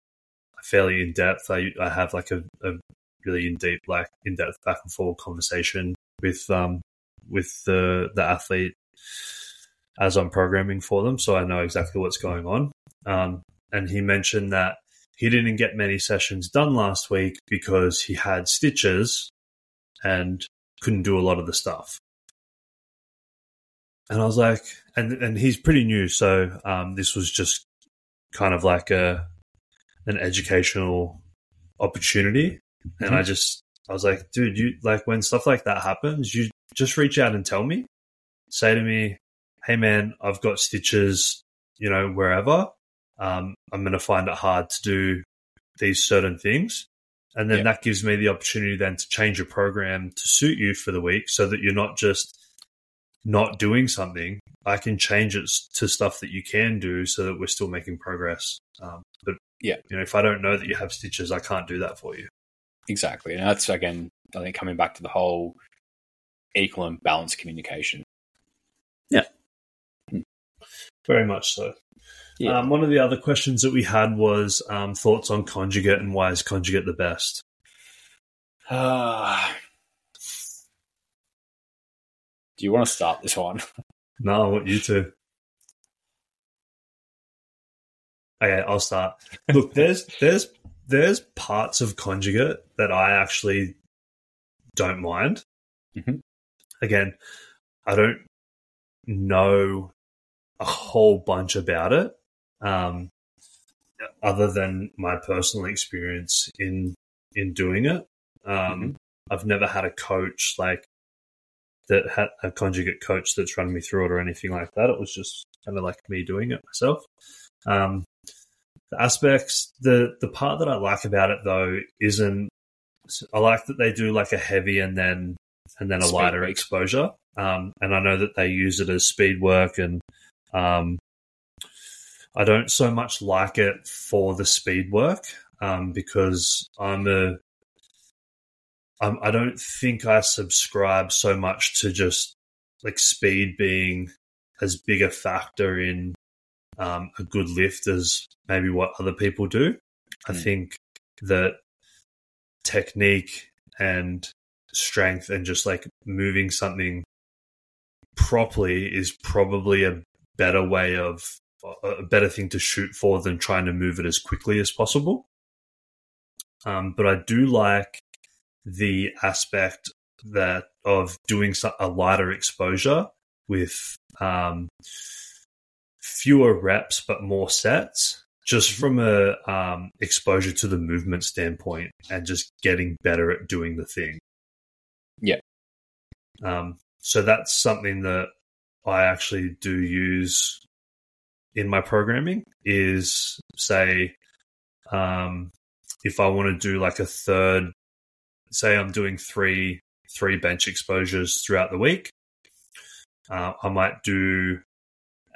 fairly in depth. I I have like a, a really in deep, like in depth back and forth conversation with um with the the athlete as I'm programming for them, so I know exactly what's going on. Um, and he mentioned that he didn't get many sessions done last week because he had stitches and couldn't do a lot of the stuff. And I was like, and and he's pretty new, so um, this was just kind of like a an educational opportunity. And I just I was like, dude, you like when stuff like that happens, you just reach out and tell me. Say to me, hey man, I've got stitches, you know, wherever. Um, I'm going to find it hard to do these certain things. And then Yeah. that gives me the opportunity then to change your program to suit you for the week so that you're not just not doing something. I can change it to stuff that you can do so that we're still making progress. Um, but Yeah. you know, if I don't know that you have stitches, I can't do that for you. Exactly. And that's, again, I think coming back to the whole equal and balanced communication. Yeah. Very much so. Yeah. Um, one of the other questions that we had was um, thoughts on conjugate and why is conjugate the best? Ah. do you want to start this one? No, I want you to. Okay, I'll start. Look, there's there's there's parts of conjugate that I actually don't mind. Mhm. Again, I don't know a whole bunch about it, um, other than my personal experience in in doing it. Um, I've never had a coach like that had a conjugate coach that's run me through it or anything like that. It was just kind of like me doing it myself. Um, the aspects, the the part that I like about it though isn't. I like that they do like a heavy and then and then a Speed lighter work. exposure. Um, and I know that they use it as speed work, and um, I don't so much like it for the speed work um, because I'm a I'm, I don't think I subscribe so much to just like speed being as big a factor in um, a good lift as maybe what other people do. I Hmm. think that technique and strength and just like moving something properly is probably a better way of a better thing to shoot for than trying to move it as quickly as possible. Um, but I do like the aspect that of doing a lighter exposure with um, fewer reps but more sets, just from a um, exposure to the movement standpoint, and just getting better at doing the thing. Yeah. Um, so that's something that I actually do use in my programming. Is say, um, if I want to do like a third say I'm doing three three bench exposures throughout the week, uh, I might do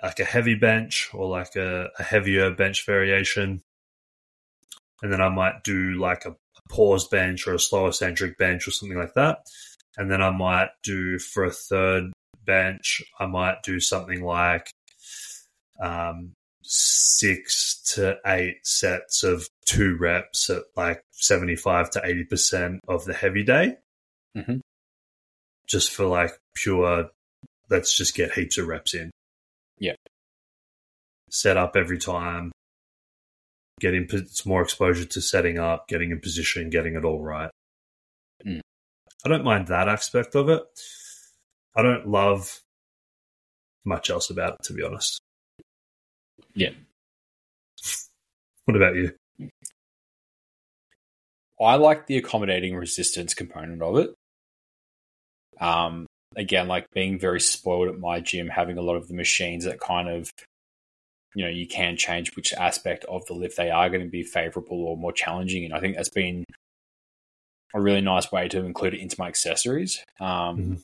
like a heavy bench or like a, a heavier bench variation, and then I might do like a, a pause bench or a slower centric bench or something like that, and then I might do for a third bench, I might do something like um, six to eight sets of two reps at like 75 to 80% of the heavy day. Mhm. Just for like pure, let's just get heaps of reps in. Yeah. Set up every time, getting it's more exposure to setting up, getting in position, getting it all right. Mm. I don't mind that aspect of it. I don't love much else about it, to be honest. Yeah. What about you? I like the accommodating resistance component of it. Um, again, like being very spoiled at my gym, having a lot of the machines that kind of, you know, you can change which aspect of the lift they are going to be favorable or more challenging. And I think that's been a really nice way to include it into my accessories. Um, Mhm.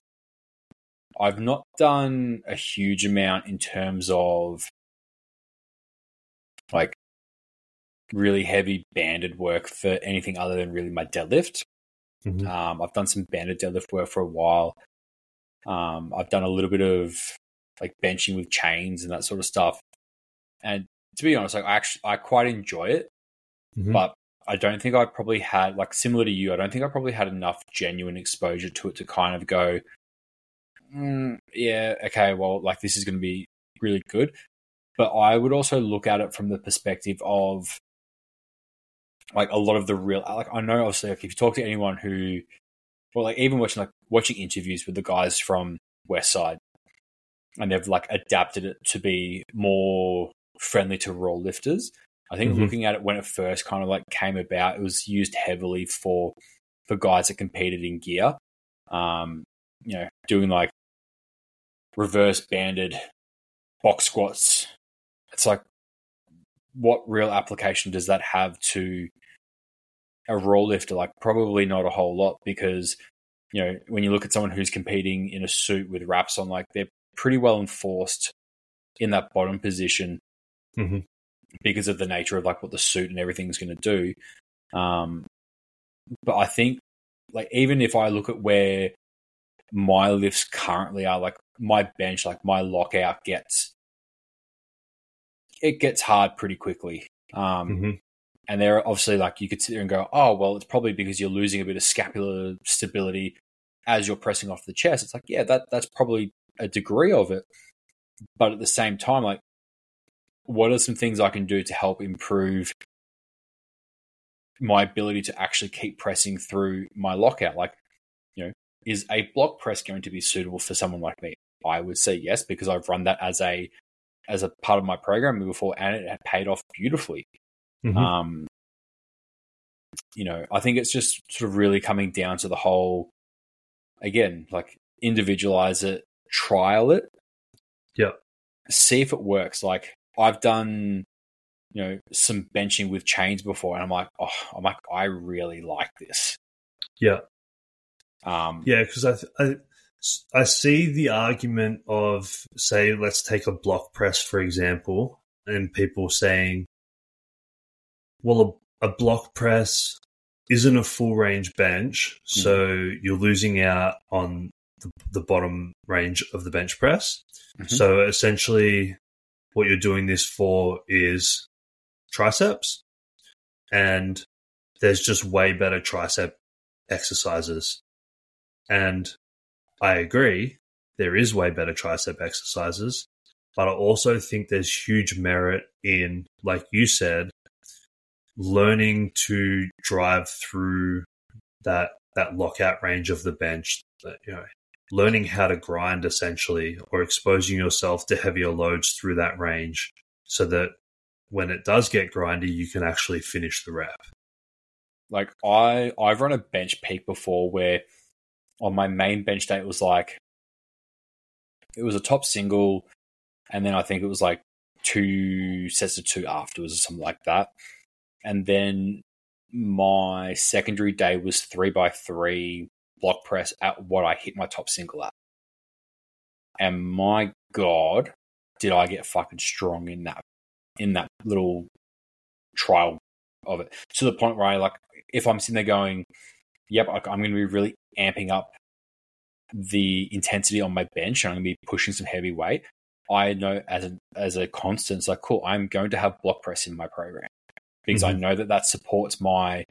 I've not done a huge amount in terms of like really heavy banded work for anything other than really my deadlift. Mhm. Um, I've done some banded deadlift work for a while. Um, I've done a little bit of like benching with chains and that sort of stuff. And to be honest, like I actually I quite enjoy it, Mhm. but I don't think I probably had like similar to you. I don't think I probably had enough genuine exposure to it to kind of go, mm, yeah, okay, well, like this is going to be really good. But I would also look at it from the perspective of like a lot of the real like I know obviously like if you talk to anyone who well like even watching like watching interviews with the guys from Westside and they've like adapted it to be more friendly to raw lifters. I think Mhm. looking at it when it first kind of like came about, it was used heavily for for guys that competed in gear. Um, you know, doing like reverse banded box squats. It's like what real application does that have to a raw lifter? Like probably not a whole lot because you know when you look at someone who's competing in a suit with wraps on, like they're pretty well enforced in that bottom position Mhm. because of the nature of like what the suit and everything's going to do. Um, but I think like even if I look at where my lifts currently are, like my bench, like my lockout gets it gets hard pretty quickly. Um, Mhm. and there are obviously like you could sit there and go, oh well, it's probably because you're losing a bit of scapular stability as you're pressing off the chest. It's like yeah, that that's probably a degree of it, but at the same time, like what are some things I can do to help improve my ability to actually keep pressing through my lockout? Like you know, is a block press going to be suitable for someone like me? I would say yes because I've run that as a as a part of my program before, and it had paid off beautifully. Mhm. Um, you know, I think it's just sort of really coming down to the whole, again, like individualize it, trial it, Yep. see if it works. Like I've done, you know, some benching with chains before, and I'm like, oh, I'm like, I really like this. Yeah. Um, Yeah, because I, I I see the argument of say, let's take a block press for example, and people saying, well, a, a block press isn't a full range bench, so you're losing out on the, the bottom range of the bench press. Mhm. So essentially, what you're doing this for is triceps, and there's just way better tricep exercises. And I agree, there is way better tricep exercises, but I also think there's huge merit in, like you said, learning to drive through that that lockout range of the bench. You know, learning how to grind essentially, or exposing yourself to heavier loads through that range, so that when it does get grindy, you can actually finish the rep. like I I've run a bench peak before where on my main bench day it was like it was a top single and then I think it was like two sets of two afterwards or something like that. And then my secondary day was three by three block press at what I hit my top single at. And my God, did I get fucking strong in that in that little trial of it to the point where I like if I'm sitting there going, "Yep, I- I'm going to be really amping up the intensity on my bench, and I'm going to be pushing some heavy weight." I know as a as a constant, it's like, cool, I'm going to have block press in my program because I Mhm. know that that supports my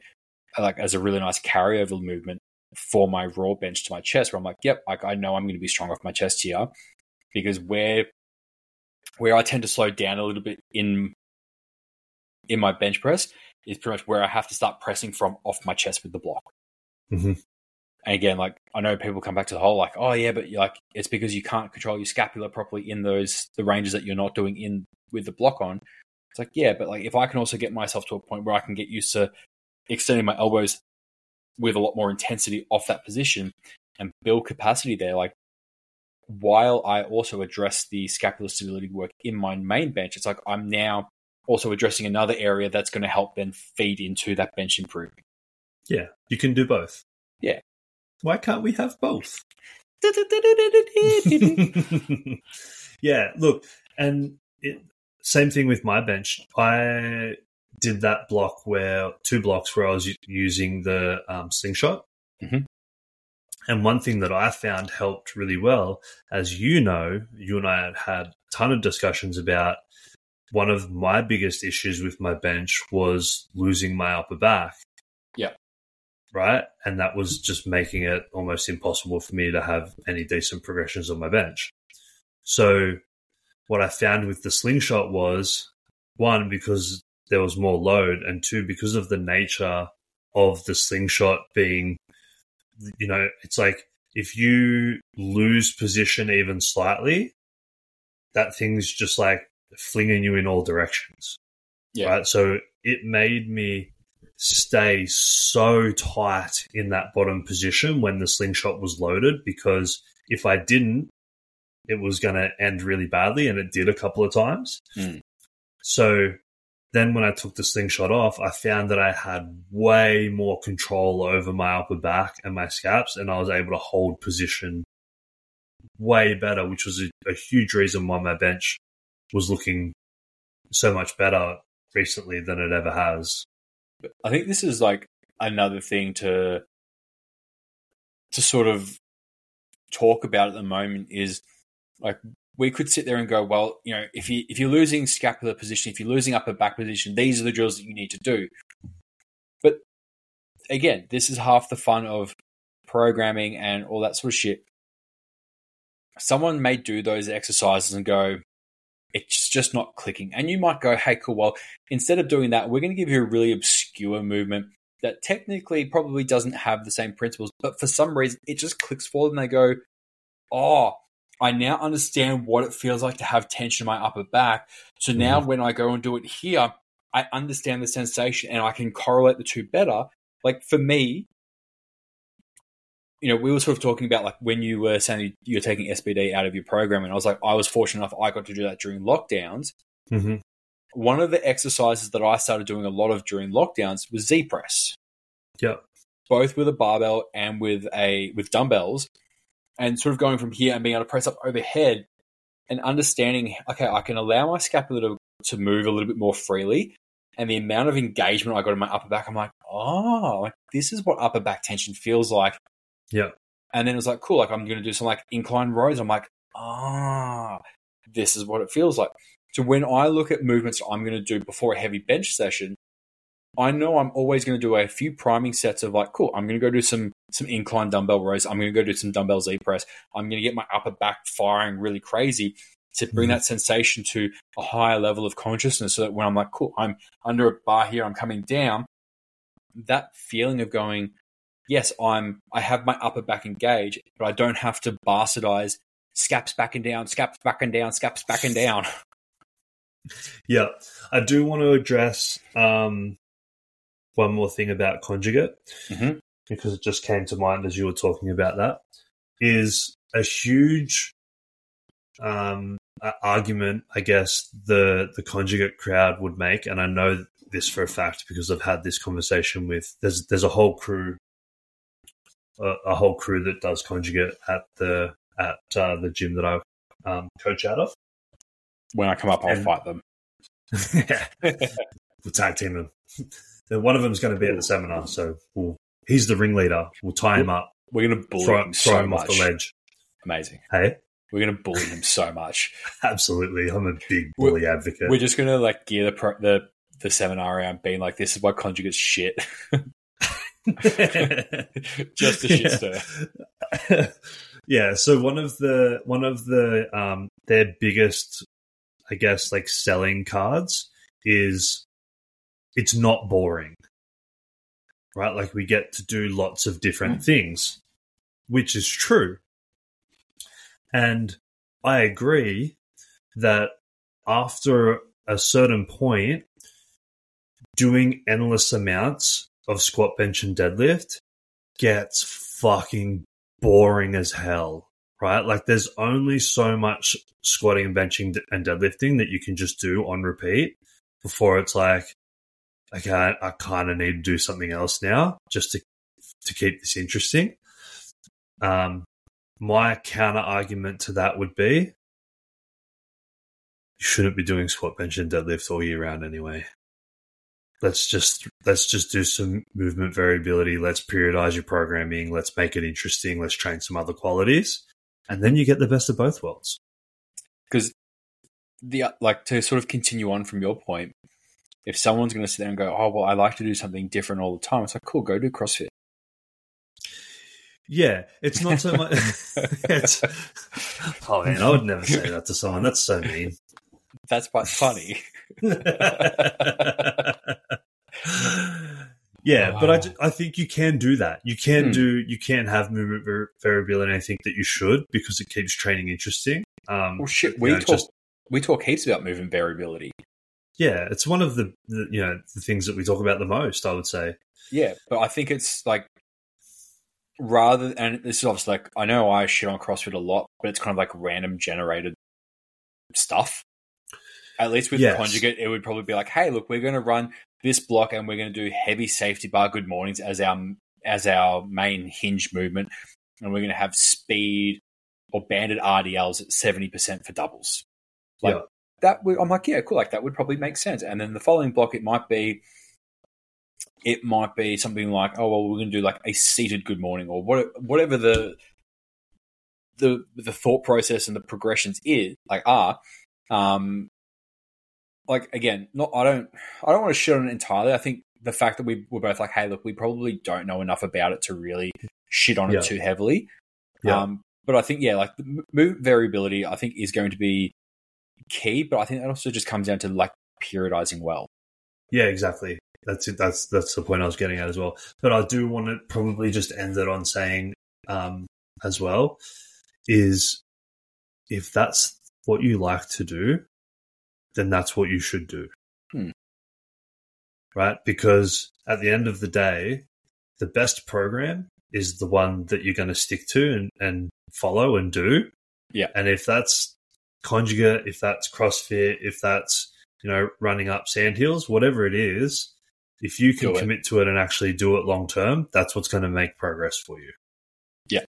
like as a really nice carryover movement for my raw bench to my chest. Where I'm like, "Yep, like I know I'm going to be strong off my chest here," because where where I tend to slow down a little bit in in my bench press is pretty much where I have to start pressing from off my chest with the block. Mhm. And again, like I know people come back to the whole like, oh yeah, but like it's because you can't control your scapula properly in those the ranges that you're not doing in with the block on. It's like yeah, but like if I can also get myself to a point where I can get used to extending my elbows with a lot more intensity off that position and build capacity there, like while I also address the scapular stability work in my main bench, it's like I'm now also addressing another area that's going to help then feed into that bench improvement. Yeah, you can do both. Yeah. Why can't we have both? yeah, look, and it, same thing with my bench. I did that block where two blocks where I was using the um, slingshot. Mhm. And one thing that I found helped really well, as you know, you and I had had a ton of discussions about one of my biggest issues with my bench was losing my upper back. Yeah. Right. And that was just making it almost impossible for me to have any decent progressions on my bench. So, what I found with the slingshot was one, because there was more load, and two, because of the nature of the slingshot being, you know, it's like if you lose position even slightly, that thing's just like flinging you in all directions. Yeah. Right. So it made me stay so tight in that bottom position when the slingshot was loaded because if I didn't, it was going to end really badly. And it did a couple of times. Mm. So then when I took the slingshot off, I found that I had way more control over my upper back and my scaps, and I was able to hold position way better, which was a, a huge reason why my bench was looking so much better recently than it ever has. But I think this is like another thing to to sort of talk about at the moment is like we could sit there and go, well, you know, if you if you're losing scapular position, if you're losing upper back position, these are the drills that you need to do. But again, this is half the fun of programming and all that sort of shit. Someone may do those exercises and go, it's just not clicking. And you might go, hey, cool, well, instead of doing that, we're going to give you a really obscure movement that technically probably doesn't have the same principles, but for some reason it just clicks for them. They go, "Oh, I now understand what it feels like to have tension in my upper back. So now Mhm. when I go and do it here, I understand the sensation and I can correlate the two better. Like for me, you know, we were sort of talking about like when you were saying you're taking SBD out of your program, and I was like, I was fortunate enough I got to do that during lockdowns. hmm One of the exercises that I started doing a lot of during lockdowns was Z press. Yeah. both with a barbell and with a with dumbbells, and sort of going from here and being able to press up overhead and understanding, okay, I can allow my scapula to, to move a little bit more freely. And the amount of engagement I got in my upper back, I'm like, oh, this is what upper back tension feels like. Yeah. And then it was like, cool, like I'm going to do some like incline rows. I'm like, ah, this is what it feels like. So when I look at movements I'm going to do before a heavy bench session, I know I'm always going to do a few priming sets of like, cool, I'm going to go do some some incline dumbbell rows. I'm going to go do some dumbbell Z press. I'm going to get my upper back firing really crazy to bring Mhm. that sensation to a higher level of consciousness. So that when I'm like, cool, I'm under a bar here, I'm coming down. That feeling of going, yes, I'm I have my upper back engaged, but I don't have to bastardize scaps back and down, scaps back and down, scaps back and down. Yeah, I do want to address um, one more thing about conjugate Mhm. because it just came to mind as you were talking about that. Is a huge um, argument, I guess the the conjugate crowd would make, and I know this for a fact because I've had this conversation with. There's there's a whole crew, a, a whole crew that does conjugate at the at uh, the gym that I um, coach out of. When I come up, I'll And- fight them. yeah. We'll tag team. Then One of them's going to be at the seminar, so we'll, he's the ringleader. We'll tie him up, We're going to bully throw, him throw so him much. off the ledge. Amazing. Hey, We're going to bully him so much. absolutely. I'm a big bully advocate. We're just going to like gear the pro- the the seminar around being like, this is why conjugates shit. just a shit stir. yeah. So one of the one of the um their biggest, I guess, like selling cards is it's not boring, right? Like we get to do lots of different mm. things, which is true, and I agree that after a certain point, doing endless amounts of squat, bench, and deadlift gets fucking boring as hell, right? Like there's only so much squatting and benching and deadlifting that you can just do on repeat before it's like, okay, I, kind of need to do something else now just to to keep this interesting. Um, my counter argument to that would be you shouldn't be doing squat, bench, and deadlift all year round anyway. Let's just let's just do some movement variability. Let's periodize your programming. Let's make it interesting. Let's train some other qualities and then you get the best of both worlds Because the uh, like to sort of continue on from your point, if someone's going to sit there and go, "Oh, well, I like to do something different all the time," it's like, "Cool, go do CrossFit." yeah it's not so much it's, oh man i would never say that to someone that's so mean That's quite funny. yeah, but I, ju- I think you can do that. You can Hmm. do you can have movement var- variability. And I think that you should because it keeps training interesting. Um, Well, shit, we know, talk just- we talk heaps about movement variability. yeah, it's one of the, the you know the things that we talk about the most. I would say. Yeah, but I think it's like rather, and this is obviously like I know I shit on CrossFit a lot, but it's kind of like random generated stuff. At least with Yes. conjugate, it would probably be like, "Hey, look, we're going to run this block, and we're going to do heavy safety bar good mornings as our as our main hinge movement, and we're going to have speed or banded RDLs at seventy percent for doubles." Like Yeah. that, would, I'm like, yeah, cool. Like that would probably make sense. And then the following block, it might be it might be something like, oh well, we're going to do like a seated good morning or what, whatever the the the thought process and the progressions is like are. Um, like again, not I don't I don't want to shit on it entirely. I think the fact that we were both like, hey, look, we probably don't know enough about it to really shit on Yeah. it too heavily. Yeah. Um, but I think yeah, like the m- movement variability, I think is going to be key. But I think that also just comes down to like periodizing well. Yeah, exactly. that's it. That's that's the point I was getting at as well. But I do want to probably just end it on saying um, as well is if that's what you like to do, then that's what you should do. Hmm. Right? Because at the end of the day, the best program is the one that you're going to stick to and, and follow and do. Yeah. And if that's conjugate, if that's CrossFit, if that's, you know, running up sand hills, whatever it is, if you can commit to it and actually do it long term, that's what's going to make progress for you. Yeah.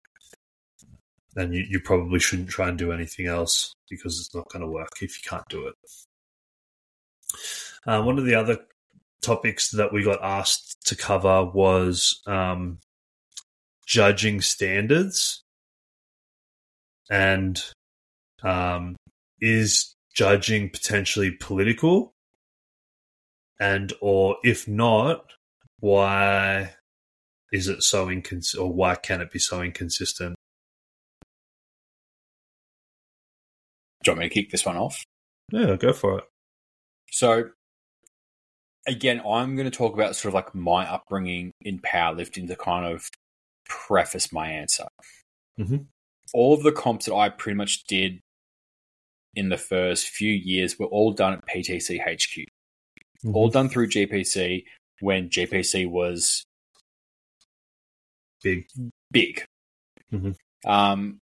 And you, you probably shouldn't try and do anything else because it's not going to work if you can't do it. Uh, one of the other topics that we got asked to cover was um, judging standards. And um, is judging potentially political? And or if not why is it so inconsistent or why can it be so inconsistent? Do you want me to kick this one off? yeah go for it So, again, I'm going to talk about sort of like my upbringing in powerlifting to kind of preface my answer. Mhm. All of the comps that I pretty much did in the first few years were all done at PTC HQ, all done through GPC when GPC was big big. Mhm. Um,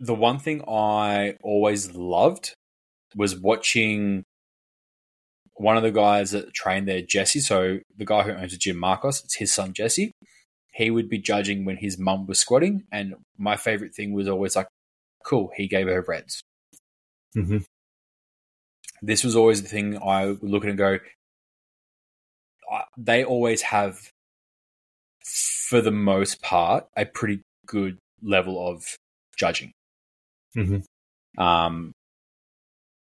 the one thing I always loved was watching one of the guys that trained there, Jesse. So the guy who owns the gym, Marcos, it's his son Jesse. He would be judging when his mum was squatting, and my favorite thing was always like, "Cool, he gave her reds." Mhm. This was always the thing I would look at and go. I- They always have, for the most part, a pretty good level of judging. Mhm. Um,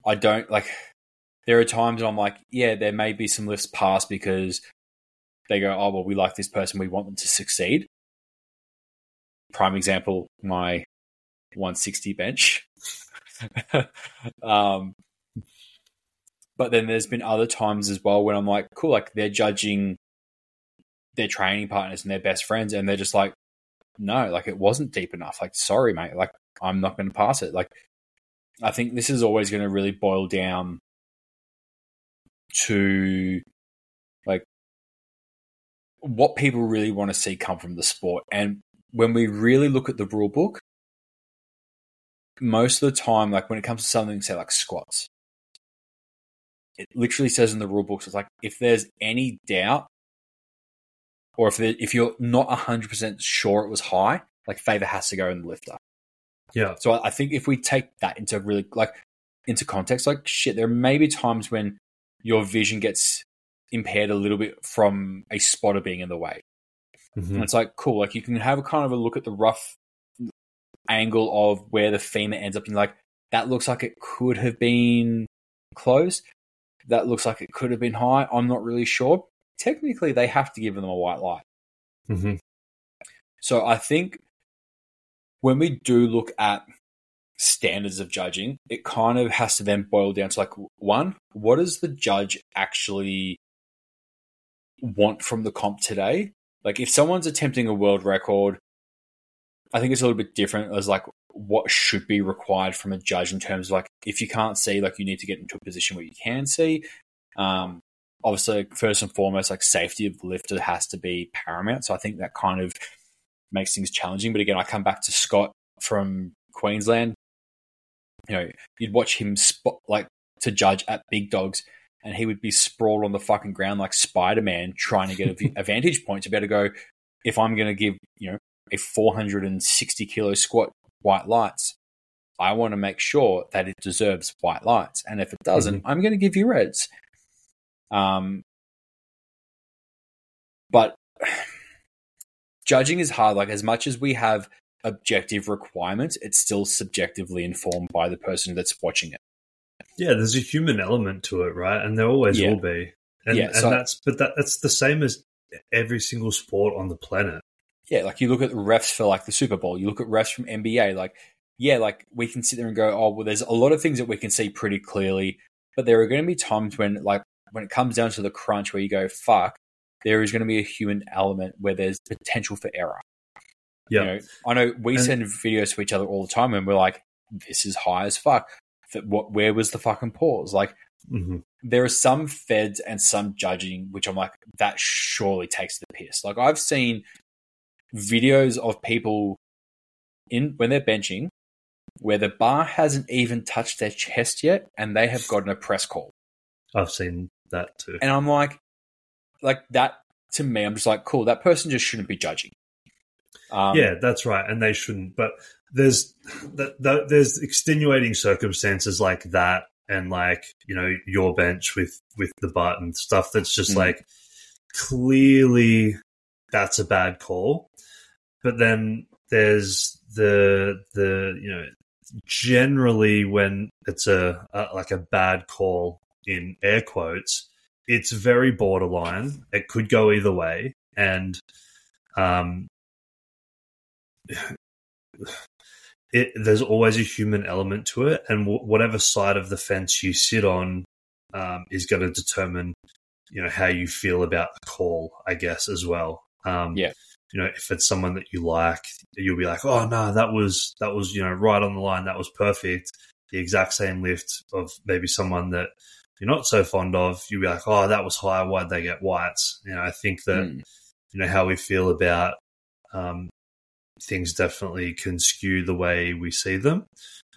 I don't like. There are times I'm like, yeah, there may be some lifts passed because they go, oh well, we like this person, we want them to succeed. Prime example, my 160 bench. um, but then there's been other times as well when I'm like, cool, like they're judging their training partners and their best friends, and they're just like, no, like it wasn't deep enough. Like, sorry, mate, like I'm not going to pass it. Like, I think this is always going to really boil down to like what people really want to see come from the sport. And when we really look at the rule book, most of the time, like when it comes to something, say like squats, it literally says in the rule books, it's like if there's any doubt, or if there, if you're not hundred percent sure it was high, like favor has to go in the lifter. yeah So I think if we take that into really like into context, like shit, there may be times when your vision gets impaired a little bit from a spotter being in the way. Mhm. And it's like cool, like you can have a kind of a look at the rough angle of where the femur ends up and like that looks like it could have been close. That looks like it could have been high. I'm not really sure. Technically they have to give them a white light. Mhm. So I think when we do look at standards of judging, it kind of has to then boil down to like one, what does the judge actually want from the comp today? Like if someone's attempting a world record, I think it's a little bit different as like what should be required from a judge in terms of like if you can't see, like you need to get into a position where you can see. Um, obviously, first and foremost, like safety of the lifter has to be paramount. So I think that kind of makes things challenging. But again, I come back to Scott from Queensland. You know, you'd watch him spot like to judge at big dogs, and he would be sprawled on the fucking ground like Spider Man, trying to get a, vantage point to be able to go. If I'm going to give you know a 460 kilo squat white lights, I want to make sure that it deserves white lights, and if it doesn't, I'm going to give you reds. Um, but judging is hard. Like as much as we have objective requirement, it's still subjectively informed by the person that's watching it. yeah there's a human element to it right and there always Yeah. will be and, Yeah, and that's but that, that's the same as every single sport on the planet Yeah, like you look at the refs for like the Super Bowl, you look at refs from NBA, like yeah, like we can sit there and go, oh well, there's a lot of things that we can see pretty clearly, but there are going to be times when like when it comes down to the crunch where you go, fuck, there is going to be a human element where there's potential for error. Yeah. You know, I know we And- send videos to each other all the time and we're like, this is high as fuck. Th- What, where was the fucking pause? Like, hmm there are some feds and some judging which I'm like, that surely takes the piss. Like I've seen videos of people in when they're benching where the bar hasn't even touched their chest yet and they have gotten a press call. I've seen that too. And I'm like, like that to me, I'm just like, cool, that person just shouldn't be judging. Um, yeah, that's right, and they shouldn't. But there's th- th- there's extenuating circumstances like that, and like you know your bench with with the butt and stuff. That's just Mm. like clearly that's a bad call. But then there's the the you know generally when it's a, a like a bad call in air quotes, it's very borderline. It could go either way, and um, it there's always a human element to it, and w- whatever side of the fence you sit on um, is going to determine, you know, how you feel about the call, I guess, as well. Um, Yeah. You know, if it's someone that you like, you'll be like, "Oh no, that was that was you know right on the line. That was perfect." The exact same lift of maybe someone that you're not so fond of, you'll be like, "Oh, that was high. Why'd they get whites?" You know, I think that mm, you know how we feel about um, things definitely can skew the way we see them.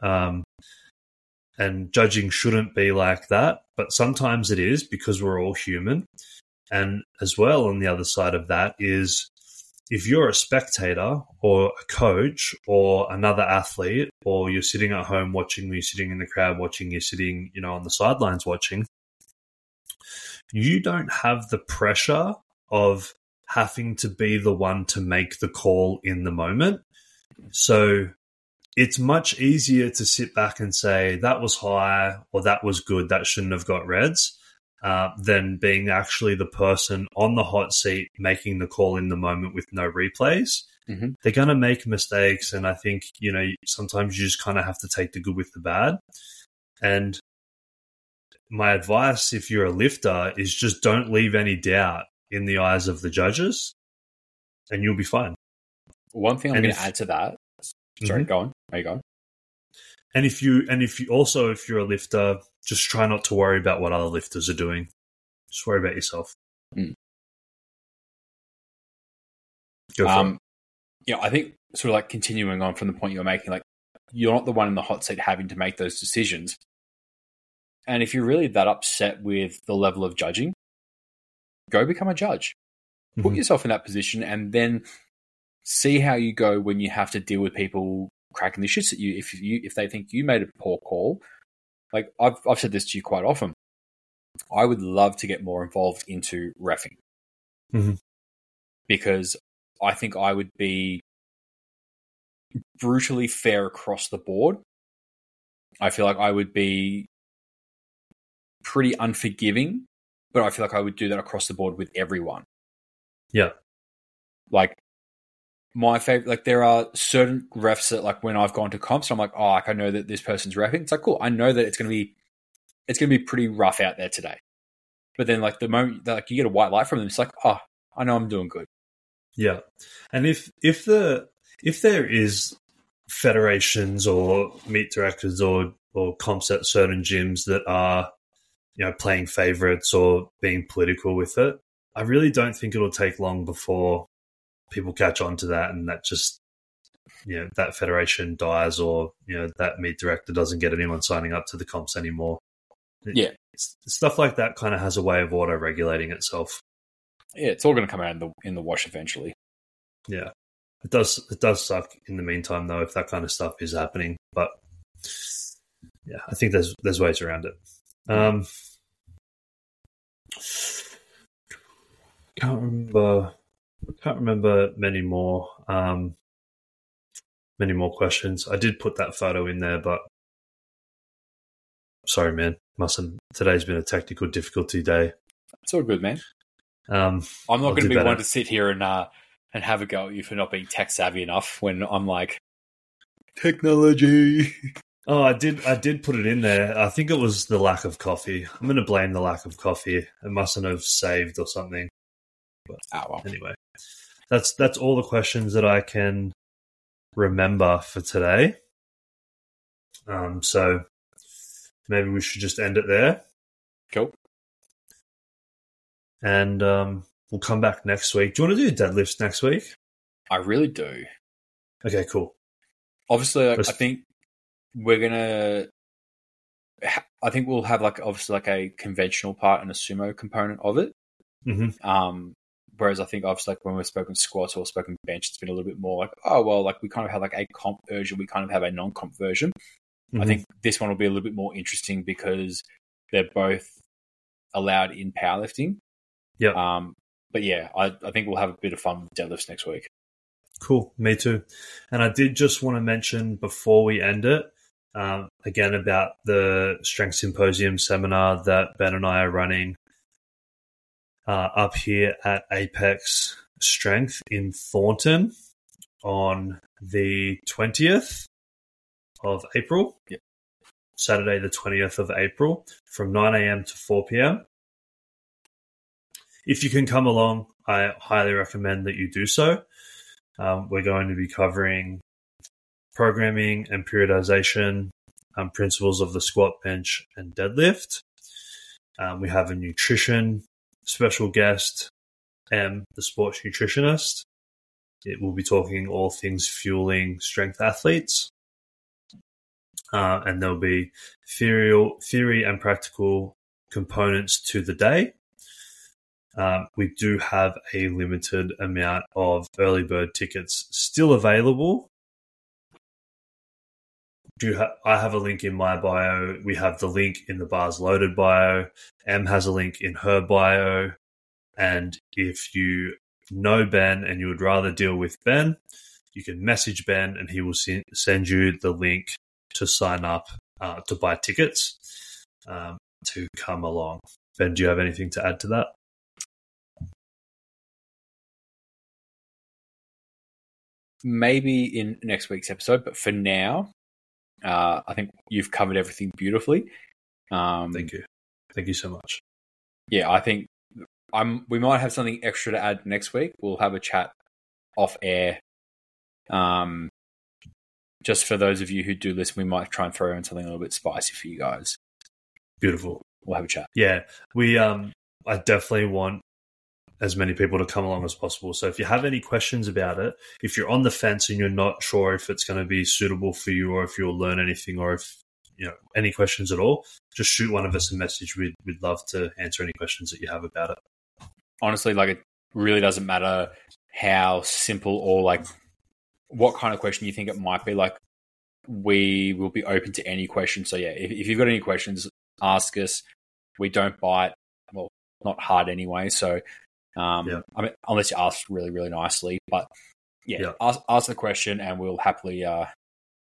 Um, and judging shouldn't be like that but sometimes it is because we're all human. And as well on the other side of that is if you're a spectator or a coach or another athlete or you're sitting at home watching you're sitting in the crowd watching you're sitting you know on the sidelines watching you don't have the pressure of having to be the one to make the call in the moment. So it's much easier to sit back and say that was high or that was good, that shouldn't have got reds, uh, than being actually the person on the hot seat making the call in the moment with no replays. Mhm. They're going to make mistakes. And I think, you know, sometimes you just kind of have to take the good with the bad. And my advice, if you're a lifter, is just don't leave any doubt in the eyes of the judges, and you'll be fine. One thing I'm going to add to that. Sorry, Mhm. go on. There you go. And if you and if you also if you're a lifter, just try not to worry about what other lifters are doing. Just worry about yourself. Mm. Go for Um, yeah, I think sort of like continuing on from the point you were making, like you're not the one in the hot seat having to make those decisions. And if you're really that upset with the level of judging, go become a judge. Put Mhm. yourself in that position and then see how you go when you have to deal with people cracking the shits at you. If you if they think you made a poor call, like I've I've said this to you quite often. I would love to get more involved into refing Mhm. because I think I would be brutally fair across the board. I feel like I would be pretty unforgiving, but I feel like I would do that across the board with everyone. Yeah. Like my favorite, like there are certain refs that, like when I've gone to comps, I'm like, oh, like I know that this person's refing. It's like cool. I know that it's gonna be, it's gonna be pretty rough out there today. But then, like the moment that like you get a white light from them, it's like, oh, I know I'm doing good. Yeah, and if if the if there is federations or meet directors or or comps at certain gyms that are you know playing favorites or being political with it, I really don't think it'll take long before people catch on to that and that just you know that federation dies or you know that meet director doesn't get anyone signing up to the comps anymore. Yeah. It's- stuff like that kind of has a way of auto regulating itself. Yeah, it's all going to come out in the in the wash eventually. Yeah, it does. It does suck in the meantime, though, if that kind of stuff is happening. But yeah, I think there's there's ways around it. Um, can't remember. Can't remember many more. Um, many more questions. I did put that photo in there, but sorry, man. Mustn't. Today's been a technical difficulty day. It's all good, man. Um, I'm not going to be better. one to sit here and uh and have a go at you for not being tech savvy enough when I'm like technology. Oh, I did. I did put it in there. I think it was the lack of coffee. I'm going to blame the lack of coffee. It mustn't have saved or something. But Oh well. anyway, that's that's all the questions that I can remember for today. Um, so maybe we should just end it there, Cool. and um, we'll come back next week. Do you want to do deadlifts next week? I really do. Okay, cool. Obviously, like, I think we're gonna. I think we'll have like obviously like a conventional part and a sumo component of it. hmm Um, whereas I think obviously like when we've spoken squats or spoken bench, it's been a little bit more like oh well, like we kind of have like a comp version, we kind of have a non-comp version. I Mm-hmm. think this one will be a little bit more interesting because they're both allowed in powerlifting. Yeah. Um, but yeah, I, I think we'll have a bit of fun with deadlifts next week. Cool, me too. And I did just want to mention before we end it, um, again about the Strength Symposium seminar that Ben and I are running uh, up here at Apex Strength in Thornton on the 20th of April. Yep. Saturday, the 20th of April, from 9 a.m. to 4 p.m. If you can come along, I highly recommend that you do so. Um, we're going to be covering programming and periodization, um, principles of the squat, bench, and deadlift. Um, we have a nutrition special guest, Em, the sports nutritionist. It will be talking all things fueling strength athletes. Uh, and there'll be theory, theory and practical components to the day. Um, we do have a limited amount of early bird tickets still available. Do ha- I have a link in my bio? We have the link in the Bar's Loaded bio. Em has a link in her bio. And if you know Ben and you would rather deal with Ben, you can message Ben and he will sen- send you the link to sign up uh, to buy tickets um, to come along. Ben, do you have anything to add to that? Maybe in next week's episode, but for now, uh, I think you've covered everything beautifully. Um, Thank you. Thank you so much. yeah, I think I'm. We might have something extra to add next week. We'll have a chat off air. Um, just for those of you who do listen, we might try and throw in something a little bit spicy for you guys. Beautiful. We'll have a chat. Yeah, we um I definitely want as many people to come along as possible. So if you have any questions about it, if you're on the fence and you're not sure if it's going to be suitable for you or if you'll learn anything or if you know any questions at all, just shoot one of us a message. We'd we'd love to answer any questions that you have about it. Honestly, like it really doesn't matter how simple or like what kind of question you think it might be. Like we will be open to any question. So yeah, if, if you've got any questions, ask us. We don't bite. Well, not hard anyway. So um, Yeah. I mean, unless you ask really, really nicely. But yeah, Yeah. ask, ask the question, and we'll happily uh,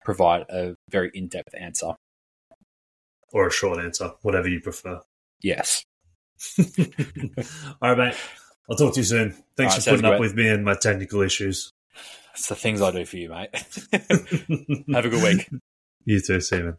provide a very in-depth answer. Or a short answer, whatever you prefer. Yes. all right, mate. I'll talk to you soon. Thanks right, for putting up with me and my technical issues. It's the things I do for you, mate. Have a good week. You too, Simon.